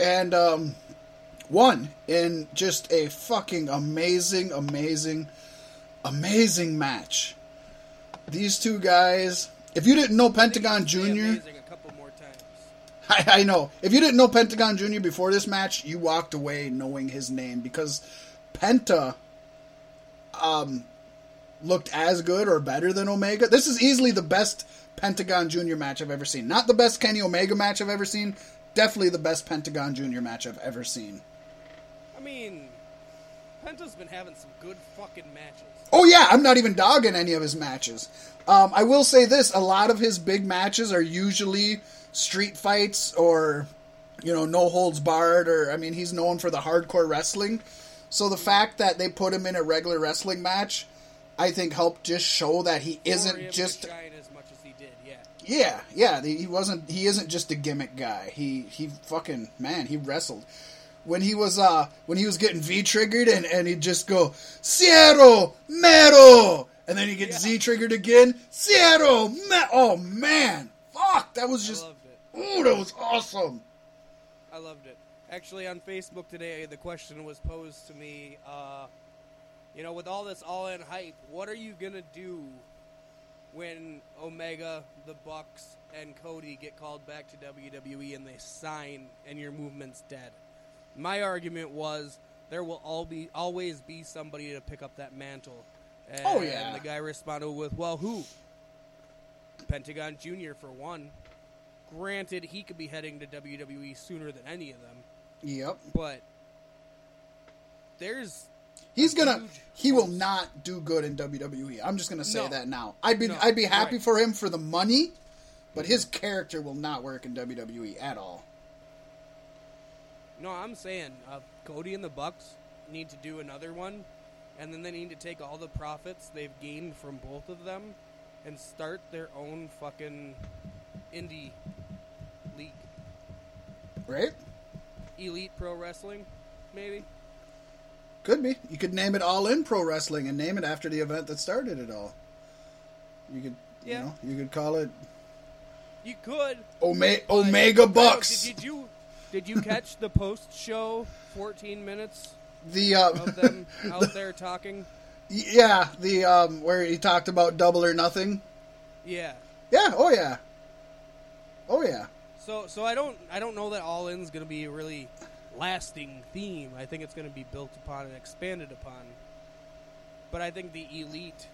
and um, won in just a fucking amazing, amazing amazing match. These two guys. If you didn't know Pentagon Jr., amazing a couple more times. I, I know. If you didn't know Pentagon Jr. before this match, you walked away knowing his name because Penta um, looked as good or better than Omega. This is easily the best Pentagon Jr. match I've ever seen. Not the best Kenny Omega match I've ever seen. Definitely the best Pentagon Jr. match I've ever seen. I mean, Penta's been having some good fucking matches. Oh yeah, I'm not even dogging any of his matches. Um, I will say this: a lot of his big matches are usually street fights or, you know, no holds barred. Or I mean, he's known for the hardcore wrestling. So the fact that they put him in a regular wrestling match, I think helped just show that he isn't just Yeah. yeah, yeah. He wasn't. He isn't just a gimmick guy. He he fucking man. He wrestled when he was uh when he was getting V triggered and and he'd just go Cero Miedo and then he gets Z triggered again Cero Me- Oh man, fuck! That was just ooh, that was awesome. I loved it. Actually, on Facebook today, the question was posed to me. Uh, you know, with all this all-in hype, what are you gonna do when Omega, the Bucks, and Cody get called back to WWE and they sign, and your movement's dead? My argument was there will all be always be somebody to pick up that mantle. Oh, and Oh, yeah. the guy responded with, "Well, who?" Pentagon Jr. for one. Granted, he could be heading to WWE sooner than any of them, Yep, but there's he's gonna. He will not do good in WWE. I'm just gonna say No. that now. I'd be No, I'd be happy right. for him for the money, but his character will not work in WWE at all. no. I'm saying uh, Cody and the Bucks need to do another one, and then they need to take all the profits they've gained from both of them and start their own fucking indie league, Right? Elite Pro Wrestling, maybe. Could be. You could name it All In Pro Wrestling and name it after the event that started it all. You could, Yeah. you know, you could call it You could. Ome- Omega Bucks. Did, you did you catch the post show 14 minutes the uh, of them out there talking? yeah, the um, where he talked about double or nothing. Yeah. Yeah. Oh yeah. Oh yeah. So so I don't I don't know that All In's going to be really lasting theme. I think it's going to be built upon and expanded upon. But I think the elite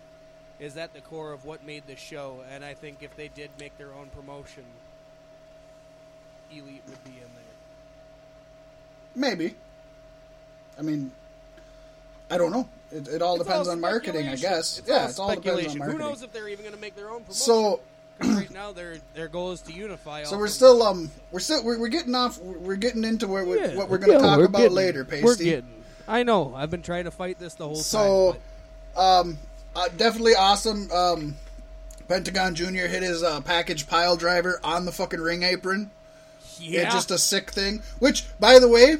is at the core of what made the show, and I think if they did make their own promotion, elite would be in there. Maybe. I mean, I don't know. It, it all It's depends all on marketing, I guess. It's yeah, all it's all depends on marketing. Who knows if they're even going to make their own promotion? So right now their their goal is to unify. So we're of still um we're still we're, we're getting off we're getting into where we Yeah. what we're going to Yeah, talk about getting- later, Paystee. We're getting. I know. I've been trying to fight this the whole So, time. So, um, uh, definitely awesome. Um, Pentagon Junior hit his uh, package pile driver on the fucking ring apron. Yeah, yeah, just a sick thing. Which, by the way,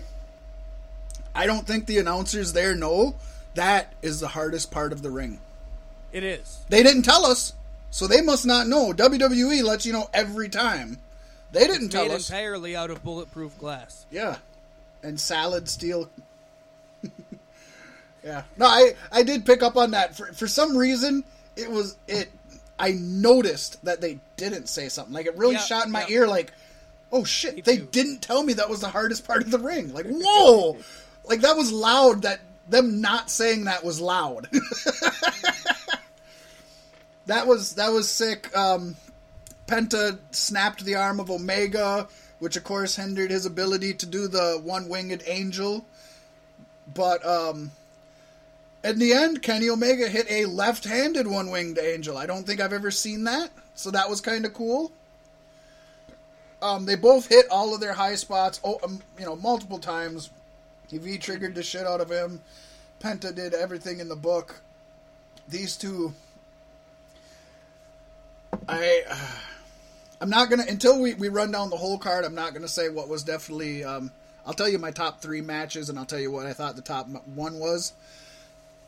I don't think the announcers there know that is the hardest part of the ring. it is. They didn't tell us, so they must not know. WWE lets you know every time. They didn't tell Made us. entirely out of bulletproof glass. Yeah, and salad steel. yeah, no, I I did pick up on that. For for some reason, it was it. I noticed that they didn't say something. Like it really Yeah, shot in my yeah. ear. Like, oh shit, Me they too. didn't tell me that was the hardest part of the ring. Like, whoa, like that was loud. That them not saying that was loud. that was that was sick. Um, Penta snapped the arm of Omega, which of course hindered his ability to do the one winged angel. But um, in the end, Kenny Omega hit a left handed one winged angel. I don't think I've ever seen that, so that was kind of cool. Um, they both hit all of their high spots, oh, um, you know, multiple times. He V triggered the shit out of him. Penta did everything in the book. These two, I. Uh, I'm not gonna until we, we run down the whole card. I'm not gonna say what was definitely. Um, I'll tell you my top three matches, and I'll tell you what I thought the top one was.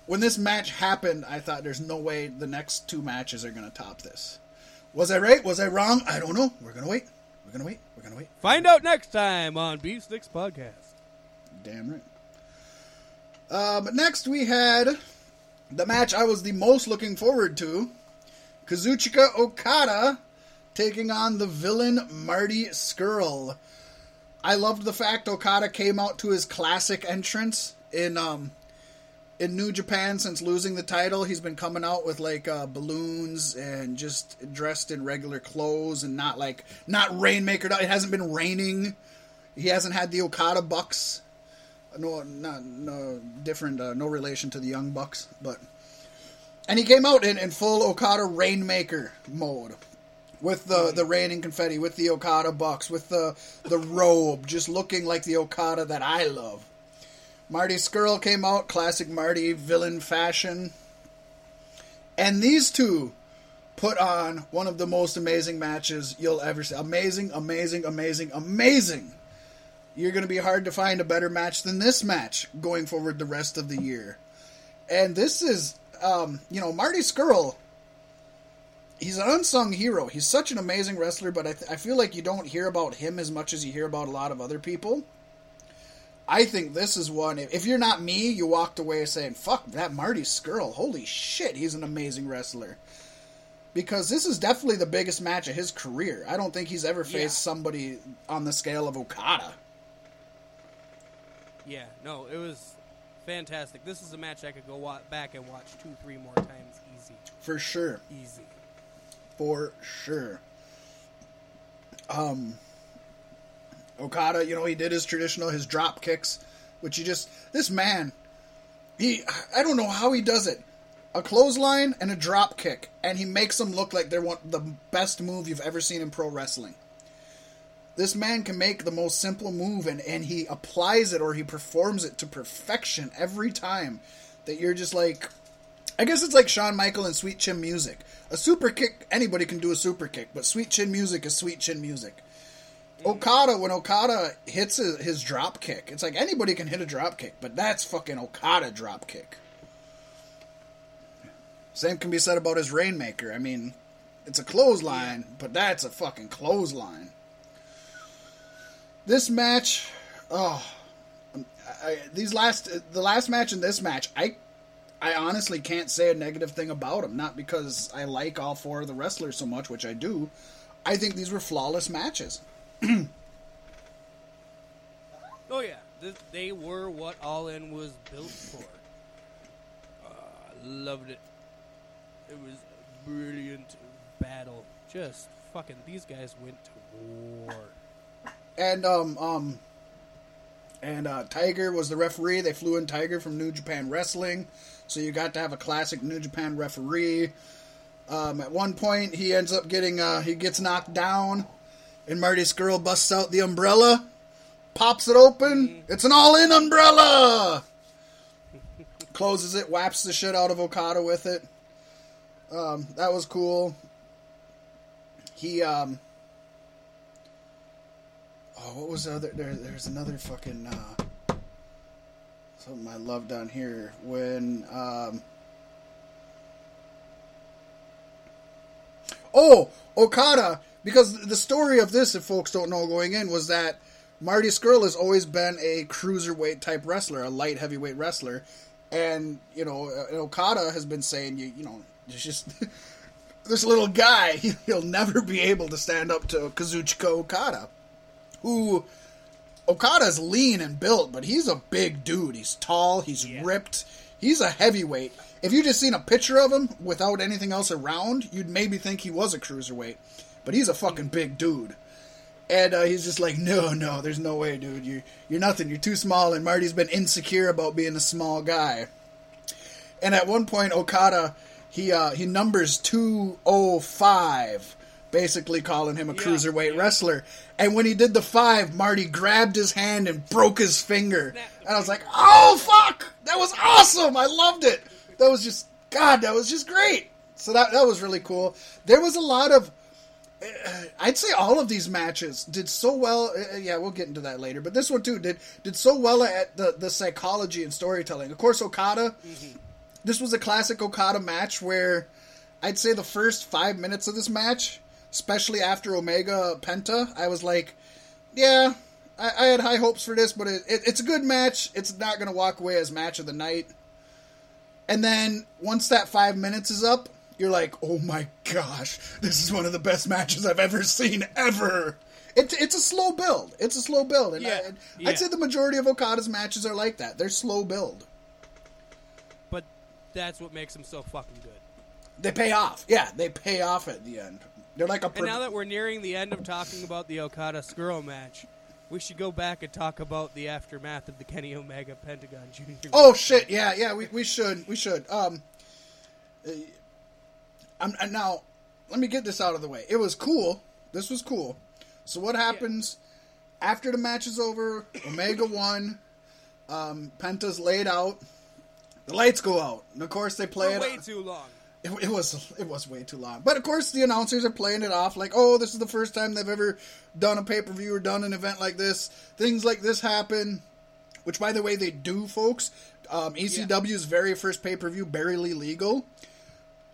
When this match happened, I thought there's no way the next two matches are gonna top this. Was I right? Was I wrong? I don't know. We're gonna wait. We're gonna wait. We're gonna wait. Find out next time on Beef Sticks Podcast. Damn right. Uh, but next we had the match I was the most looking forward to Kazuchika Okada taking on the villain Marty Scurll. I loved the fact Okada came out to his classic entrance in um in New Japan since losing the title. He's been coming out with like uh, balloons and just dressed in regular clothes and not like not rainmaker. It hasn't been raining. He hasn't had the Okada Bucks. No, not no different. Uh, no relation to the Young Bucks, but and he came out in, in full Okada Rainmaker mode with the the rain and confetti, with the Okada Bucks, with the the robe, just looking like the Okada that I love. Marty Scurll came out, classic Marty villain fashion. And these two put on one of the most amazing matches you'll ever see. Amazing, amazing, amazing, amazing. You're going to be hard to find a better match than this match going forward the rest of the year. And this is, um, you know, Marty Scurll. He's an unsung hero. He's such an amazing wrestler, but I, th- I feel like you don't hear about him as much as you hear about a lot of other people. I think this is one. If you're not me, you walked away saying, "Fuck that Marty Scurll! Holy shit, he's an amazing wrestler." Because this is definitely the biggest match of his career. I don't think he's ever faced Yeah. somebody on the scale of Okada. Yeah, no, it was fantastic. This is a match I could go wa- back and watch two, three more times easy. For sure. Easy. For sure. Um Okada, you know, he did his traditional his drop kicks, which he just this man he I don't know how he does it. A clothesline and a drop kick, and he makes them look like they're one the best move you've ever seen in pro wrestling. This man can make the most simple move and, and he applies it or he performs it to perfection every time. That you're just like I guess it's like Shawn Michael and Sweet Chin Music. A super kick, anybody can do a super kick, but Sweet Chin Music is Sweet Chin Music. Mm. Okada, when Okada hits his, his drop kick, it's like anybody can hit a drop kick, but that's fucking Okada drop kick. Same can be said about his Rainmaker. I mean, it's a clothesline, but that's a fucking clothesline. This match, oh, I, these last the last match and this match, I I honestly can't say a negative thing about them. Not because I like all four of the wrestlers so much, which I do. I think these were flawless matches. Oh yeah, th- they were what All In was built for. Uh, loved it. It was a brilliant battle. Just fucking, these guys went to war. And um um and uh, Tiger was the referee. They flew in Tiger from New Japan Wrestling, so you got to have a classic New Japan referee. Um, at one point, he ends up getting uh, he gets knocked down, and Marty Scurll busts out the umbrella, pops it open. It's an all-in umbrella. Closes it, whaps the shit out of Okada with it. Um, that was cool. He um, Oh, what was the other? There, there's another fucking uh, something I love down here when. Um, oh, Okada, because the story of this, if folks don't know going in, was that Marty Scurll has always been a cruiserweight type wrestler, a light heavyweight wrestler, and you know uh, Okada has been saying you you know just. This little guy, he'll never be able to stand up to Kazuchika Okada who Okada's lean and built, but he's a big dude. He's tall, he's ripped, he's a heavyweight. If you just seen a picture of him without anything else around, you'd maybe think he was a cruiserweight. But he's a fucking big dude. And uh, he's just like, no, no, there's no way, dude. You're, you're nothing. You're too small. And Marty's been insecure about being a small guy. And at one point, Okada, he uh, he numbers 205, basically calling him a cruiserweight wrestler. And when he did the five, Marty grabbed his hand and broke his finger. And I was like, oh, fuck! That was awesome! I loved it! That was just, God, that was just great! So that, that was really cool. There was a lot of. uh, I'd say all of these matches did so well. uh, Yeah, we'll get into that later. But this one too did did so well at the the psychology and storytelling. Of course, Okada. This was a classic Okada match where I'd say the first five minutes of this match, especially after Omega Penta, I was like, yeah, I, I had high hopes for this, but it, it, it's a good match. It's not going to walk away as match of the night. And then once that five minutes is up, you're like, oh my gosh, this is one of the best matches I've ever seen ever. It, it's a slow build. It's a slow build, and Yeah, I, yeah. I'd say the majority of Okada's matches are like that. They're slow build. But that's what makes them so fucking good. They pay off. Yeah, they pay off at the end. They're like a. And now that we're nearing the end of talking about the Okada Scurll match, we should go back and talk about the aftermath of the Kenny Omega Pentagon Jr. Oh shit! Yeah, yeah. We, we should we should. Um, uh, I'm and now. Let me get this out of the way. It was cool. This was cool. So what happens after the match is over? Omega won. Um, Penta's laid out. The lights go out, and of course they play For it. way too long. It, it was it was way too long. But of course, the announcers are playing it off like, "Oh, this is the first time they've ever done a pay per view or done an event like this. Things like this happen." Which, by the way, they do, folks. Um, ECW's very first pay per view, Barely Legal,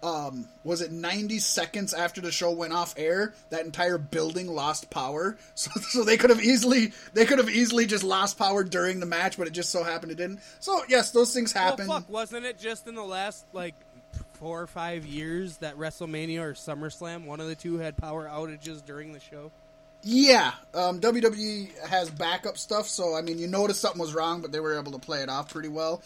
um, was it 90 seconds after the show went off air? That entire building lost power, so so they could have easily they could have easily just lost power during the match, but it just so happened it didn't. So yes, those things happen. Well, fuck, wasn't it just in the last like four or five years that WrestleMania or SummerSlam, one of the two had power outages during the show? Yeah, um, WWE has backup stuff, so I mean, you noticed something was wrong, but they were able to play it off pretty well.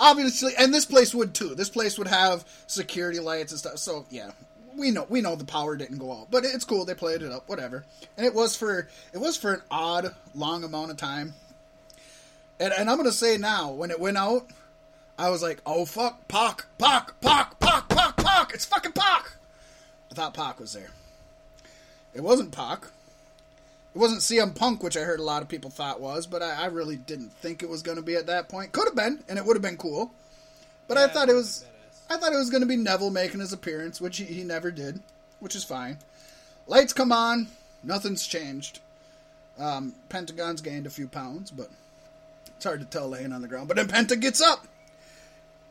Obviously, and this place would too. This place would have security lights and stuff. So yeah, we know we know the power didn't go out, but it's cool. They played it up, whatever. And it was for it was for an odd long amount of time. And, and I'm gonna say now, when it went out, I was like, oh fuck, Pac, Pac, Pac, Pac, Pac, Pac, it's fucking Pac. I thought Pac was there. It wasn't Pac. It wasn't CM Punk, which I heard a lot of people thought was, but I, I really didn't think it was going to be at that point. Could have been, and it would have been cool. But I thought it was, I thought it was going to be Neville making his appearance, which he, he never did, which is fine. Lights come on, nothing's changed. Um, Pentagon's gained a few pounds, but it's hard to tell laying on the ground. But then Penta gets up,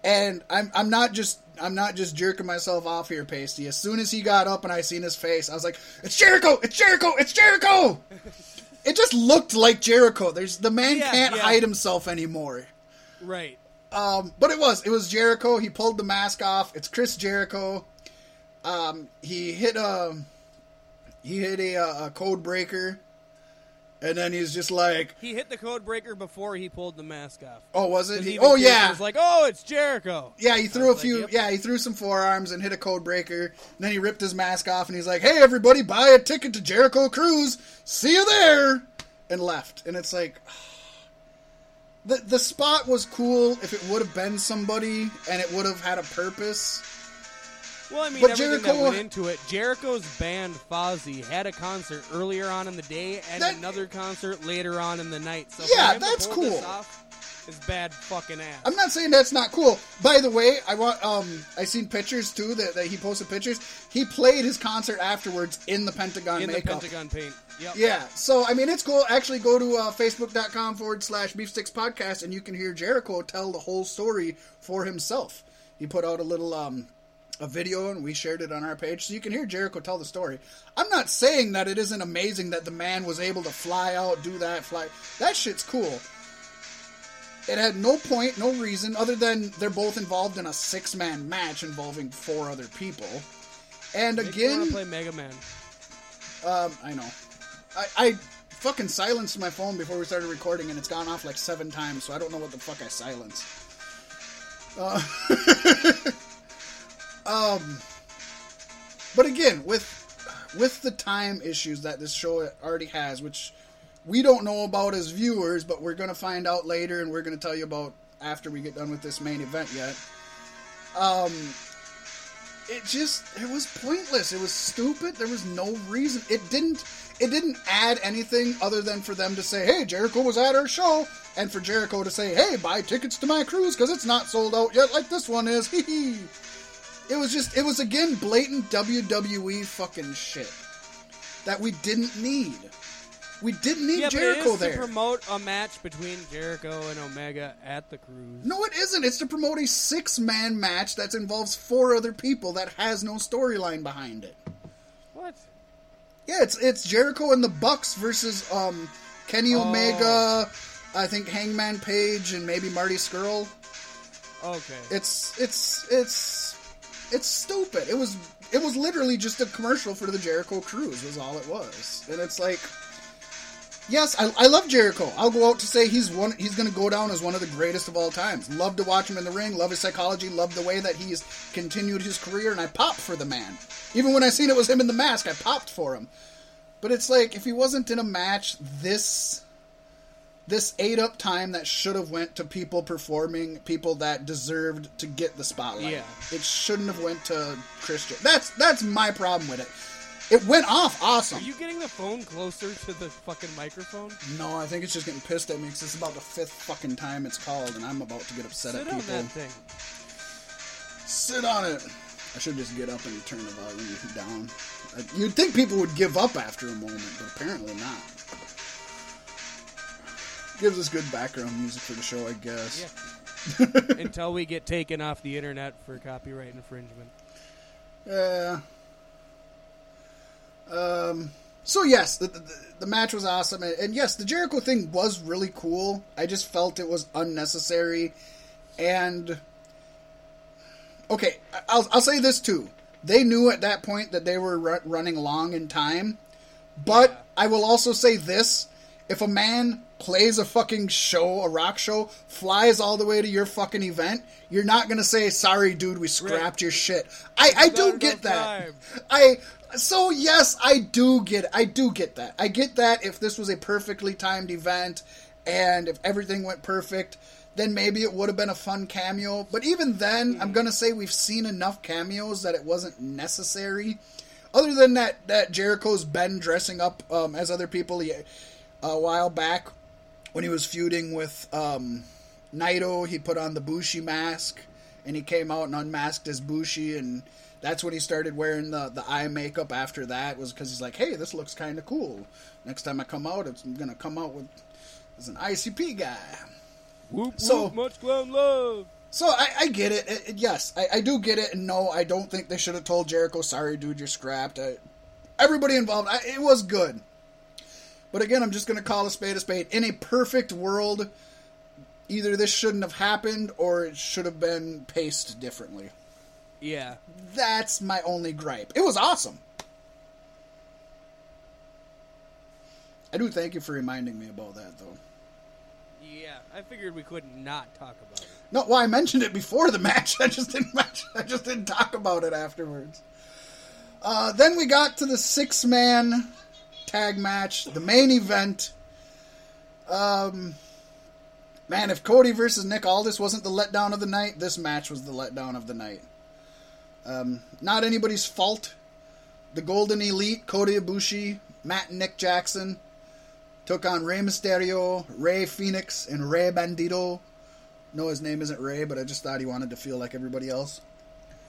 and I'm I'm not just I'm not just jerking myself off here, Paystee. As soon as he got up and I seen his face, I was like, "It's Jericho! It's Jericho! It's Jericho!" it just looked like Jericho. There's the man Yeah, can't yeah. hide himself anymore. Right. Um, but it was it was Jericho. He pulled the mask off. It's Chris Jericho. Um, he hit a he hit a, a code breaker, and then he's just like, He hit the code breaker before he pulled the mask off. "Oh, was it? 'Cause He, even oh yeah, was like, oh, it's Jericho. Yeah, he threw a was like, few. yep. Yeah, he threw some forearms and hit a code breaker. And then he ripped his mask off and he's like, "Hey, everybody, buy a ticket to Jericho Cruise. See you there," and left. And it's like, the the spot was cool if it would have been somebody and it would have had a purpose. Well, I mean, But everything Jericho- that went into it. Jericho's band Fozzy had a concert earlier on in the day and That- another concert later on in the night. So Yeah, for him to that's cool. off is bad fucking ass. I'm not saying that's not cool. By the way, I want um I seen pictures too that, that he posted pictures. He played his concert afterwards in the Pentagon in the. Pentagon paint. Yep. Yeah, so I mean, it's cool. Actually, go to uh, facebook.com forward slash beefsticks podcast and you can hear Jericho tell the whole story for himself. He put out a little um, a video and we shared it on our page, so you can hear Jericho tell the story. I'm not saying that it isn't amazing that the man was able to fly out, do that, fly. That shit's cool. It had no point, no reason, other than they're both involved in a six man match involving four other people. And Makes me again, want to play Mega Man. um, I know. I, I fucking silenced my phone before we started recording, and it's gone off like seven times, so I don't know what the fuck I silenced. Uh, um, but again, with with the time issues that this show already has, which we don't know about as viewers, but we're gonna find out later, and we're gonna tell you about after we get done with this main event. Yet, um, it just it was pointless. It was stupid. There was no reason. It didn't it didn't add anything other than for them to say, "Hey, Jericho was at our show," and for Jericho to say, "Hey, buy tickets to my cruise because it's not sold out yet, like this one is." Hee hee. It was just it was again blatant WWE fucking shit that we didn't need. We didn't need Yeah, Jericho there. to promote a match between Jericho and Omega at the cruise. No, it isn't. It's to promote a six man match that involves four other people that has no storyline behind it. What? Yeah, it's it's Jericho and the Bucks versus um, Kenny Oh. Omega, I think Hangman Page, and maybe Marty Scurll. Okay. It's it's it's it's stupid. It was it was literally just a commercial for the Jericho Cruise was all it was, and it's like. Yes, I, I love Jericho. I'll go out to say he's one. He's going to go down as one of the greatest of all times. Love to watch him in the ring. Love his psychology. Love the way that he's continued his career. And I popped for the man. Even when I seen it was him in the mask, I popped for him. But it's like if he wasn't in a match, this this ate up time that should have went to people performing, people that deserved to get the spotlight. Yeah. It shouldn't have went to Christian. That's that's my problem with it. It went off awesome. Are you getting the phone closer to the fucking microphone? No, I think it's just getting pissed at me because it's about the fifth fucking time it's called, and I'm about to get upset Sit at on people. that thing. Sit on it. I should just get up and turn the volume down. Uh, you'd think people would give up after a moment, but apparently not. Gives us good background music for the show, I guess. Yeah. Until we get taken off the internet for copyright infringement. Yeah. Um. So yes, the, the, the match was awesome, and, and yes, the Jericho thing was really cool. I just felt it was unnecessary, and okay, I'll I'll say this too. They knew at that point that they were ru- running long in time, but Yeah. I will also say this: if a man plays a fucking show, a rock show, flies all the way to your fucking event, you're not gonna say, "Sorry, dude, we scrapped your shit." I I do get that. I so yes, I do get I do get that. I get that if this was a perfectly timed event and if everything went perfect, then maybe it would have been a fun cameo. But even then, I'm gonna say we've seen enough cameos that it wasn't necessary. Other than that, that Jericho's been dressing up um, as other people he- a while back when he was feuding with um, Naito. He put on the Bushi mask and he came out and unmasked as Bushi, and that's when he started wearing the the eye makeup. After that was because he's like, hey, this looks kind of cool. Next time I come out, it's, I'm gonna come out with as an ICP guy. Whoop, So- whoop, much clown love. So I, I get it. It- it- yes, I, I do get it. And no, I don't think they should have told Jericho, "Sorry, dude, you're scrapped." I, everybody involved, I, it was good. But again, I'm just going to call a spade a spade. In a perfect world, either this shouldn't have happened or it should have been paced differently. Yeah. That's my only gripe. It was awesome. I do thank you for reminding me about that, though. Yeah. I figured we couldn't talk about it. No, well, I mentioned it before the match. I just didn't mention. I just didn't talk about it afterwards. Uh, then we got to the six-man tag match, the main event. Um, man, if Cody versus Nick Aldis wasn't the letdown of the night, this match was the letdown of the night. Um, not anybody's fault. The Golden Elite, Kota Ibushi, Matt and Nick Jackson, took on Rey Mysterio, Rey Fenix, and Ray Bandito. No, his name isn't Ray, but I just thought he wanted to feel like everybody else.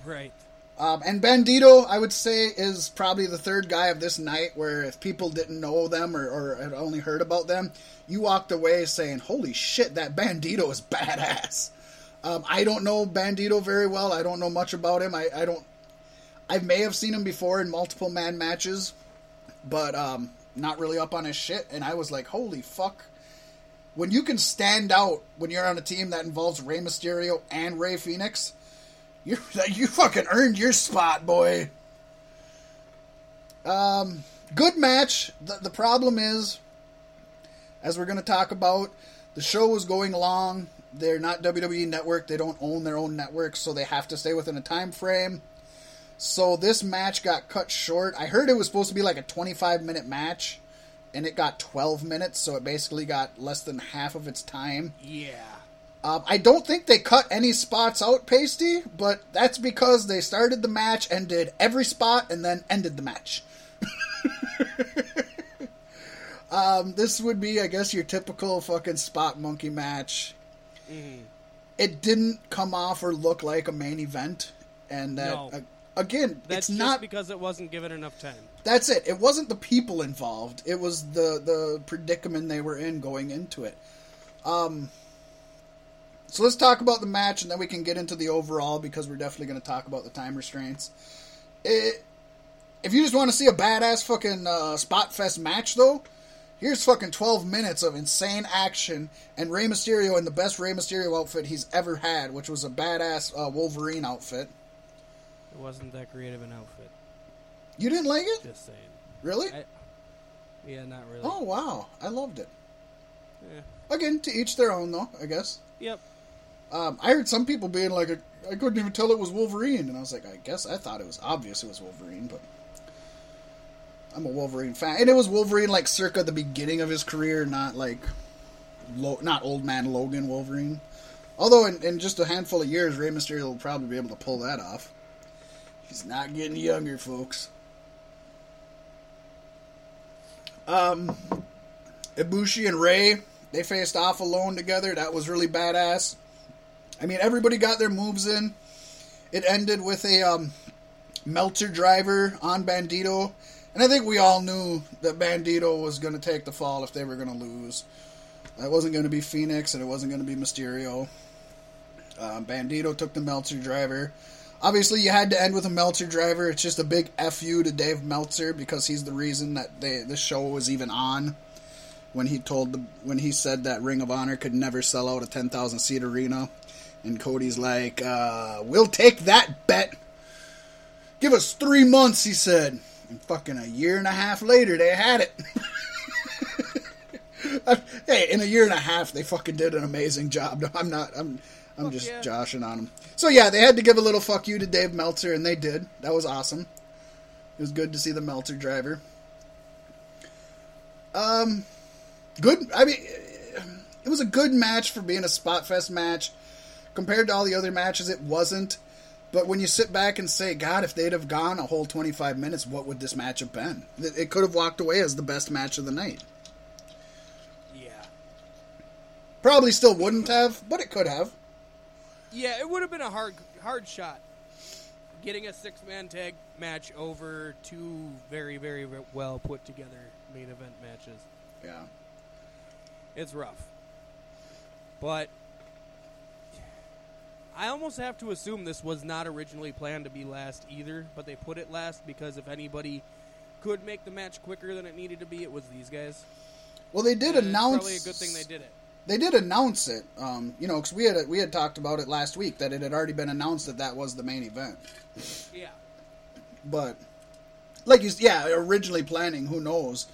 Right. Um, and Bandito, I would say, is probably the third guy of this night where if people didn't know them or, or had only heard about them, you walked away saying, holy shit, that Bandito is badass. Um, I don't know Bandito very well. I don't know much about him. I, I don't. I may have seen him before in multiple man matches, but um, not really up on his shit. And I was like, holy fuck. When you can stand out when you're on a team that involves Rey Mysterio and Rey Fenix, you you fucking earned your spot, boy. Um, good match. The the problem is, as we're going to talk about, the show was going along. They're not WWE Network. They don't own their own network, so they have to stay within a time frame. So this match got cut short. I heard it was supposed to be like a 25 minute match, and it got 12 minutes, so it basically got less than half of its time. Yeah. Um, I don't think they cut any spots out, Paystee, but that's because they started the match and did every spot and then ended the match. um, this would be, I guess, your typical fucking spot monkey match. It didn't come off or look like a main event, and that No. uh, again, That's it's just not. because it wasn't given enough time. That's it. It wasn't the people involved. It was the the predicament they were in going into it. Um. So let's talk about the match, and then we can get into the overall because we're definitely going to talk about the time restraints. It, if you just want to see a badass fucking uh, spot fest match, though, Here's fucking 12 minutes of insane action and Rey Mysterio in the best Rey Mysterio outfit he's ever had, which was a badass uh, Wolverine outfit. It wasn't that creative an outfit. You didn't like it? Just saying. Really? I, yeah, not really. Oh, wow. I loved it. Yeah. Again, to each their own, though, I guess. Yep. Um, I heard some people being like, I couldn't even tell it was Wolverine. And I was like, I guess I thought it was obvious it was Wolverine, but. I'm a Wolverine fan. And it was Wolverine, like, circa the beginning of his career, not like. Lo- not old man Logan Wolverine. Although, in, in just a handful of years, Rey Mysterio will probably be able to pull that off. He's not getting younger, folks. Um, Ibushi and Ray, they faced off alone together. That was really badass. I mean, everybody got their moves in. It ended with a um, Meltzer driver on Bandito. And I think we all knew that Bandito was going to take the fall if they were going to lose. It wasn't going to be Fenix and it wasn't going to be Mysterio. Um, Bandito took the Meltzer driver. Obviously, you had to end with a Meltzer driver. It's just a big fu to Dave Meltzer because he's the reason that they, this show was even on. When he told the when he said that Ring of Honor could never sell out a ten thousand seat arena, and Cody's like, uh, "We'll take that bet. Give us three months," he said. And fucking a year and a half later, they had it. hey, in a year and a half, they fucking did an amazing job. No, I'm not. I'm. I'm Fuck just yeah. joshing on them. So yeah, they had to give a little fuck you to Dave Meltzer, and they did. That was awesome. It was good to see the Meltzer driver. Um, good. I mean, it was a good match for being a spot fest match. Compared to all the other matches, it wasn't. But when you sit back and say, God, if they'd have gone a whole 25 minutes, what would this match have been? It could have walked away as the best match of the night. Yeah. Probably still wouldn't have, but it could have. Yeah, it would have been a hard hard shot. Getting a six man tag match over two very, very well put together main event matches. Yeah. It's rough. But I almost have to assume this was not originally planned to be last either, but they put it last because if anybody could make the match quicker than it needed to be, it was these guys. Well, they did And it's announce. Probably a good thing they did it. They did announce it, um, you know, because we had we had talked about it last week that it had already been announced that that was the main event. Yeah. But like you, yeah, originally planning, who knows?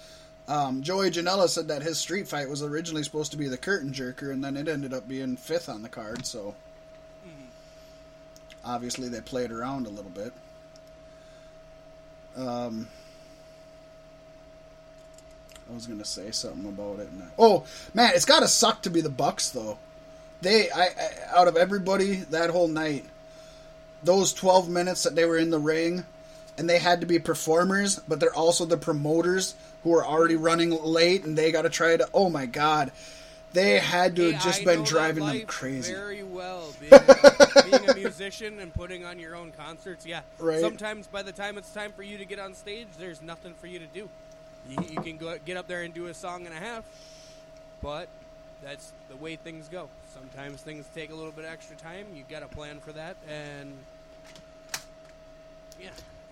Um, Joey Janela said that his street fight was originally supposed to be the curtain jerker, and then it ended up being fifth on the card. So obviously they played around a little bit. Um, I was gonna say something about it. I, oh man, it's gotta suck to be the Bucks though. They, I, I, out of everybody that whole night, those 12 minutes that they were in the ring and they had to be performers but they're also the promoters who are already running late and they got to try to oh my god they had to have just been driving them crazy Very well, being a, being a musician and putting on your own concerts. Yeah, Right. Sometimes by the time it's time for you to get on stage, there's nothing for you to do. You, you can go get up there and do a song and a half, but that's the way things go. Sometimes things take a little bit extra time. You got to plan for that, and yeah,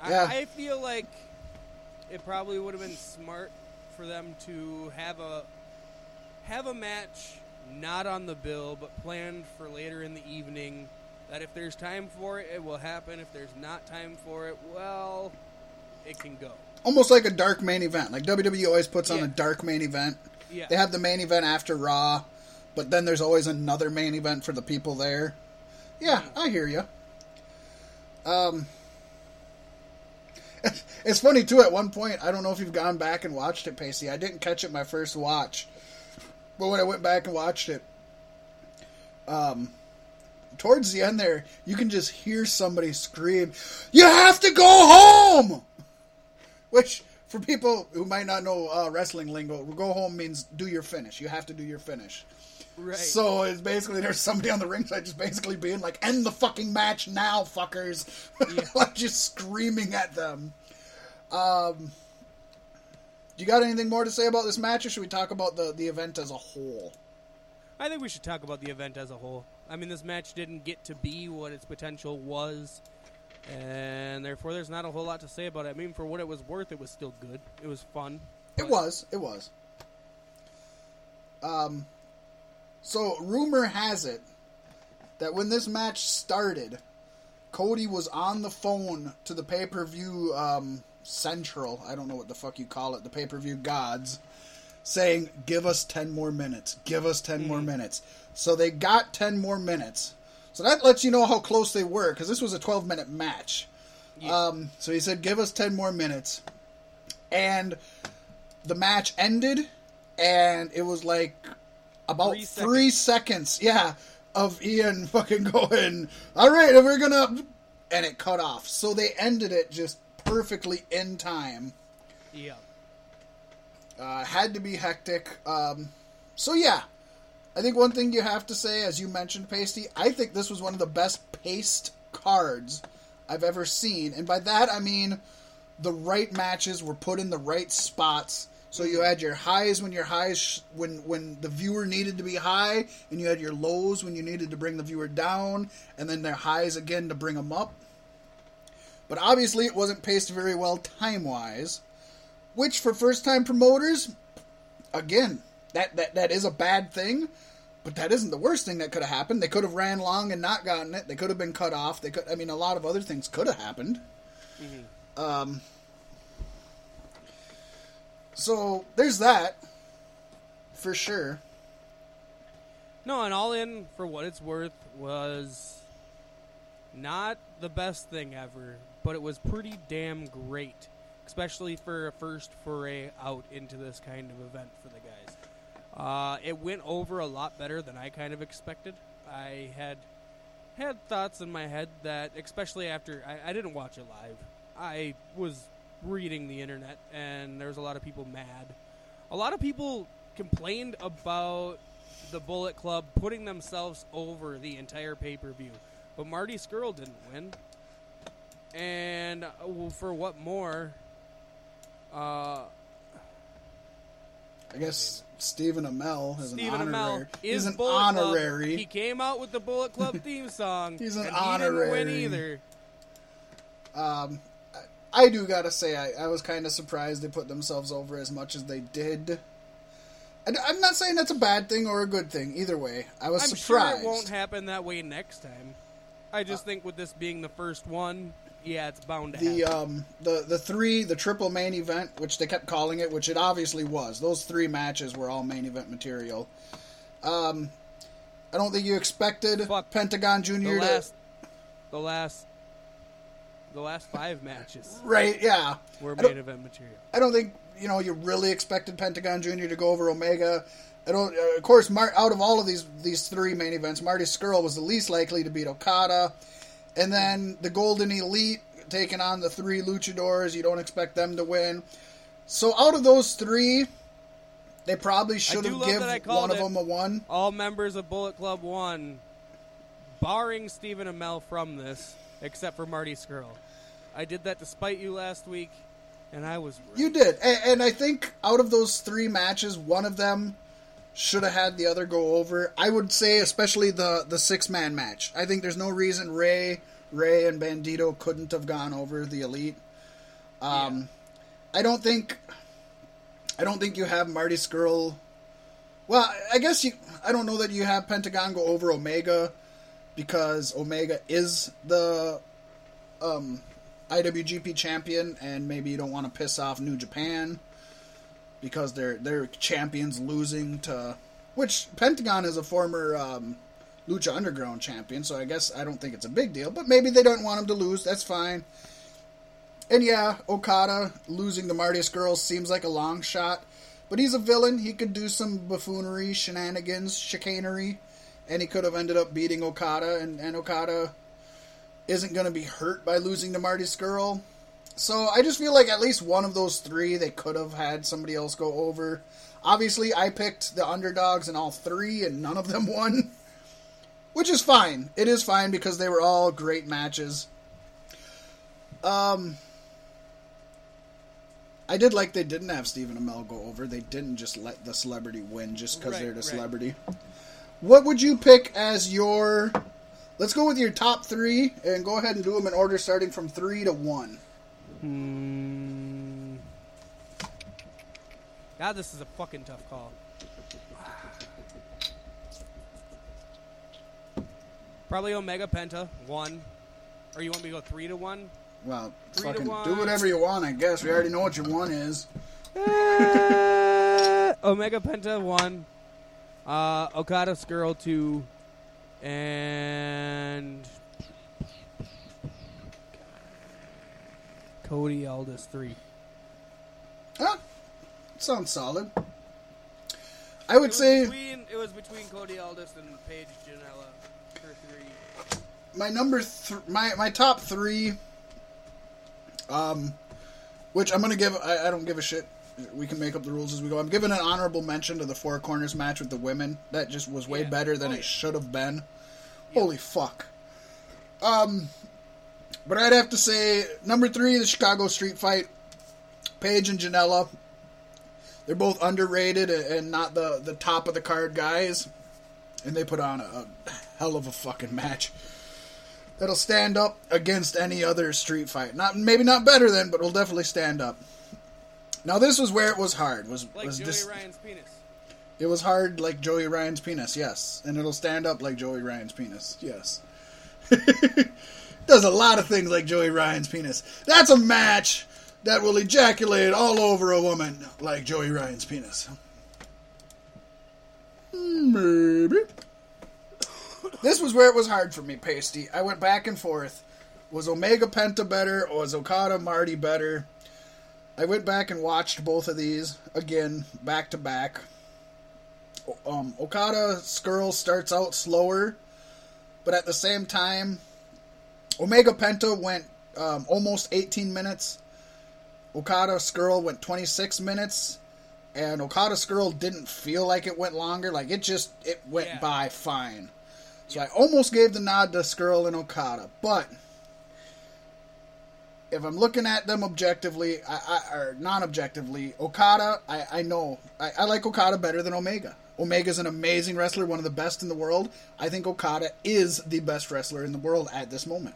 Yeah. I, I feel like it probably would have been smart for them to have a have a match not on the bill but planned for later in the evening that if there's time for it it will happen. If there's not time for it well it can go. Almost like a dark main event. Like WWE always puts on Yeah. a dark main event. Yeah. They have the main event after Raw but then there's always another main event for the people there. Yeah I hear you um it's funny too. At one point, I don't know if you've gone back and watched it, Paystee. I didn't catch it my first watch, but when I went back and watched it, um, towards the end there, you can just hear somebody scream, "You have to go home!" Which, for people who might not know uh, wrestling lingo, go home means do your finish. You have to do your finish. right So it's basically there's somebody on the ringside just basically being like, "End the fucking match now, fuckers!" like just screaming at them. Um, you got anything more to say about this match, or should we talk about the the event as a whole? i think we should talk about the event as a whole i mean this match didn't get to be what its potential was and therefore there's not a whole lot to say about it i mean for what it was worth it was still good it was fun It was, it was. Um, so rumor has it that when this match started, Cody was on the phone to the pay per view um, central. I don't know what the fuck you call it. The pay per view gods saying, "Give us ten more minutes. Give us 10 more minutes." So they got ten more minutes. So that lets you know how close they were because this was a twelve minute match. Um, so he said, "Give us ten more minutes," and the match ended, and it was like about Three three, seconds. yeah, of Ian fucking going, "All right, we're gonna," and it cut off. So they ended it just perfectly in time. Yeah. Uh, had to be hectic. Um, so yeah, I think one thing you have to say, as you mentioned, Paystee, I think this was one of the best paced cards I've ever seen, and by that I mean the right matches were put in the right spots. So you had your highs when your highs sh- when when the viewer needed to be high, and you had your lows when you needed to bring the viewer down, and then their highs again to bring them up. But obviously, it wasn't paced very well time wise which for first time promoters again that, that that is a bad thing. But that isn't the worst thing that could have happened. They could have ran long and not gotten it. They could have been cut off. They could i mean a lot of other things could have happened um so there's that for sure. No, and all in for what it's worth was not the best thing ever, but it was pretty damn great, especially for a first foray out into this kind of event for the guys. Uh, it went over a lot better than I kind of expected. I had had thoughts in my head that, especially after I, I didn't watch it live, I was reading the internet, and there was a lot of people mad. A lot of people complained about the Bullet Club putting themselves over the entire pay per view, but Marty Scurll didn't win. And uh, for what more? Uh, i guess stephen amell is Stephen an honorary Amell is an Bullet Club. honorary He came out with the Bullet Club theme song. He's an and He didn't win honorary. either. Um, I do gotta say, I, I was kind of surprised they put themselves over as much as they did. I'm not saying that's a bad thing or a good thing. Either way, I was I'm surprised. sure it won't happen that way next time. I just think with this being the first one, yeah, it's bound to the happen. um the the three the triple main event, which they kept calling it, which it obviously was. Those three matches were all main event material. Um, I don't think you expected Fuck. Pentagon Jr. the to last, the last, the last five matches right, yeah. were main event material. I don't think you know you really expected Pentagon Jr. to go over Omega. I don't. Uh, of course, Mar- out of all of these these three main events, Marty Scurll was the least likely to beat Okada, and then the Golden Elite taking on the three Luchadors. You don't expect them to win. So out of those three, they probably should have given that I called one of them a one. All members of Bullet Club won, barring Stephen Amell from this, except for Marty Scurll. I did that despite you last week, and I was. You did, and, and I think out of those three matches, one of them should have had the other go over. I would say, especially the the six man match. I think there's no reason Ray, Ray, and Bandito couldn't have gone over the elite. Um, I don't think, I don't think you have Marty Scurll. Well, I guess you. I don't know that you have Pentagon go over Omega because Omega is the um, IWGP champion, and maybe you don't want to piss off New Japan because they're they're champions losing to which Pentagon is a former um, Lucha Underground champion, so I guess I don't think it's a big deal. But maybe they don't want him to lose. That's fine. And yeah, Okada losing to Marty Scurll seems like a long shot, but he's a villain. He could do some buffoonery, shenanigans, chicanery, and he could have ended up beating Okada. And, and Okada isn't going to be hurt by losing to Marty Scurll. So I just feel like at least one of those three they could have had somebody else go over. Obviously, I picked the underdogs in all three, and none of them won, which is fine. It is fine because they were all great matches. Um, I did like they didn't have Stephen Amell go over. They didn't just let the celebrity win just because Right, they're the right. celebrity. What would you pick as your? Let's go with your top three and go ahead and do them in order starting from three to one. Hmm. Now this is a fucking tough call. Probably Omega Penta, one. Or you want me to go three to one? Well, three fucking do whatever you want, I guess. We already know what your one is. Uh, Omega Penta, one. Uh, Okada Scurll two and Cody Aldis three. Huh? Sounds solid. I would It say between, it was between Cody Aldis and Page Janela for three. my number th- my my top three um which i'm gonna give I, I don't give a shit we can make up the rules as we go. I'm giving an honorable mention to the four corners match with the women. That just was way Yeah. better than Oh, it should have been. Holy fuck. Um but i'd have to say number three the chicago street fight. Page and janela. They're both underrated and and not the the top of the card guys. And they put on a, a hell of a fucking match. That'll stand up against any other street fight. Not maybe not better than, but will definitely stand up. Now this was where it was hard. Was Like was Joey this? Ryan's penis. It was hard like Joey Ryan's penis. Yes, and it'll stand up like Joey Ryan's penis. Yes. Does a lot of things like Joey Ryan's penis. That's a match that will ejaculate all over a woman like Joey Ryan's penis. Maybe. This was where it was hard for me, Paystee. I went back and forth. Was Omega Penta better or was Okada Marty better? I went back and watched both of these again, back to back. Um, Okada Scurll starts out slower, but at the same time, Omega Penta went um, almost 18 minutes. Okada Scurll went 26 minutes, and Okada Scurll didn't feel like it went longer. Like it just it went Yeah. by fine. So I almost gave the nod to Scurll and Okada, but if I'm looking at them objectively, I, I, or non-objectively, Okada, I, I know I, like Okada better than Omega. Omega's an amazing wrestler, one of the best in the world. I think Okada is the best wrestler in the world at this moment.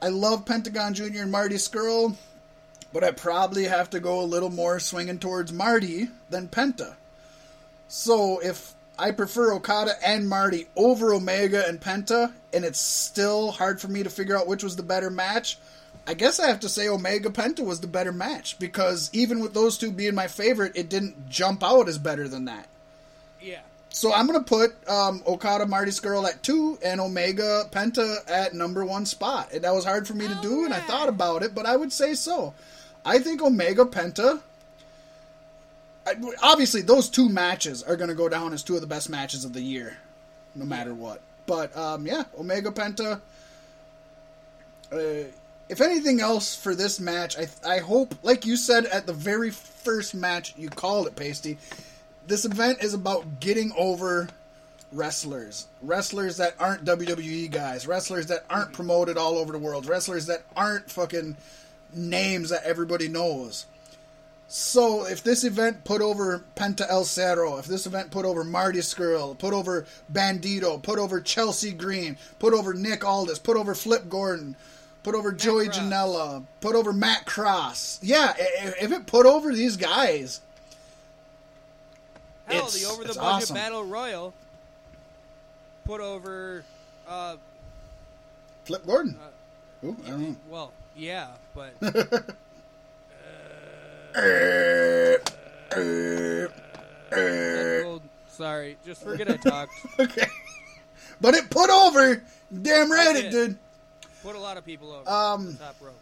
I love Pentagon Jr. and Marty Scurll, but I probably have to go a little more swinging towards Marty than Penta. So if I prefer Okada and Marty over Omega and Penta, and it's still hard for me to figure out which was the better match, I guess I have to say Omega Penta was the better match because even with those two being my favorite, it didn't jump out as better than that. Yeah. So I'm gonna put um, Okada Marty Scurll at two and Omega Penta at number one spot. And that was hard for me to do, and I thought about it, but I would say so. I think Omega Penta. I, obviously, those two matches are gonna go down as two of the best matches of the year, no matter what. But um, yeah, Omega Penta. Uh, if anything else for this match, I I hope, like you said at the very first match, you called it Paystee this event is about getting over wrestlers. Wrestlers that aren't WWE guys. Wrestlers that aren't promoted all over the world. Wrestlers that aren't fucking names that everybody knows. So if this event put over Penta El Cero, if this event put over Marty Scurll, put over Bandito, put over Chelsea Green, put over Nick Aldis, put over Flip Gordon, put over Joey Cross. Janela, put over Matt Cross. Yeah, i- i- if it put over these guys, Hell, It's- the over the budget awesome. battle royal put over. Uh, Flip Gordon. Uh, Ooh, I don't know. well, yeah, but uh, eh, eh, uh, eh. Gold- sorry, just forget I talked. Okay. But it put over. Damn right I it did. Put a lot of people over Um, top row.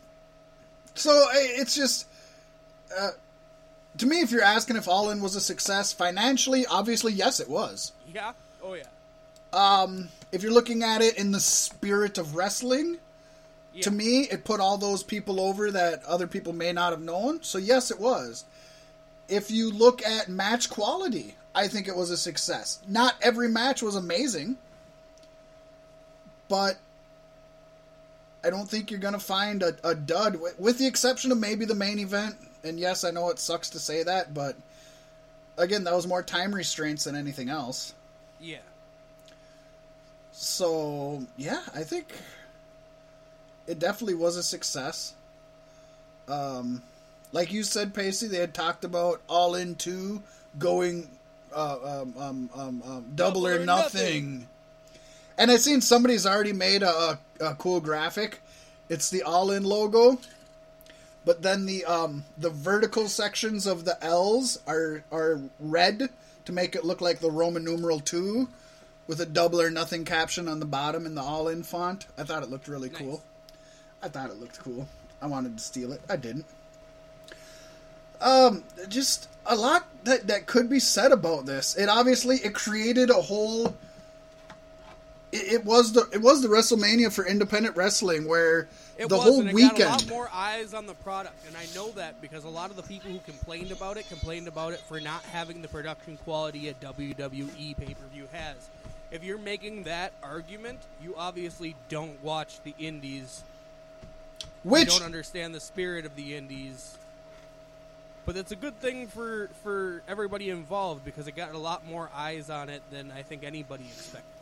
So it's just. Uh, to me, if you're asking if All In was a success financially, obviously, yes, it was. Yeah. Oh yeah. Um, if you're looking at it in the spirit of wrestling, Yeah. to me, it put all those people over that other people may not have known. So, yes, it was. If you look at match quality, I think it was a success. Not every match was amazing, but I don't think you're going to find a, a dud, wi- with the exception of maybe the main event. And yes, I know it sucks to say that, but again, that was more time restraints than anything else. Yeah. So yeah, I think it definitely was a success. Um, like you said, Paystee, they had talked about All In Two going uh, um, um, um, um, double, or, or nothing. nothing. And I've seen somebody's already made a, a cool graphic. It's the All In logo, but then the um, the vertical sections of the L's are are red to make it look like the Roman numeral two, with a double or nothing caption on the bottom in the All In font. I thought it looked really Nice. cool. I thought it looked cool. I wanted to steal it. I didn't. Um, just a lot that that could be said about this. It obviously it created a whole. It, it was the it was the WrestleMania for independent wrestling where It the was, whole weekend. got a lot more eyes on the product, and I know that because a lot of the people who complained about it complained about it for not having the production quality a WWE pay per view has. If you're making that argument, you obviously don't watch the indies. You which don't understand the spirit of the indies. But it's a good thing for for everybody involved because it got a lot more eyes on it than I think anybody expected.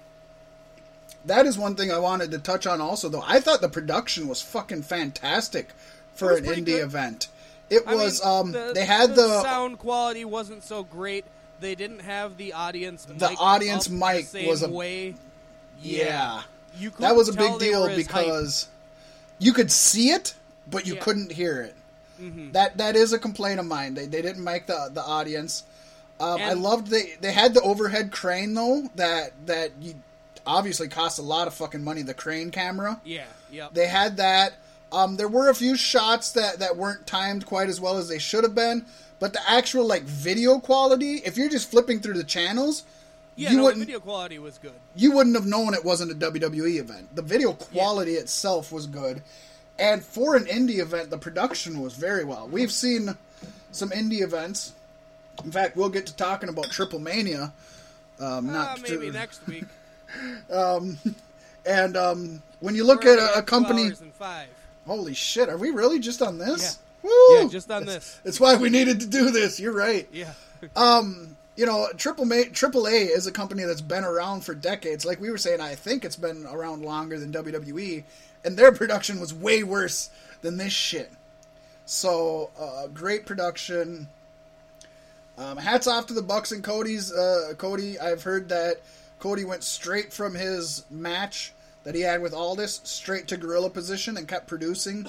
That is one thing I wanted to touch on also though. I thought the production was fucking fantastic for an indie good. event. It I was mean, um the- they had the, sound quality wasn't so great. They didn't have the audience. The audience mic the was a- way. yeah. you That was a big deal were as hyped. because you could see it, but you Yeah. Mm-hmm. couldn't hear it. That that is a complaint of mine. They they didn't make the the audience. Um, I loved they they had the overhead crane though that that you obviously cost a lot of fucking money. The crane camera. yeah, yeah. They had that. Um, there were a few shots that, that weren't timed quite as well as they should have been, but the actual like video quality, if you're just flipping through the channels, yeah, you no, wouldn't video quality was good. you wouldn't have known it wasn't a WWE event. The video quality itself was good, and for an indie event, the production was very well. We've seen some indie events. In fact, we'll get to talking about Triple Mania. Um, Uh, not maybe to- next week. And um, when you look We're at a, a company, holy shit, are we really just on this? Yeah. Woo! Yeah, just on this. It's why we needed to do this. You're right. Yeah, um, you know, Triple A is a company that's been around for decades. Like we were saying, I think it's been around longer than WWE, and their production was way worse than this shit. So, uh, great production. Um, hats off to the Bucks and Cody's. Uh, Cody, I've heard that Cody went straight from his match that he had with Aldis straight to gorilla position and kept producing.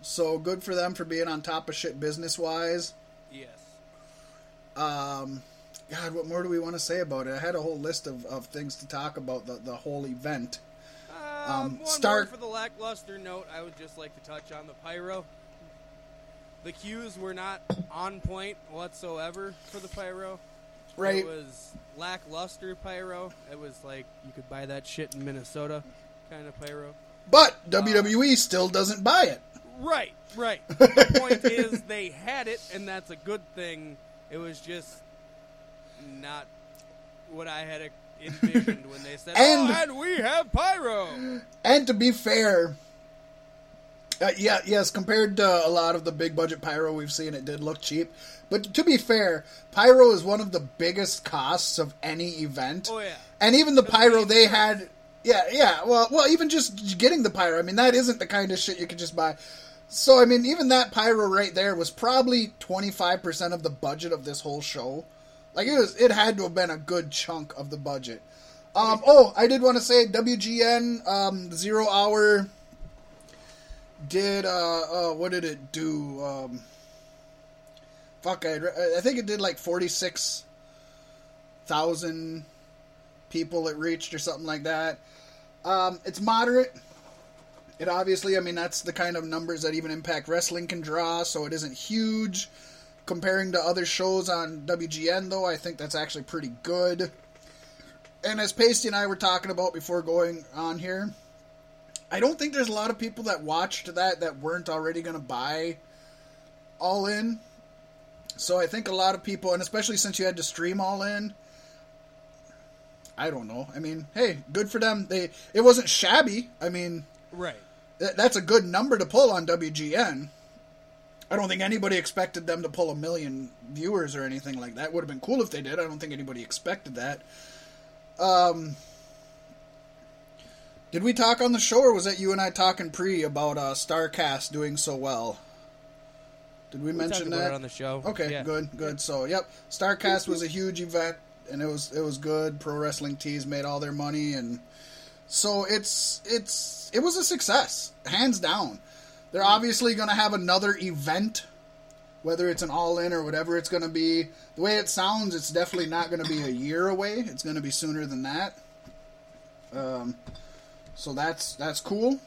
So good for them for being on top of shit business wise. yes. Um, God, what more do we want to say about it? I had a whole list of, of things to talk about the, the whole event. Um, Um, more for the lackluster note, I would just like to touch on the pyro. The cues were not on point whatsoever for the pyro. Right. It was lackluster pyro. It was like you could buy that shit in Minnesota kind of pyro. But uh, WWE still doesn't buy it. Right, right. the point is they had it, and that's a good thing. It was just not what I had envisioned when they said, And- "Oh, and we have pyro." And to be fair, uh, yeah, yes, compared to a lot of the big budget pyro we've seen, it did look cheap. But to be fair, pyro is one of the biggest costs of any event. Oh, yeah. And even the pyro they had, yeah, yeah. Well, well, even just getting the pyro. I mean, that isn't the kind of shit you could just buy. So I mean, even that pyro right there was probably twenty five percent of the budget of this whole show. Like it was, it had to have been a good chunk of the budget. Um, oh, I did want to say WGN um, Zero Hour did uh, uh what did it do? Um, fuck, I I think it did like forty six thousand people it reached or something like that. Um, it's moderate. It obviously, I mean, that's the kind of numbers that even Impact Wrestling can draw, so it isn't huge. Comparing to other shows on WGN, though, I think that's actually pretty good. And as Paystee and I were talking about before going on here, I don't think there's a lot of people that watched that that weren't already going to buy All In. So I think a lot of people, and especially since you had to stream All In, I don't know. I mean, hey, good for them. They it wasn't shabby. I mean, Right. th- that's a good number to pull on WGN. I don't think anybody expected them to pull a million viewers or anything like that. Would have been cool if they did. I don't think anybody expected that. Um, did we talk on the show, or was that you and I talking pre about uh, Starrcast doing so well? Did we, We mention that on the show. Okay, Yeah. good, good. So, yep, Starrcast was a huge event, and it was it was good. Pro Wrestling Tees made all their money, and so it's it's it was a success, hands down. They're obviously going to have another event, whether it's an All In or whatever it's going to be. The way it sounds, it's definitely not going to be a year away. It's going to be sooner than that. Um, so that's that's cool.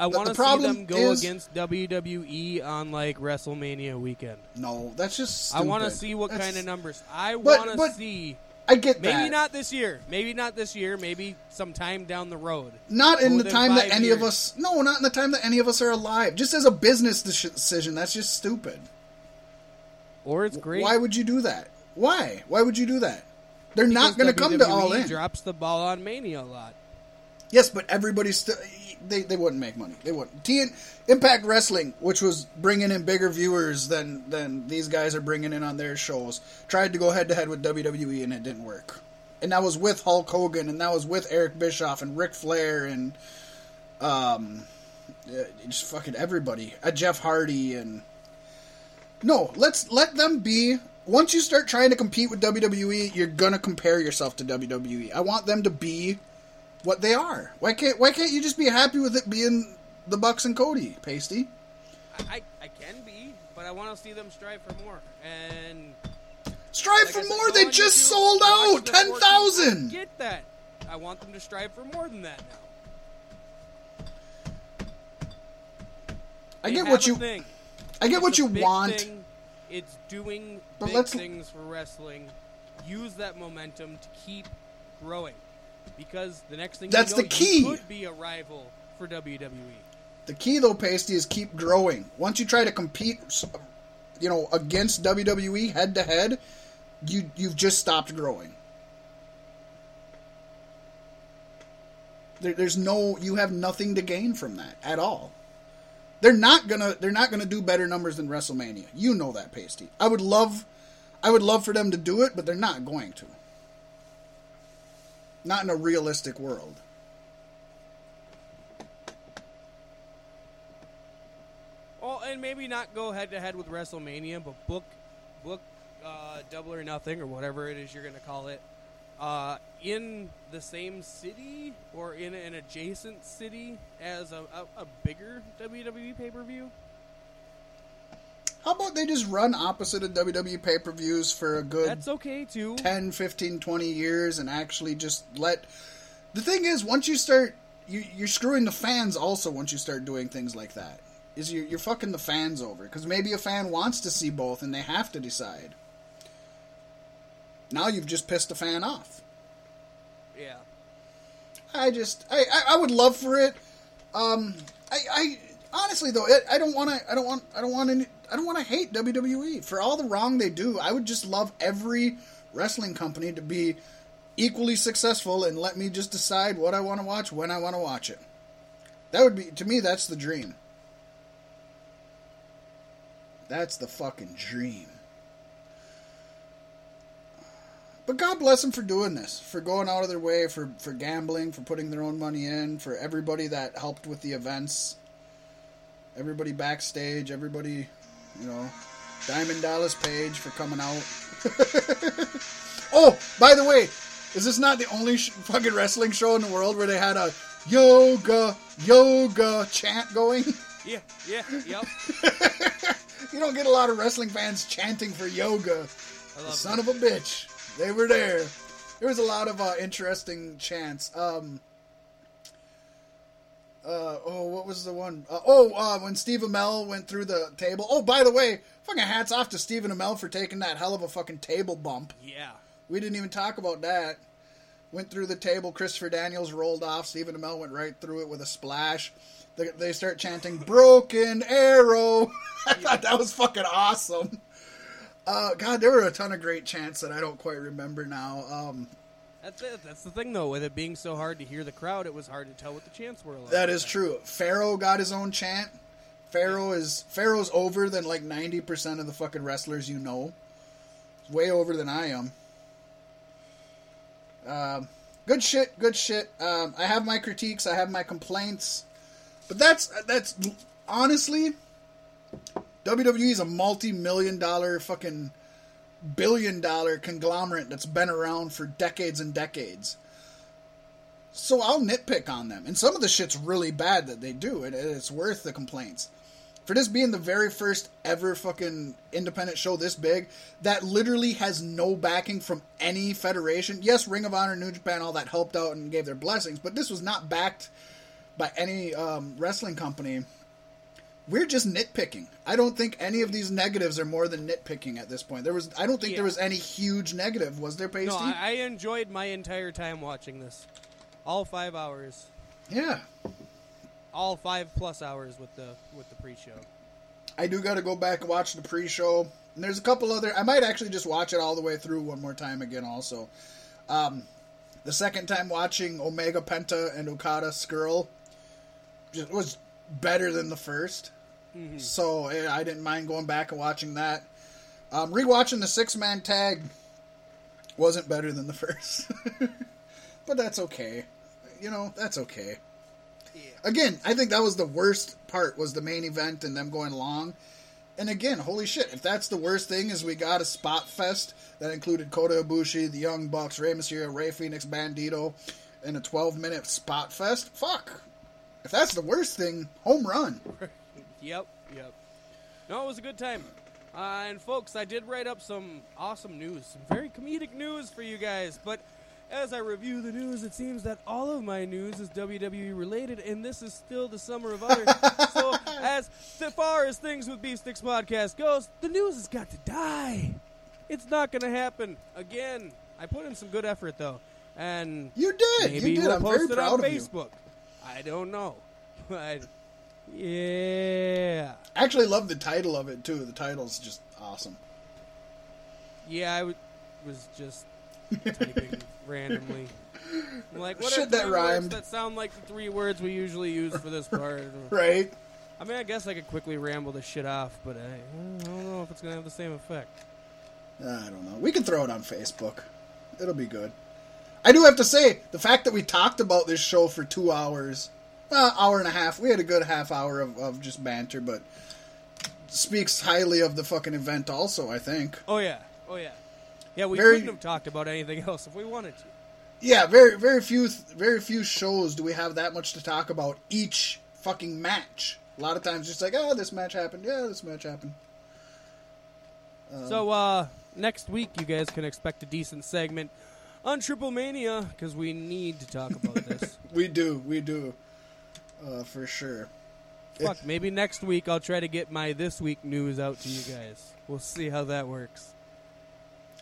I want to see them go is- against WWE on like WrestleMania weekend. No, that's just. I want to see what That's- kind of numbers. I want to see. I get Maybe that. not this year. Maybe not this year. Maybe sometime down the road. Not in the time that any of us. No, not in the time that any of us are alive. Just as a business decision, that's just stupid. Or it's great. Why would you do that? Why? Why would you do that? They're not going to come to All In. Drops the ball on Mania a lot. Yes, but everybody's still. They, they wouldn't make money. They wouldn't. T- Impact Wrestling, which was bringing in bigger viewers than than these guys are bringing in on their shows, tried to go head to head with WWE and it didn't work. And that was with Hulk Hogan, and that was with Eric Bischoff and Ric Flair and um, uh, just fucking everybody. Uh, Jeff Hardy and no, let's let them be. Once you start trying to compete with WWE, you're gonna compare yourself to WWE. I want them to be what they are. Why can't Why can't you just be happy with it being the Bucks and Cody, Paystee? I, I, can be, but I want to see them strive for more. And Strive like for said, more. They just sold out ten thousand. ten 14 thousand. Get that? I want them to strive for more than that now. I get what you. I get It's what you want. thing. It's doing But big things for wrestling. Use that momentum to keep growing, because the next thing That's you know, the key. You could be a rival for. WWE. The key though, Paystee, is keep growing. Once you try to compete, you know, against WWE head to head, you you've just stopped growing. There, there's no, you have nothing to gain from that at all. They're not gonna, they're not gonna do better numbers than WrestleMania. You know that, Paystee. I would love, I would love for them to do it, but they're not going to. Not in a realistic world. Well, and maybe not go head to head with WrestleMania, but book book uh, Double or Nothing or whatever it is you're going to call it uh, in the same city or in an adjacent city as a, a, a bigger WWE pay per view. How about they just run opposite of WWE pay per views for a good That's okay too. 10, 15, 20 years and actually just let. The thing is, once you start. You, you're screwing the fans also once you start doing things like that. Is you're, you're fucking the fans over. Because maybe a fan wants to see both and they have to decide. Now you've just pissed a fan off. Yeah. I just I, I, I would love for it. Um, I, I honestly though it, I don't want to I don't want I don't want any I don't want to hate WWE for all the wrong they do. I would just love every wrestling company to be equally successful and let me just decide what I want to watch when I want to watch it. That would be to me that's the dream. That's the fucking dream. But God bless them for doing this, for going out of their way, for, for gambling, for putting their own money in, for everybody that helped with the events, everybody backstage, everybody, you know, Diamond Dallas Page for coming out. oh, by the way, is this not the only sh- fucking wrestling show in the world where they had a yoga, yoga chant going? Yeah. Yeah. Yep. you don't get a lot of wrestling fans chanting for yoga. Son of a bitch. They were there. There was a lot of uh, interesting chants. Um, uh, oh, what was the one? Uh, oh, uh, when Steve Amell went through the table. Oh, by the way, fucking hats off to Stephen Amell for taking that hell of a fucking table bump. Yeah. We didn't even talk about that. Went through the table. Christopher Daniels rolled off. Stephen Amell went right through it with a splash. They, they start chanting "Broken Arrow." I thought that was fucking awesome. Uh, God, there were a ton of great chants that I don't quite remember now. Um, That's it. That's the thing, though. With it being so hard to hear the crowd, it was hard to tell what the chants were. that is true. Pharaoh got his own chant. Pharaoh is Pharaoh's over than like ninety percent of the fucking wrestlers you know. Way over than I am. Um, good shit, good shit. Um, I have my critiques, I have my complaints, but that's that's honestly WWE is a multi-million dollar fucking billion dollar conglomerate that's been around for decades and decades. So I'll nitpick on them. And some of the shit's really bad that they do, and it's worth the complaints. For this being the very first ever fucking independent show this big, that literally has no backing from any federation. Yes, Ring of Honor, New Japan, all that helped out and gave their blessings, but this was not backed by any um, wrestling company. We're just nitpicking. I don't think any of these negatives are more than nitpicking at this point. There was, I don't think Yeah. there was any huge negative. Was there, Paystee? No, I, I enjoyed my entire time watching this. All five hours. yeah, All five plus hours with the with the pre-show. I do got to go back and watch the pre-show. And there's a couple other. I might actually just watch it all the way through one more time again. Also, um, the second time watching Omega Penta and Okada Scurll just was better than the 1st So eh, I didn't mind going back and watching that. Um, rewatching the six man tag wasn't better than the first, but that's okay. You know that's okay. Again, I think that was the worst part was the main event and them going long. And again, holy shit, if that's the worst thing is we got a spot fest that included Kota Ibushi, the Young Bucks, Rey Mysterio, Rey Fenix, Bandito, and a 12 minute spot fest, fuck. If that's the worst thing, home run. Yep, yep. No, it was a good time. Uh, and folks, I did write up some awesome news, some very comedic news for you guys. But as I review the news, it seems that all of my news is WWE related, and this is still the summer of others. so, as far as things with Beef Sticks podcast goes, the news has got to die. It's not going to happen again. I put in some good effort though, and You did. maybe you did. we'll I'm post very it proud on of you. Facebook. I don't know, but yeah. I actually love the title of it too. The title's just awesome. Yeah, I w- was just typing randomly. I'm like, what Shit are that rhymed. that sound like the three words we usually use for this part? Right? I mean, I guess I could quickly ramble this shit off, but I, I don't know if it's gonna have the same effect. I don't know. We can throw it on Facebook. It'll be good. I do have to say, the fact that we talked about this show for two hours, uh, hour and a half, we had a good half hour of, of just banter, but speaks highly of the fucking event also, I think. Oh yeah, oh yeah, yeah. We Very- couldn't have talked about anything else if we wanted to. Yeah, very very few very few shows do we have that much to talk about each fucking match. A lot of times just like, oh, this match happened. Yeah, this match happened. so uh, next week, you guys can expect a decent segment on Triple Mania because we need to talk about this. We do, we do. Uh, for sure. Fuck, maybe next week I'll try to get my this week news out to you guys. We'll see how that works.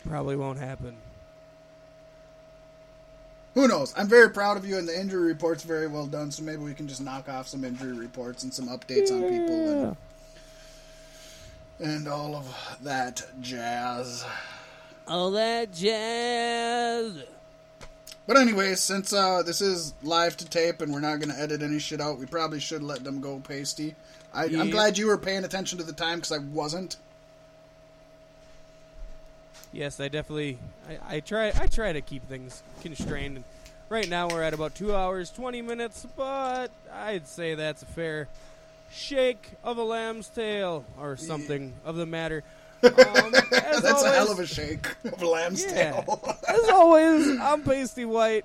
Probably won't happen. Who knows? I'm very proud of you, and the injury report's very well done. So maybe we can just knock off some injury reports and some updates on people and, and all of that jazz. All that jazz. But anyways, since uh, this is live to tape and we're not going to edit any shit out, we probably should let them go Paystee. I, Yeah. I'm glad you were paying attention to the time because I wasn't. Yes, I definitely. I, I try. I try to keep things constrained. Right now we're at about two hours twenty minutes, but I'd say that's a fair shake of a lamb's tail or something of the matter. Um, as That's a hell of a shake of a lamb's Yeah. tail. As always, I'm Paystee Whyt,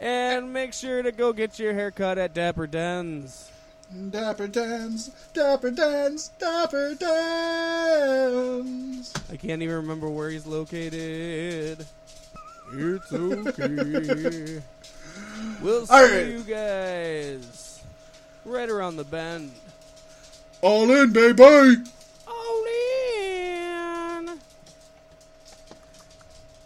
and make sure to go get your haircut at Dapper Dens. Dapper Dans, Dapper Dans, Dapper Dans. I can't even remember where he's located. It's okay. we'll see All right. you guys right around the bend. All in, baby.